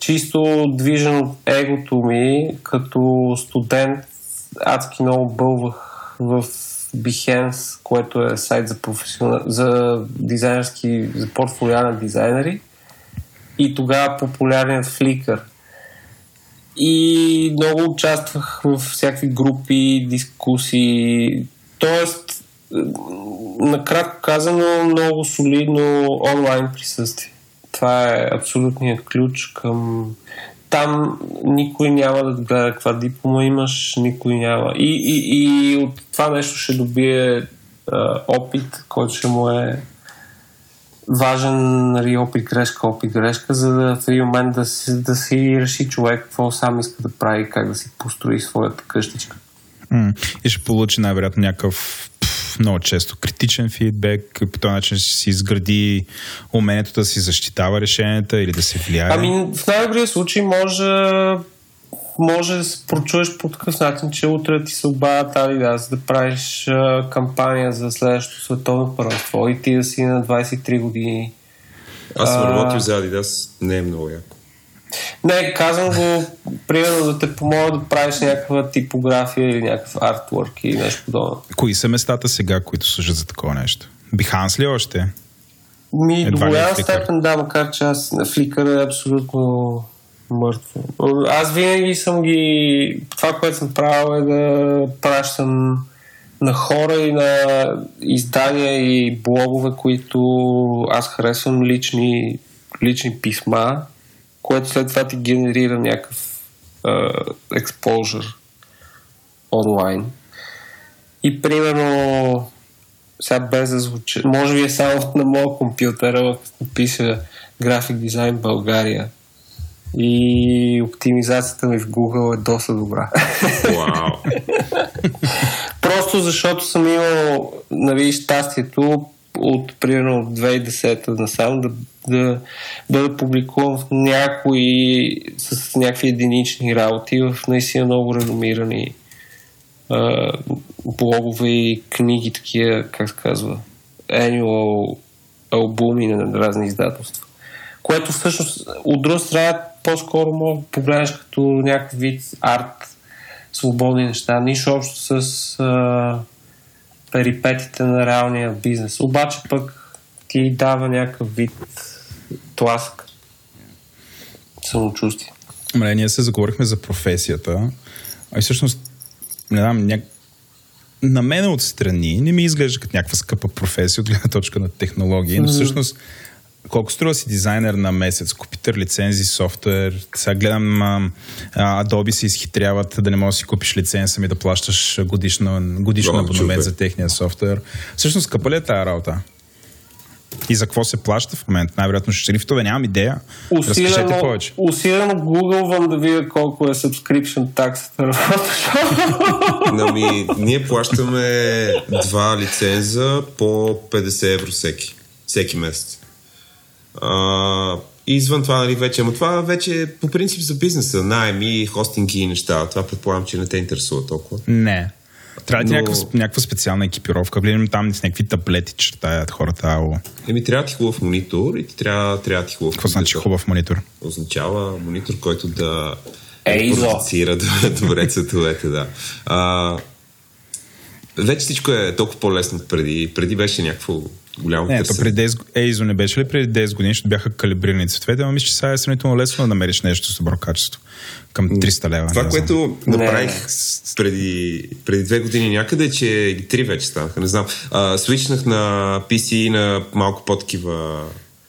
чисто движен от егото ми, като студент адски много бълвах в Behance, което е сайт за, професионал... за дизайнерски, за портфолио на дизайнери и тогава популярен Flickr. И много участвах в всякакви групи, дискусии. Тоест, накратко казано, много солидно онлайн присъствие. Това е абсолютният ключ към... Там никой няма да гледа каква диплома имаш, никой няма. И, и, и от това нещо ще добие а, опит, който ще му е важен нали, опит грешка, опит грешка, за да в един момент да си, да си реши човек какво сам иска да прави, как да си построи своята къщичка. И ще получи най-вероятно някакъв много често критичен фидбек, по този начин ще си изгради умението да си защитава решенията или да се влияе. Ами, в най-добрия случай може, може да се прочуеш по такъв начин, че утре ти се обадят Adidas да правиш а, кампания за следващото световно първенство и ти да си на 23 години. Аз съм работил за Adidas, не е много яко. Не, казвам го, примерно да те помогна да правиш някаква типография или някакъв артворк или нещо подобно. Кои са местата сега, които служат за такова нещо? Биханс ли още? Ми, Едва до е голяма Flickr? степен да, макар че аз на Flickr е абсолютно мъртво. Аз винаги съм ги... Това, което съм правил е да пращам на хора и на издания и блогове, които аз харесвам лични, лични писма, което след това ти генерира някакъв експожър онлайн. И примерно сега без да звучи, може би е само на моя компютър, като напиша график дизайн България и оптимизацията ми в Google е доста добра. Вау! Просто защото съм имал нали, щастието от примерно от 2010 насам да, да бъда публикуван в някои с някакви единични работи в наистина много реномирани а, блогове и книги, такива, как се казва, annual албуми на разни издателства. Което всъщност от друга страна по-скоро може да погледнеш като някакъв вид арт, свободни неща, нищо общо с а, перипетите на реалния бизнес. Обаче пък ти дава някакъв вид тласък. Самочувствие. Добре, ние се заговорихме за професията. А и всъщност не знам, ня... на мен отстрани не ми изглежда като някаква скъпа професия от гледна точка на технологии, но всъщност колко струва си дизайнер на месец? Купитър, лицензи, софтуер. Сега гледам а, а, Adobe се изхитряват да не можеш да си купиш лиценз, ами да плащаш годишно, годишно Много абонамент за техния софтуер. Всъщност, скъпа ли е тази работа? И за какво се плаща в момента? Най-вероятно шрифтове, нямам идея. Разкажете Усилено, повече. усилено гугълвам да видя колко е subscription таксата. Ами, ние плащаме два лиценза по 50 евро всеки. Всеки месец. А, и извън това, нали, вече, ама това вече е по принцип за бизнеса, найеми, хостинги и неща. Това предполагам, че не те интересува толкова. Не. Трябва да ти Но- някаква, някаква специална екипировка. Гледам там с някакви таблети, чертаят хората. Ало. Еми, трябва ти хубав монитор и ти трябва, трябва ти хубав Какво значи хубав монитор? Означава монитор, който да Ейзо. продуцира добре- цветовете, да. А, вече всичко е толкова по-лесно преди. Преди беше някакво голямо Не, то преди 10, г- Ейзо не беше ли преди 10 години, защото бяха калибрирани цветовете, но мисля, че сега е сравнително лесно да намериш нещо с добро качество. Към 300 лева. Това, не знам. което Не. направих с- преди, преди две години някъде, че или три вече станаха, не знам. А, свичнах на PC и на малко по-такива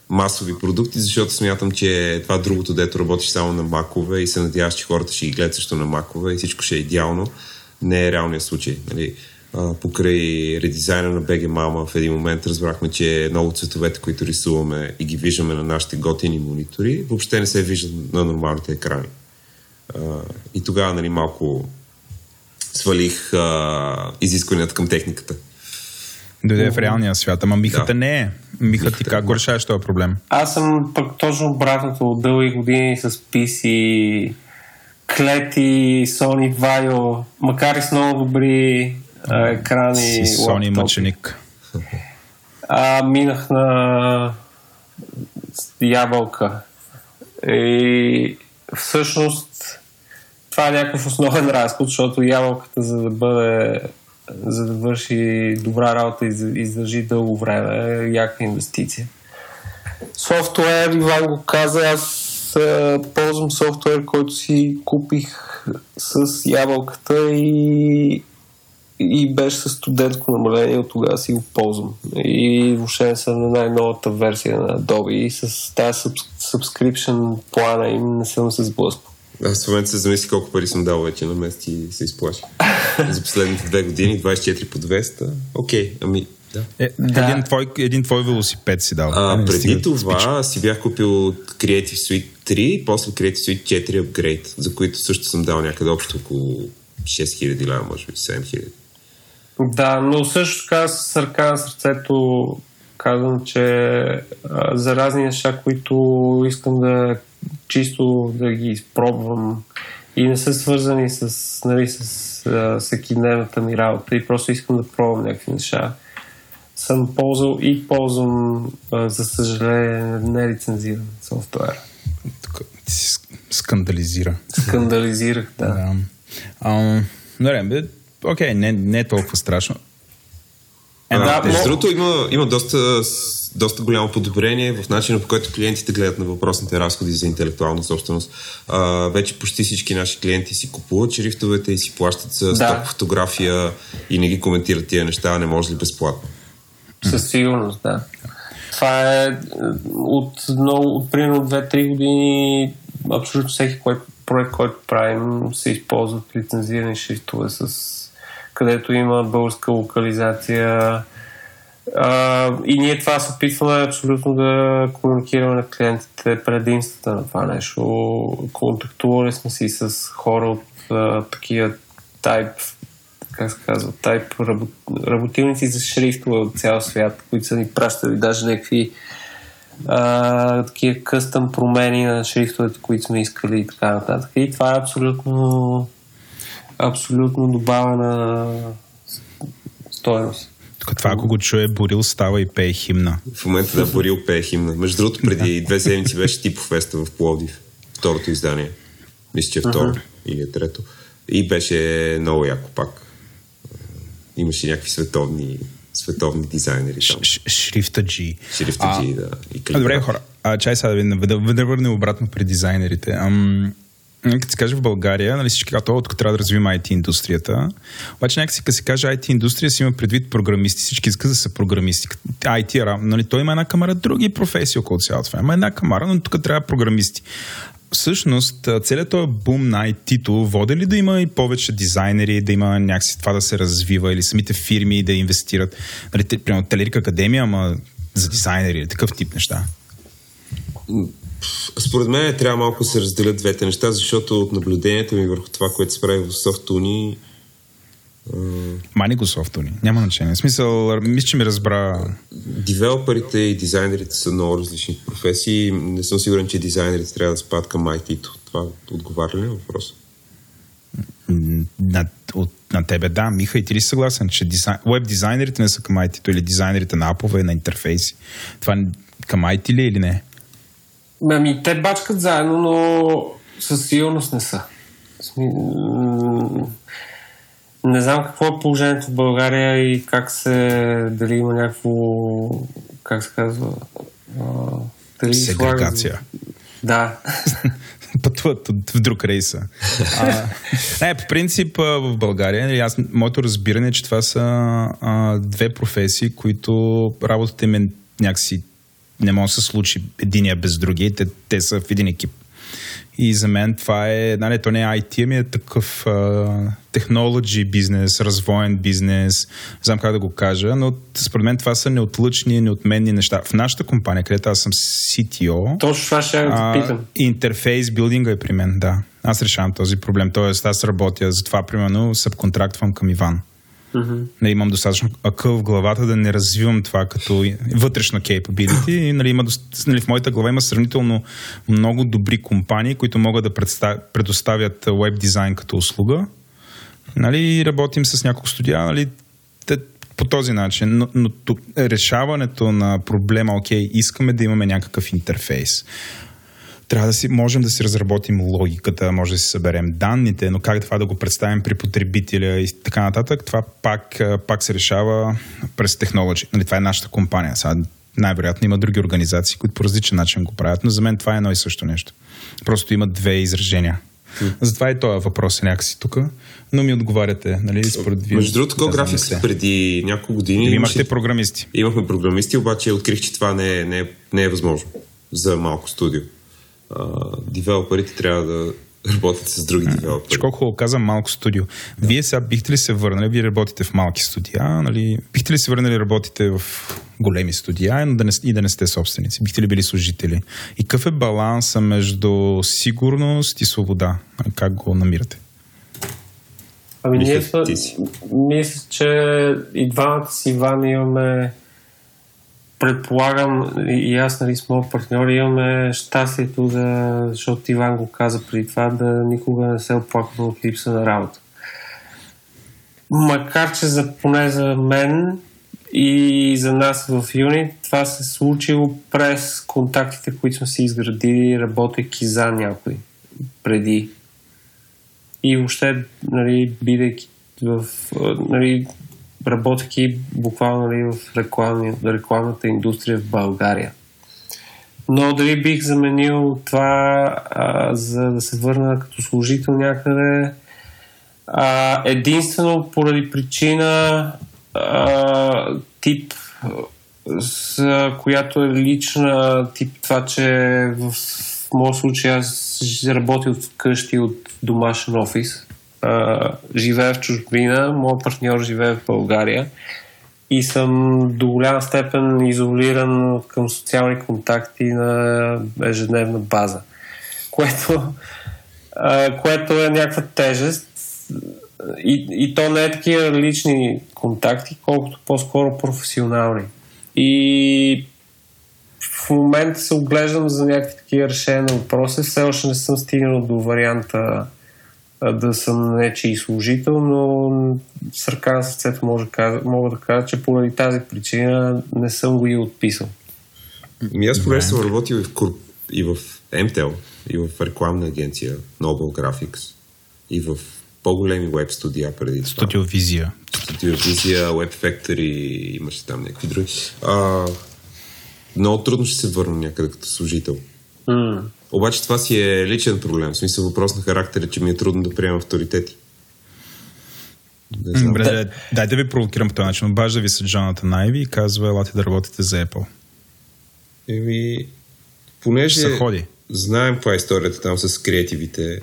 масови продукти, защото смятам, че това другото, дето работиш само на макове и се надяваш, че хората ще ги гледат също на макове и всичко ще е идеално, не е реалният случай. Нали? А, покрай редизайна на BG Mama в един момент разбрахме, че много цветовете, които рисуваме и ги виждаме на нашите готини монитори, въобще не се виждат на нормалните екрани. А, и тогава нали, малко свалих а, изискванията към техниката. Дойде в реалния свят, ама михата Да. не е. Михата ти как е. го решаваш този проблем? Аз съм пък точно обратното от дълги години с PC, клети, Sony Vaio, макар и с много добри екрани. Си Сони мъченик. А, минах на ябълка. И всъщност това е някакъв основен разход, защото ябълката, за да бъде за да върши добра работа и издържи дълго време, е яка инвестиция. Софтуер, Иван го каза, аз ползвам софтуер, който си купих с ябълката и и беше с студентско намаление, от тогава си го ползвам. И въобще не съм на най-новата версия на Adobe и с тази subs- subscription плана им не съм се сблъскал. Аз в момента се замисли колко пари съм дал вече на месец и се изплаши. За последните две години 24 по 200. Окей, ами да. Е, Да. един, твой, един твой велосипед си дал. А, не преди стига. това си бях купил Creative Suite 3, после Creative Suite 4 Upgrade, за които също съм дал някъде общо около 6000 лева, може би 7000. Да, но също така с ръка на сърцето казвам, че а, за разни неща, които искам да чисто да ги изпробвам и не са свързани с, нали, с а, всекидневната ми работа и просто искам да пробвам някакви неща. Съм ползвал и ползвам, а, за съжаление, нелицензиран софтуер. Тук ти си ск- скандализира. Скандализирах, да. Да. А, добре, бе, окей, не, не е толкова страшно. Е, да, между другото, има, има доста, доста голямо подобрение в начина по който клиентите гледат на въпросните разходи за интелектуална собственост. А, вече почти всички наши клиенти си купуват шрифтовете и си плащат с Да. фотография и не ги коментират тия неща, не може ли безплатно. Със сигурност, да. Това е е, от много, от примерно 2-3 години абсолютно всеки кой, проект, който правим, се използват лицензирани шрифтове, с, където има българска локализация. А, и ние това се опитваме абсолютно да комуникираме на клиентите предимствата на това нещо. Контактували сме си с хора от а, такива тайп как се казва, тайп работ... работилници за шрифтове от цял свят, които са ни пращали даже някакви а, такива къстъм промени на шрифтовете, които сме искали и така нататък. И това е абсолютно абсолютно добавена стоеност. Това, ако го чуе, Борил става и пее химна. В момента да Борил пее химна. Между другото, преди две седмици беше Типо Феста в Пловдив. Второто издание. Мисля, че е второ или е трето. И беше много яко пак. Имаше някакви световни, световни дизайнери там. Ш- ш- Шрифта G. Шрифта G, да. И А, добре, хора. А, чай сега да ви да, да върнем обратно при дизайнерите. Ам, като се каже в България, нали всички казват, тук трябва да развиваме IT индустрията. Обаче някакси, като се каже IT индустрия, си има предвид програмисти. Всички искат да са програмисти. IT, нали, той има една камара, други професии около цялото това. Има една камара, но тук трябва програмисти. Всъщност, целият този бум на IT-то води ли да има и повече дизайнери, да има някакси това да се развива или самите фирми да инвестират? Нали, примерно, Телерика Академия, ама за дизайнери или такъв тип неща? Според мен трябва малко да се разделят двете неща, защото от наблюдението ми върху това, което се прави в Софтуни, Мани го софтуни. Няма значение. В смисъл, мисля, че ми разбра. Девелоперите и дизайнерите са много различни професии. Не съм сигурен, че дизайнерите трябва да спадат към IT-то. Това отговаря ли на въпроса? На, от, на тебе да, Миха, и ти ли си съгласен, че дизайн, веб дизайнерите не са към IT-то или дизайнерите на апове, на интерфейси? Това към IT ли или не? Ами, те бачкат заедно, но със сигурност не са. Не знам какво е положението в България и как се, дали има някакво, как се казва, дали Сегрегация. Слага... Да. Пътуват в друг рейса. А, не, по принцип в България, нали, аз, моето разбиране е, че това са а, две професии, които работата им е някакси не може да се случи единия без другия. Те, те са в един екип. И за мен това е, нали, то не е IT, ами е такъв технологи бизнес, развоен бизнес, не знам как да го кажа, но според мен това са неотлъчни, неотменни неща. В нашата компания, където аз съм CTO, Точно това ще а, питам. интерфейс билдинга е при мен, да. Аз решавам този проблем. Тоест, аз работя, затова, примерно, събконтрактвам към Иван. Mm-hmm. Не имам достатъчно акъл в главата да не развивам това като вътрешна capability. И, нали, има, нали, в моята глава има сравнително много добри компании, които могат да предоставят веб дизайн като услуга. Нали, работим с няколко студия. Нали, те, по този начин. Но, но тук, решаването на проблема, окей, искаме да имаме някакъв интерфейс трябва да си, можем да си разработим логиката, може да си съберем данните, но как това да го представим при потребителя и така нататък, това пак, пак се решава през технологии. Нали, това е нашата компания. Сега най-вероятно има други организации, които по различен начин го правят, но за мен това е едно и също нещо. Просто има две изражения. Затова и този въпрос е някакси тук, но ми отговаряте, нали, според вие. Между другото, график преди няколко години. Вие имахте програмисти. Имахме програмисти, обаче открих, че това не е, не е, не е възможно за малко студио девелоперите трябва да работят с други девелопери. Че колко хубаво казвам малко студио. Да. Вие сега бихте ли се върнали, вие работите в малки студия, нали? бихте ли се върнали работите в големи студия и да, не, и да не сте собственици? Бихте ли били служители? И какъв е баланса между сигурност и свобода? Как го намирате? Ами ние мисля, че и двамата си Иван имаме предполагам, и аз нали, с моят партньор имаме щастието да, защото Иван го каза преди това, да никога не се оплакваме от липса на работа. Макар, че за, поне за мен и за нас в Юни, това се случило през контактите, които сме си изградили, работейки за някой преди. И въобще, нали, бидейки в, нали, работейки буквално нали, в рекламни, рекламната индустрия в България. Но дали бих заменил това, а, за да се върна като служител някъде, а, единствено поради причина а, тип, с, която е лична, тип това, че в, в моят случай аз работя от къщи от домашен офис живея в чужбина, моят партньор живее в България и съм до голяма степен изолиран към социални контакти на ежедневна база, което, а, което е някаква тежест и, и то не е такива лични контакти, колкото по-скоро професионални. И в момента се оглеждам за някакви такива решения на въпроси. Все още не съм стигнал до варианта да съм нечи служител, но с ръка на сърцето мога да, кажа, мога да кажа, че поради тази причина не съм го и отписал. Ми аз понеже съм работил и в, Кур... и в MTEL, и в рекламна агенция Noble Graphics, и в по-големи веб студия преди това. Студио Визия. Студио Визия, Web Factory, имаше там някакви други. А, много трудно ще се върна някъде като служител. Mm. Обаче това си е личен проблем. В смисъл въпрос на характера, че ми е трудно да приема авторитети. Добре, дай да ви провокирам по този начин. Обажда ви се Джоната Найви и казва, елате да работите за Apple. Еми, понеже Се ходи. знаем каква е историята там с креативите.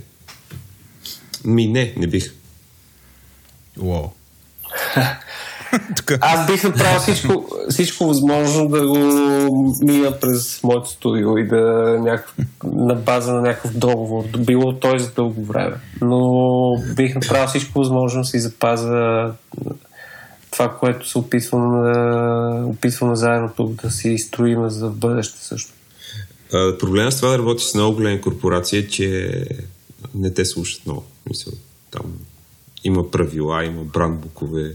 Ми не, не бих. Уау. Аз бих направил всичко, всичко възможно да го мина през моето студио и да някакъв, на база на някакъв договор. Било той за дълго време. Но бих направил всичко възможно да си запазя това, което се опитвам да, опитваме заедно тук да си строим за бъдеще също. А, проблема с това да работиш с много големи корпорации е, че не те слушат много. Мисъл, там има правила, има брандбукове,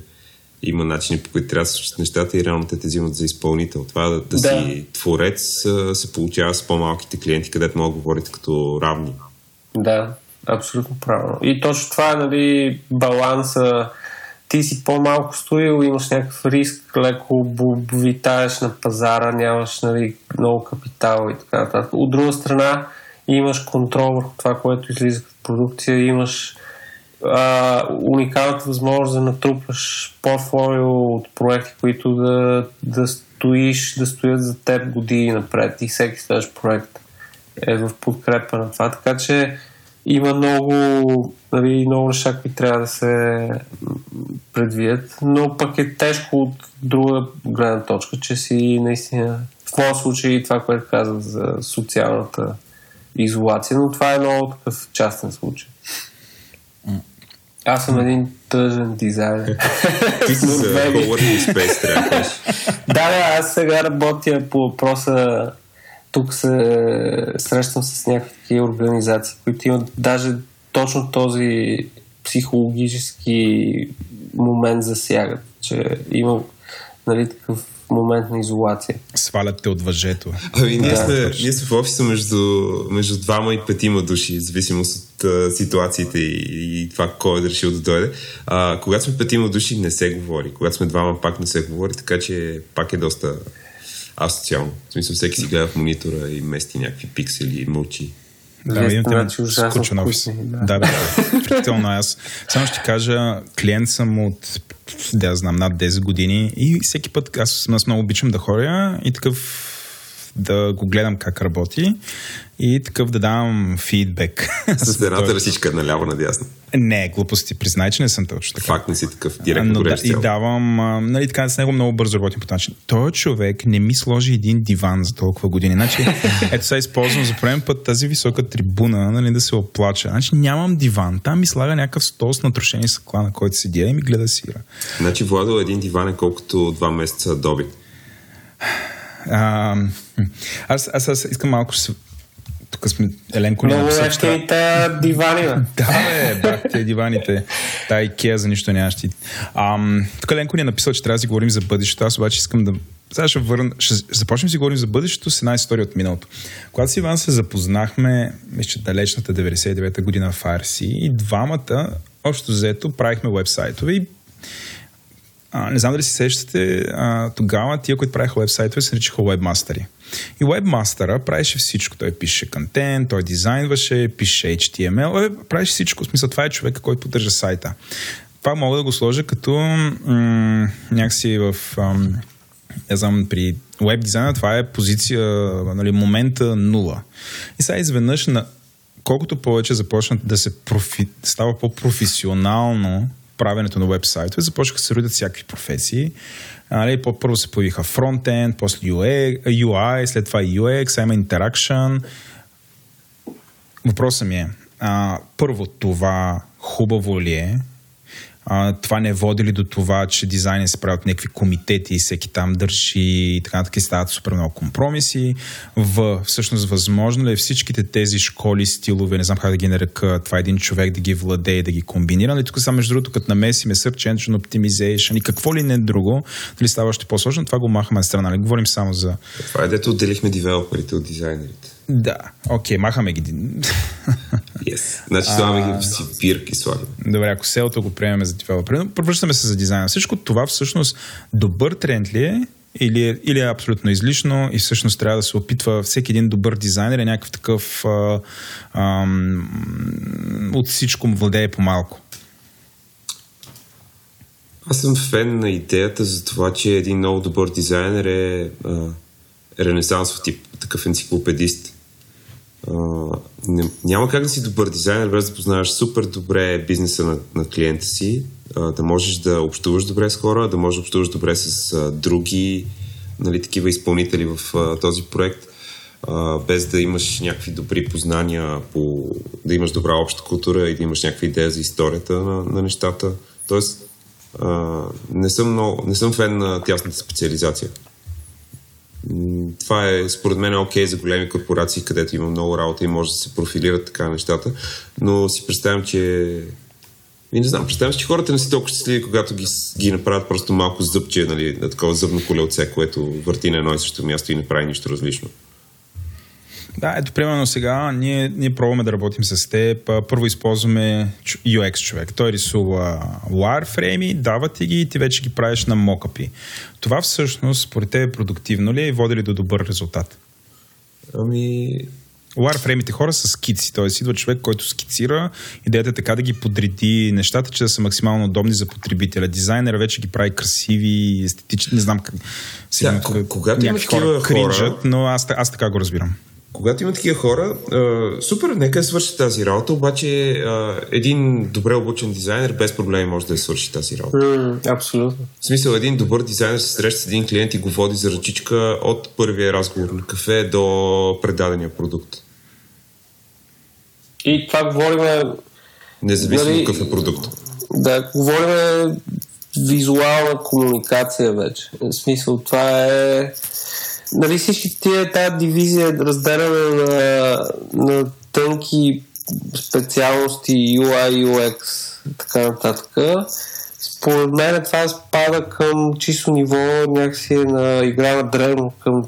има начини по които трябва да се случат нещата и реално те те взимат за изпълнител. Това да, да, Да. си творец се получава с по-малките клиенти, където могат да говорите като равни. Да, абсолютно правилно. И точно това е нали, баланса. Ти си по-малко студио, имаш някакъв риск, леко витаеш на пазара, нямаш нали, много капитал и така нататък. От друга страна, имаш контрол върху това, което излиза като продукция, имаш а, уникалната възможност да натрупаш портфолио от проекти, които да, да стоиш, да стоят за теб години напред и всеки следващ проект е в подкрепа на това. Така че има много, нали, много неща, които трябва да се предвидят, но пък е тежко от друга гледна точка, че си наистина в моят случай това, което казах за социалната изолация, но това е много такъв частен случай. Аз съм един тъжен дизайнер. Ти си за. Coworking Space, трябва да. Да, аз сега работя по въпроса. Тук се срещам с някакви организации, които имат даже точно този психологически момент засягат, че има нали, такъв момент на изолация. Свалят те от въжето. Ами, ние, Да, сме, точно. ние сме в офиса между, между двама и петима души, в зависимост от а, ситуациите и, и това кой е решил да дойде. А, когато сме петима души, не се говори. Когато сме двама, пак не се говори, така че пак е доста асоциално. В смисъл, всеки си гледа в монитора и мести някакви пиксели и мълчи. Да, значи, ужасно скучен офис. да. Да, да. Включително аз. Само ще кажа, клиент съм от, да знам, над 10 години и всеки път аз, аз много обичам да ходя и такъв да го гледам как работи и такъв да давам фидбек. С едната ръсичка наляво надясно. Не, глупости, признай, че не съм точно така. Факт не си такъв. Директно Но да, и давам, а, нали така, с него много бързо работим по този начин. Той човек не ми сложи един диван за толкова години. Значи, ето сега използвам за пореден път тази висока трибуна, нали, да се оплача. Значи нямам диван. Там ми слага някакъв стол с натрошени съкла, на който седя и ми гледа сира. Значи Владо един диван е колкото два месеца доби. А, аз, аз, аз искам малко. Тук сме... Еленко Много ефтини те дивани, бе. Да, бе, бах те диваните. Та Икеа за нищо нямаш ти. Ам, тук Ленко ни е написал, че трябва да си говорим за бъдещето. Аз обаче искам да... Сега ще, върна, ще, започнем да си говорим за бъдещето с една история от миналото. Когато с Иван се запознахме, мисля, далечната 99-та година в RC и двамата, общо взето, правихме вебсайтове и а, не знам дали си сещате, а, тогава тия, които правиха вебсайтове, се наричаха вебмастери. И вебмастера правеше всичко. Той пише контент, той дизайнваше, пише HTML, е, правеше всичко. В смисъл, това е човека, който поддържа сайта. Това мога да го сложа като м- някакси в... Ам, не знам, при веб дизайна това е позиция, нали, момента нула. И сега изведнъж на колкото повече започнат да се профи... става по-професионално правенето на вебсайтове, започнаха да се родят всякакви професии. Нали, първо се появиха фронтенд, после UI, UI, след това UX, има interaction. Въпросът ми е, а, първо това хубаво ли е? А, това не води ли до това, че дизайни се правят някакви комитети и всеки там държи и така нататък и стават супер много компромиси. В, всъщност, възможно ли е всичките тези школи, стилове, не знам как да ги нарека, това е един човек да ги владее, да ги комбинира. Нали, тук само между другото, като намесиме Search Engine Optimization и какво ли не друго, дали става още по-сложно, това го махаме на страна. Нали? Говорим само за... Това е дето отделихме девелоперите от дизайнерите. Да, окей, махаме ги. Yes. Значи слагаме ги в си бирки слагаме. Добре, ако селото го приемем за девелопер, но превръщаме се за дизайна. Всичко това всъщност добър тренд ли е или е, или е абсолютно излишно и всъщност трябва да се опитва всеки един добър дизайнер е някакъв такъв а, а, от всичко му владее по-малко. Аз съм фен на идеята за това, че един много добър дизайнер е а, ренесансов тип, такъв енциклопедист. Не, няма как да си добър дизайнер, без да познаваш супер добре бизнеса на, на клиента си, а, да можеш да общуваш добре с хора, да можеш да общуваш добре с а, други нали, такива изпълнители в а, този проект, а, без да имаш някакви добри познания, по, да имаш добра обща култура и да имаш някаква идея за историята на, на нещата. Тоест, а, не, съм много, не съм фен на тясната специализация. Това е според мен окей okay за големи корпорации, където има много работа и може да се профилират така нещата, но си представям, че и не знам, представям си, че хората не са толкова щастливи, когато ги, ги направят просто малко зъбче, нали, на такова зъбно колелце, което върти на едно и също място и не прави нищо различно. Да, ето примерно сега ние, ние пробваме да работим с теб. Първо използваме UX човек. Той рисува wireframe, дава ти ги и ти вече ги правиш на мокъпи. Това всъщност според теб е продуктивно ли е и води ли до добър резултат? Ами, Wireframe-ите хора са скици, т.е. идва човек, който скицира, идеята е така да ги подреди нещата, че да са максимално удобни за потребителя. Дизайнера вече ги прави красиви, естетични, не знам как. Сега, когато има такива хора, хора, но аз, аз така го разбирам когато има такива хора, а, супер, нека свърши тази работа, обаче а, един добре обучен дизайнер без проблеми може да я свърши тази работа. Mm, абсолютно. В смисъл, един добър дизайнер се среща с един клиент и го води за ръчичка от първия разговор на кафе до предадения продукт. И това говорим... Независимо нали, какъв е продукт. Да, говорим визуална комуникация вече. В смисъл, това е нали всички тия, тази дивизия разделяне на, на тънки специалности UI, UX, така нататък. Според мен това спада към чисто ниво някакси е на игра на древно, към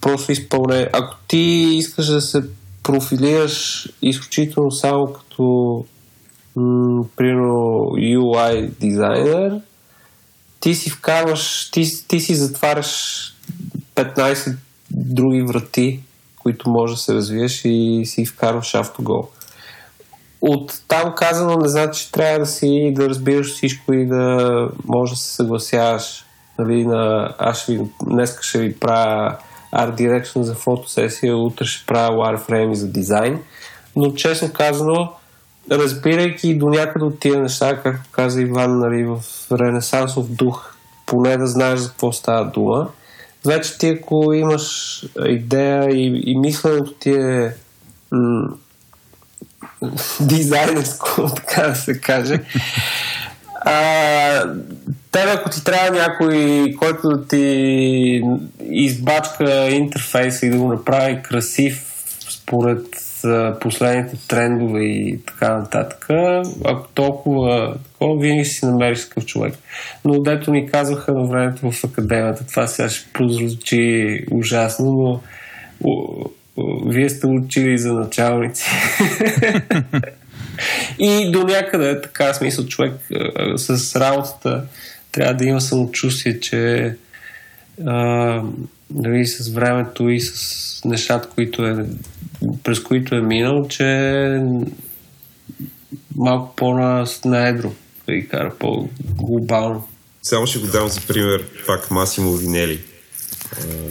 просто изпълнение. Ако ти искаш да се профилираш изключително само като м- примерно UI дизайнер, ти си вкарваш, ти, ти си затваряш 15 други врати, които може да се развиеш и си вкарваш автогол. От там казано не значи, че трябва да си да разбираш всичко и да може да се съгласяваш. Нали, на, аз ще ви, днес ще ви правя Art Direction за фотосесия, утре ще правя wireframe за дизайн. Но честно казано, разбирайки до някъде от тия неща, както каза Иван, нали, в ренесансов дух, поне да знаеш за какво става дума, Значи ти ако имаш идея и, и мисленето ти е м- дизайнерско, така да се каже, а, тебе ако ти трябва някой, който да ти избачка интерфейса и да го направи красив според последните трендове и така нататък, ако толкова такова, винаги си намериш такъв човек. Но дето ми казваха на времето в академията, това сега ще прозвучи ужасно, но вие сте учили за началници. и до някъде така смисъл човек с работата трябва да има самочувствие, че а, нали, с времето и с нещата, които е, през които е минал, че малко по-на едро да ги кара по-глобално. Само ще го дам за пример пак Масимо Винели,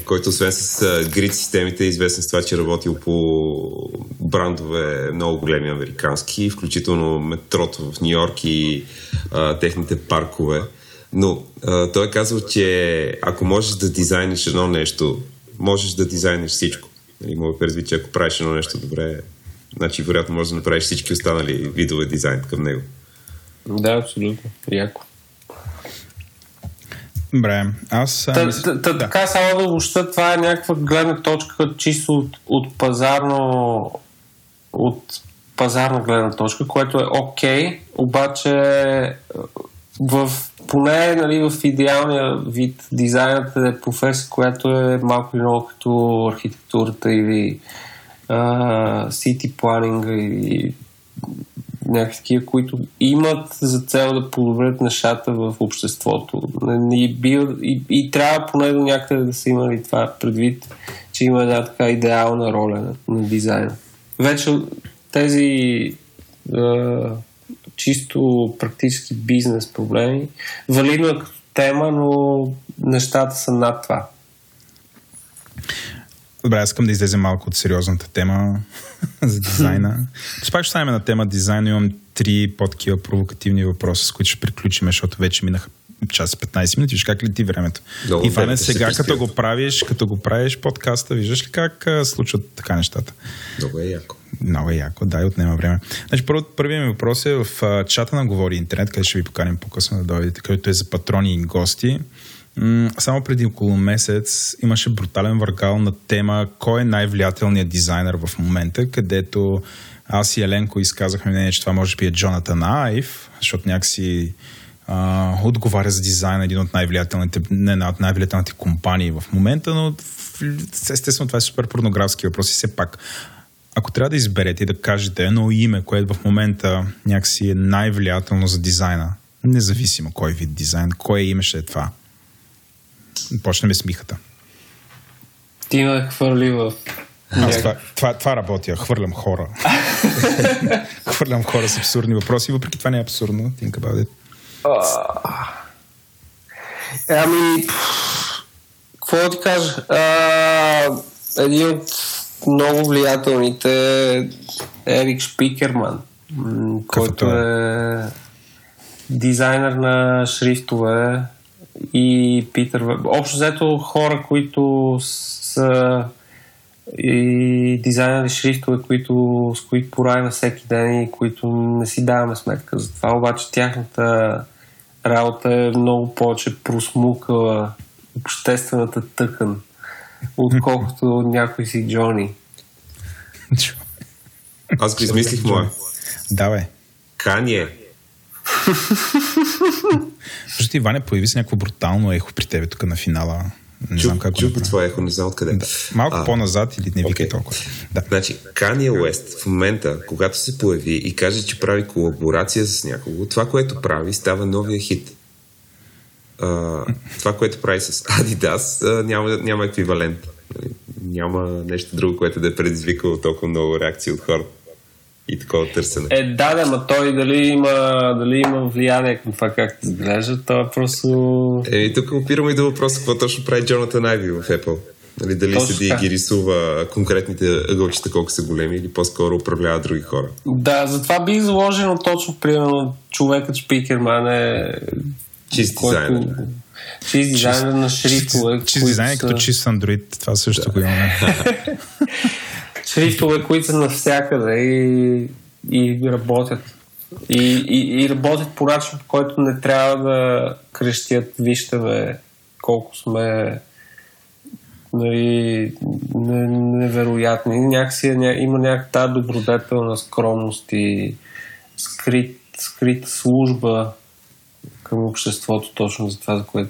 който освен с грид системите е известен с това, че е работил по брандове много големи американски, включително метрото в Нью Йорк и а, техните паркове. Но а, той е казал, че ако можеш да дизайниш едно нещо, можеш да дизайниш всичко. Нали, мога предвид, че ако правиш едно нещо добре, значи вероятно можеш да направиш всички останали видове дизайн към него. Да, абсолютно. Яко. Добре, аз... Та, мисля... та, та, да. Така само да обобща, това е някаква гледна точка чисто от, от пазарно от пазарна гледна точка, което е окей, okay, обаче в поне нали, в идеалния вид дизайнът е професия, която е малко или много като архитектурата или city планинга или някакви, които имат за цел да подобрят нещата в обществото. И, и, и трябва поне до някъде да се има и това предвид, че има една така идеална роля на, на дизайна. Вече тези е, чисто практически бизнес проблеми, валидно е като тема, но нещата са над това. Добре, аз искам да излезем малко от сериозната тема за дизайна. Пак ще ставаме на тема дизайн. Имам три по-такива провокативни въпроса, с които ще приключим, защото вече минаха час 15 минути. Виж как лети времето. Много Иване, се сега пристигат. като го правиш, като го правиш подкаста, виждаш ли как а, случват така нещата? Много е яко. Много е яко, да, и отнема време. Значи, първо, първият ми въпрос е в а, чата на Говори Интернет, където ще ви поканим по-късно да дойдете, където е за патрони и гости. М- само преди около месец имаше брутален въргал на тема кой е най-влиятелният дизайнер в момента, където аз и Еленко изказахме мнение, че това може би е Джонатан Айв, защото някакси а, отговаря за дизайна един от най-влиятелните, не една от най-влиятелните компании в момента, но естествено това е супер порнографски въпрос и все пак ако трябва да изберете и да кажете едно име, което в момента някакси е най-влиятелно за дизайна, независимо кой вид дизайн, кое име ще е това. Почнем с михата. Ти ме хвърли в... Аз това, това, това работя. Хвърлям хора. Хвърлям хора с абсурдни въпроси, въпреки това не е абсурдно. Think about it. Ами, какво да ти кажа? А, един от много влиятелните е Ерик Шпикерман, който той е дизайнер на шрифтове и Питър. Веб. Общо взето хора, които са и дизайнери шрифтове, които, с които поравим всеки ден и които не си даваме сметка за това. Обаче тяхната работа е много повече просмукала обществената тъкан, отколкото някой си Джони. Аз го измислих моя. Давай. Кание. Защото Иване, появи се някакво брутално ехо при тебе тук на финала. Не Чух, знам как чух го това ехо, не знам откъде. Да. Малко А, по-назад или не викай окей. толкова. Да. Значи, Kanye West в момента, когато се появи и каже, че прави колаборация с някого, това, което прави, става новия хит. А, това, което прави с Adidas, а, няма, няма еквивалент. Няма нещо друго, което да е предизвикало толкова много реакции от хората и такова търсене. Е, да, да, ма той дали има, дали има влияние към това как изглежда, то е просто... Еми, тук опираме и до въпроса, какво точно прави Джонатан Айви в Apple. Нали, дали Точно седи и ги рисува конкретните ъгълчета колко са големи или по-скоро управлява други хора. Да, затова бих заложено точно, примерно, човекът Шпикерман е... Чист дизайнер. Чист дизайнер на шрифтове. Чист дизайн е като чист Android. Това също го имаме. шрифтове, които са навсякъде и, и работят. И, и, и работят по начин, по който не трябва да крещят, вижте бе, колко сме нали, не, невероятни. Някакси е ня, има някаква добродетелна скромност и скрит, скрита служба към обществото, точно за това, за което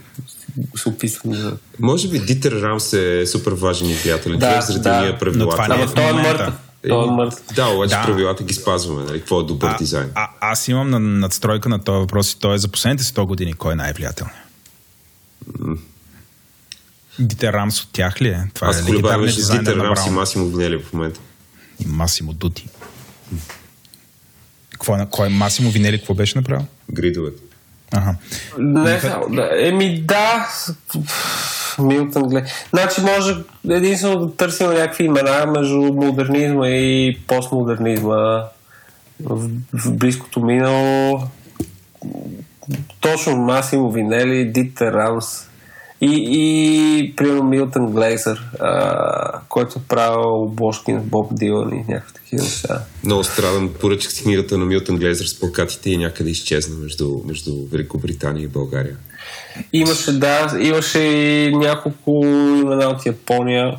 се опитвам да... Може би Дитер Рамс е супер важен и приятелен Да, заради да. ние Но правилата. това не е в той е. Той е мъртъв. Да, обаче Да. правилата ги спазваме. Нали? Какво е добър А, дизайн? а, аз имам на, надстройка на този въпрос и той е за последните 100 години. Кой е най-влиятелният? Дитер Рамс от тях ли е? Това Аз е легендарният дизайнер Дитер Рамс и. Масимо Винели в момента. И Масимо Дути. Какво е, кой е Масимо Винели? Какво беше направил? Гридовете. Ага. Не, да, еми да, Милтън глед. Значи може единствено да търсим някакви имена между модернизма и постмодернизма в, в близкото минало. Точно Масимо Винели, Дитер Рамс и, и примерно Милтън Глейзър, а, който е правил обложки на Боб Дилан и някакви такива неща. Много страдам. Поръчах си книгата на Милтън Глейзър с плакатите и някъде изчезна между, между Великобритания и България. Имаше, да, имаше и няколко имена от Япония.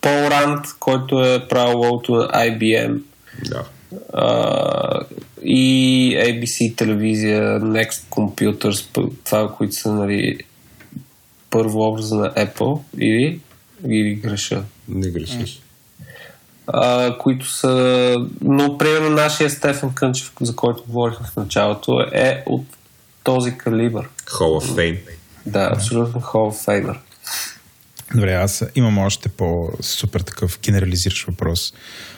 Пол Ранд, който е правил логото на IBM. Да. Uh, и ABC телевизия, Next Computers, това, които са нали, първо образа на Apple или, или греша. Не грешиш. а, които са... Но, примерно, нашия Стефан Кънчев, за който говорихме в началото, е от този калибър. Hall of Fame. Да, абсолютно Hall of Famer. Добре, аз имам още по-супер такъв генерализиращ въпрос.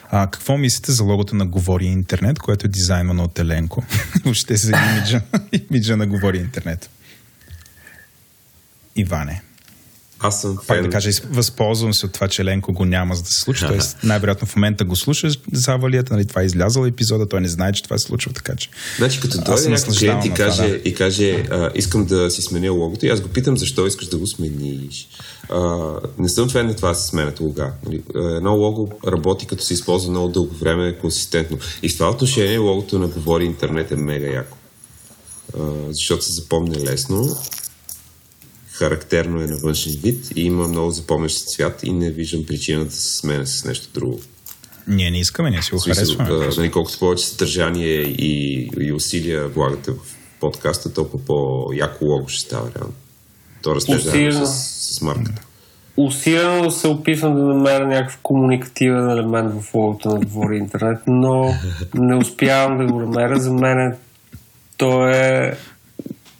А, какво мислите за логото на Говори Интернет, което е дизайнвано от Еленко? Въобще за имиджа, имиджа на Говори Интернет. Иване. Аз съм Пак фен. да кажа, възползвам се от това, че Еленко го няма за да се случи. Тоест, най-вероятно в момента го слушаш завалията, нали, това е излязъл епизода, той не знае, че това се случва, така че. Значи, като дойде някакъв клиент и на това, каже, да. и каже а, искам да си сменя логото, и аз го питам защо искаш да го смениш. А, не съм фен на това да се сменят лога. Нали, Едно лого работи като се използва много дълго време консистентно. И в това отношение логото на Говори Интернет е мега яко. А, защото се запомня лесно, характерно е на външен вид и има много запомнящ цвят и не виждам причина да се сменя с нещо друго. Ние не искаме, ние си го харесваме. а, нали, колкото повече съдържание и, и усилия влагате в подкаста, толкова по-яко лого ще става реално. То расте Усилено. с, с марката. Усилено се опитвам да намеря някакъв комуникативен елемент в логото на Говори Интернет, но не успявам да го намеря. За мен то е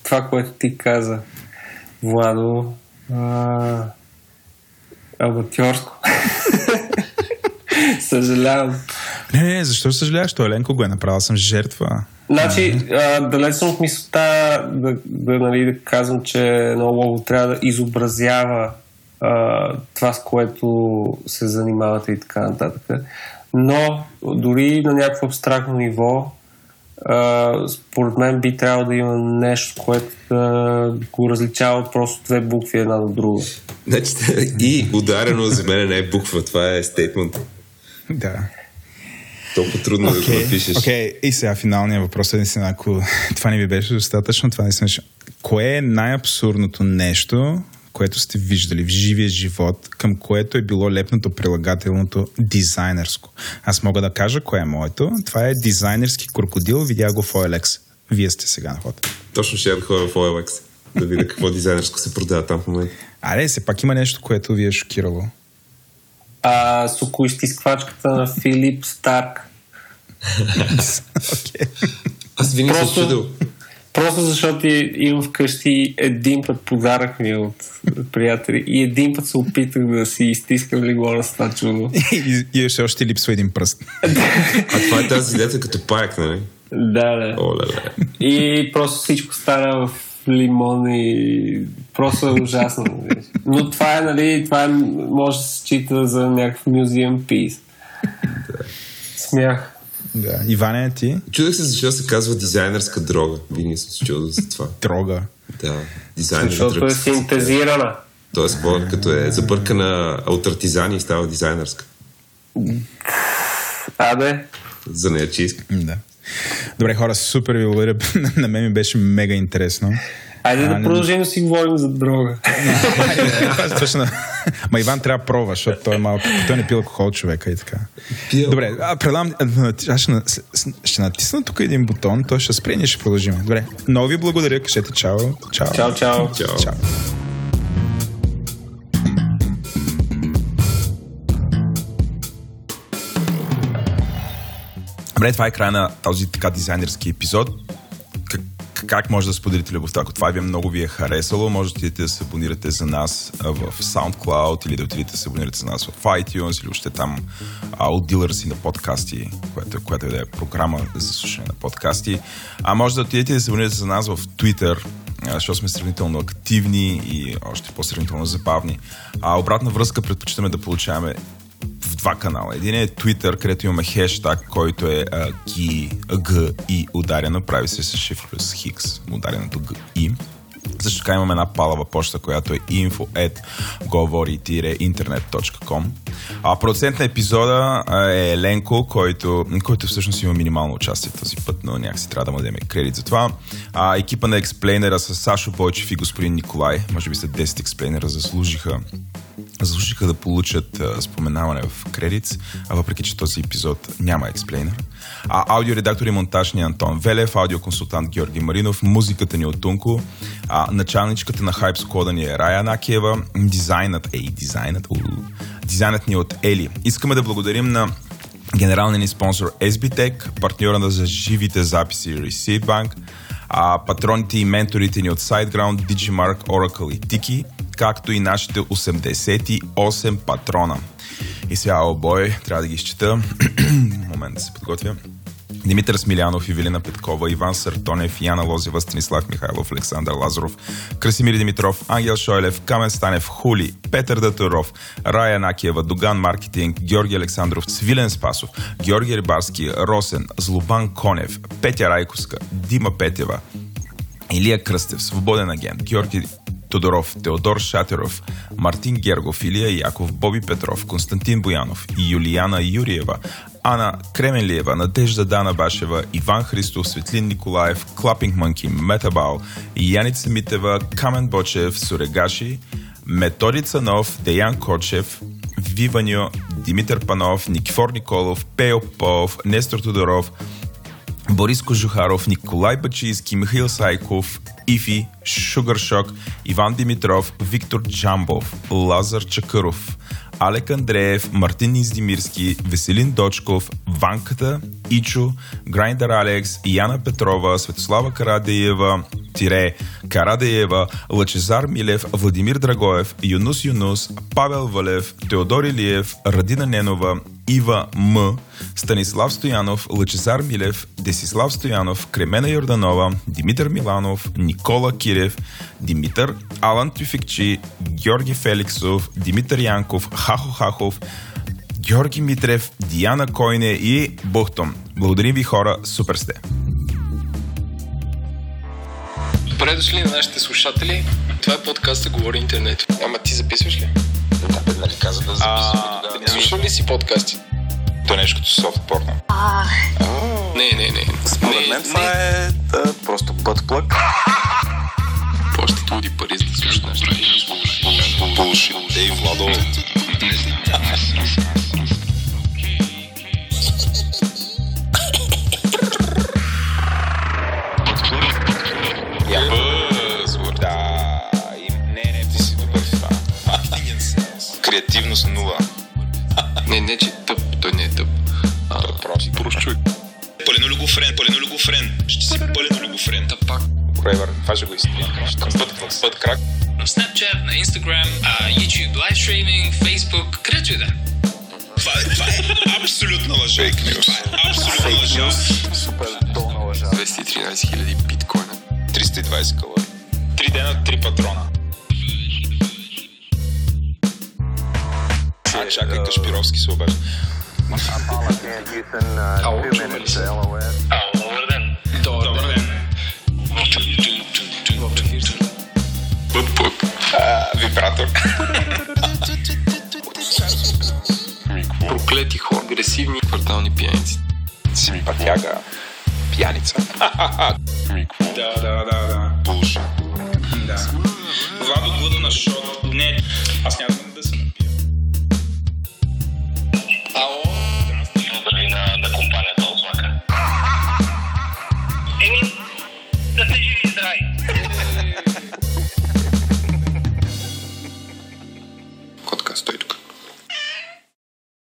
това, което ти каза, Владо. А... Съжалявам. Не, не, не, защо съжаляваш? Той Еленко го е направил, съм жертва. Значи, а, далеч съм от мисълта да, да, нали, да казвам, че едно лого трябва да изобразява а, това, с което се занимавате и така нататък. Но дори на някакво абстрактно ниво, според мен би трябвало да има нещо, което да го различава от просто две букви една до друга. Значи, и ударено за мен не е буква, това е стейтмент. Да. Толкова трудно да го напишеш. окей. И сега финалният въпрос е наистина, ако това не ви беше достатъчно, това наистина ще... Кое е най-абсурдното нещо, което сте виждали в живия живот, към което е било лепнато прилагателното дизайнерско? Аз мога да кажа кое е моето. Това е дизайнерски крокодил, видях го в OLX. Вие сте сега на ход. Точно ще я да ходя в OLX, да видя какво дизайнерско се продава там в момента. Аре, все пак има нещо, което ви е шокирало. А сокоизтисквачката на Филип Старк. Окей. Аз винаги съм Просто- чудил. Просто защото и- имам вкъщи един път подарък ми от приятели и един път се опитах да си изтискам легло с това чудо. И, и още, още липсва един пръст. А това е тази дета като паяк, нали? да, да. О. И просто всичко стана в лимон и просто е ужасно. нали. Но това е, нали, това е, може да се счита за някакъв museum piece. Смях. Да. Иване, ти? Чудех се защо се казва дизайнерска дрога. Винаги съм се чудил за това. Дрога. Да, дизайнер Защото е синтезирана. Тоест, по- като е забъркана от артизани и става дизайнерска. Абе, За неячийска. Да. Добре, хора, супер ви благодаря. На мен ми беше мега интересно. Айде А, да не- продължим да си говорим за дрога. Точно. Ма Иван трябва да пробва, защото той е малко. Той не пил алкохол човека и така. Пия. Добре, а, предам, аз ще, ще натисна тук един бутон, той ще спре и ще продължим. Добре, много ви благодаря, кажете чао. Чао. Чао, чао. Чао. чао. Добре, това е края на този така дизайнерски епизод. Как, може да споделите любовта? Ако това ви е много ви е харесало, може да да се абонирате за нас в SoundCloud или да отидете да се абонирате за нас в iTunes или още там от дилъра си на подкасти, което, което е да е програма за слушане на подкасти. А може да отидете да се абонирате за нас в Twitter, защото сме сравнително активни и още по-сравнително забавни. А обратна връзка предпочитаме да получаваме два канала. Един е Twitter, където имаме хештаг, който е а, G, I ударено, прави се с Shift плюс Хикс, удареното G, I. Също така имаме една палава почта, която е info at govori-internet.com А продуцент на епизода е Еленко, който, който всъщност има минимално участие този път, но някакси трябва да му дадем кредит за това. А, екипа на експлейнера с Сашо Бойчев и господин Николай, може би след 10 експлейнера заслужиха заслужиха да получат споменаване в кредитс, а въпреки, че този епизод няма експлейнер. А аудиоредактор и монтаж ни Антон Велев, аудиоконсултант Георги Маринов, музиката ни е от Тунко, а началничката на хайп скода ни е Рая Накиева, дизайнът, ей, дизайнът, у, Дизайнът ни е от Ели. Искаме да благодарим на генералния ни спонсор SBTech, партньора за живите записи Receipt Bank, а патроните и менторите ни от SiteGround, Digimark, Oracle и Tiki, както и нашите 88 патрона. И сега, о бой, трябва да ги изчета. Момент да се подготвя. Димитър Смилянов, Ивелина Петкова, Иван Сартонев, Яна Лозева, Станислав Михайлов, Александър Лазаров, Красимир Димитров, Ангел Шойлев, Камен Станев, Хули, Петър Датуров, Рая Накиева, Доган Маркетинг, Георги Александров, Свилен Спасов, Георги Рибарски, Росен, Злобан Конев, Петя Райковска, Дима Петева, Илия Кръстев, Свободен агент, Георги Тодоров, Теодор Шатеров, Мартин Гергов, Илия Яков, Боби Петров, Константин Боянов Юлияна Юриева, Ана Кременлиева, Надежда Дана Башева, Иван Христов, Светлин Николаев, Клапинг Мънки, Метабал, Яница Митева, Камен Бочев, Сурегаши, Методица Нов, Деян Кочев, Виваньо, Димитър Панов, Никифор Николов, Пео Попов, Нестор Тодоров, Борис Кожухаров, Николай Бачийски, Михаил Сайков, Ифи, Шугаршок, Иван Димитров, Виктор Джамбов, Лазар Чакъров, Алек Андреев, Мартин Издимирски, Веселин Дочков, Ванката, Ичо, Грайндър Алекс, Яна Петрова, Светослава Карадеева, Тире, Карадеева, Лъчезар Милев, Владимир Драгоев, Юнус Юнус, Павел Валев, Теодор Илиев, Радина Ненова, Ива М, Станислав Стоянов, Лъчезар Милев, Десислав Стоянов, Кремена Йорданова, Димитър Миланов, Никола Кирев, Димитър, Алан Тюфикчи, Георги Феликсов, Димитър Янков, Хахо Хахов, Георги Митрев, Диана Койне и Бухтом. Благодарим ви хора, супер сте! Добре дошли на нашите слушатели. Това е подкаста Говори интернет. Ама ти записваш ли? Да, нали каза да записваме тогава. Слушал ли си подкасти? То е нещо като софтпорно. Не, не, не. Според мен това е просто бътплък. Плащат луди пари, за да слушат неща. Булшит. Ей, Владо. Не Креативност нула. Не, не, че тъп. Той не е тъп. Просто. Прост човек. Паленолюгофрен, паленолюгофрен. Ще си паленолюгофрен. Тъпак. Форевър, това ще го изтри. Път, път крак. На Snapchat, на Instagram, а, YouTube live streaming, Facebook, където и да. Това е, това е абсолютна лъжа. Фейк нюс. Абсолютна лъжа. Супер долна лъжа. 213 000 биткоина. 320 калории. Три дена, три патрона. А, чакай, Кашпировски се обажда. Ало, чуваме ли се? Ало, добър ден. Добър ден. Бътплък. А, Вибратор. Проклети хора. Агресивни квартални пияници. Симпатяга. Пияница. Да, да, да, да. Булшит. Да. Владо на шоу.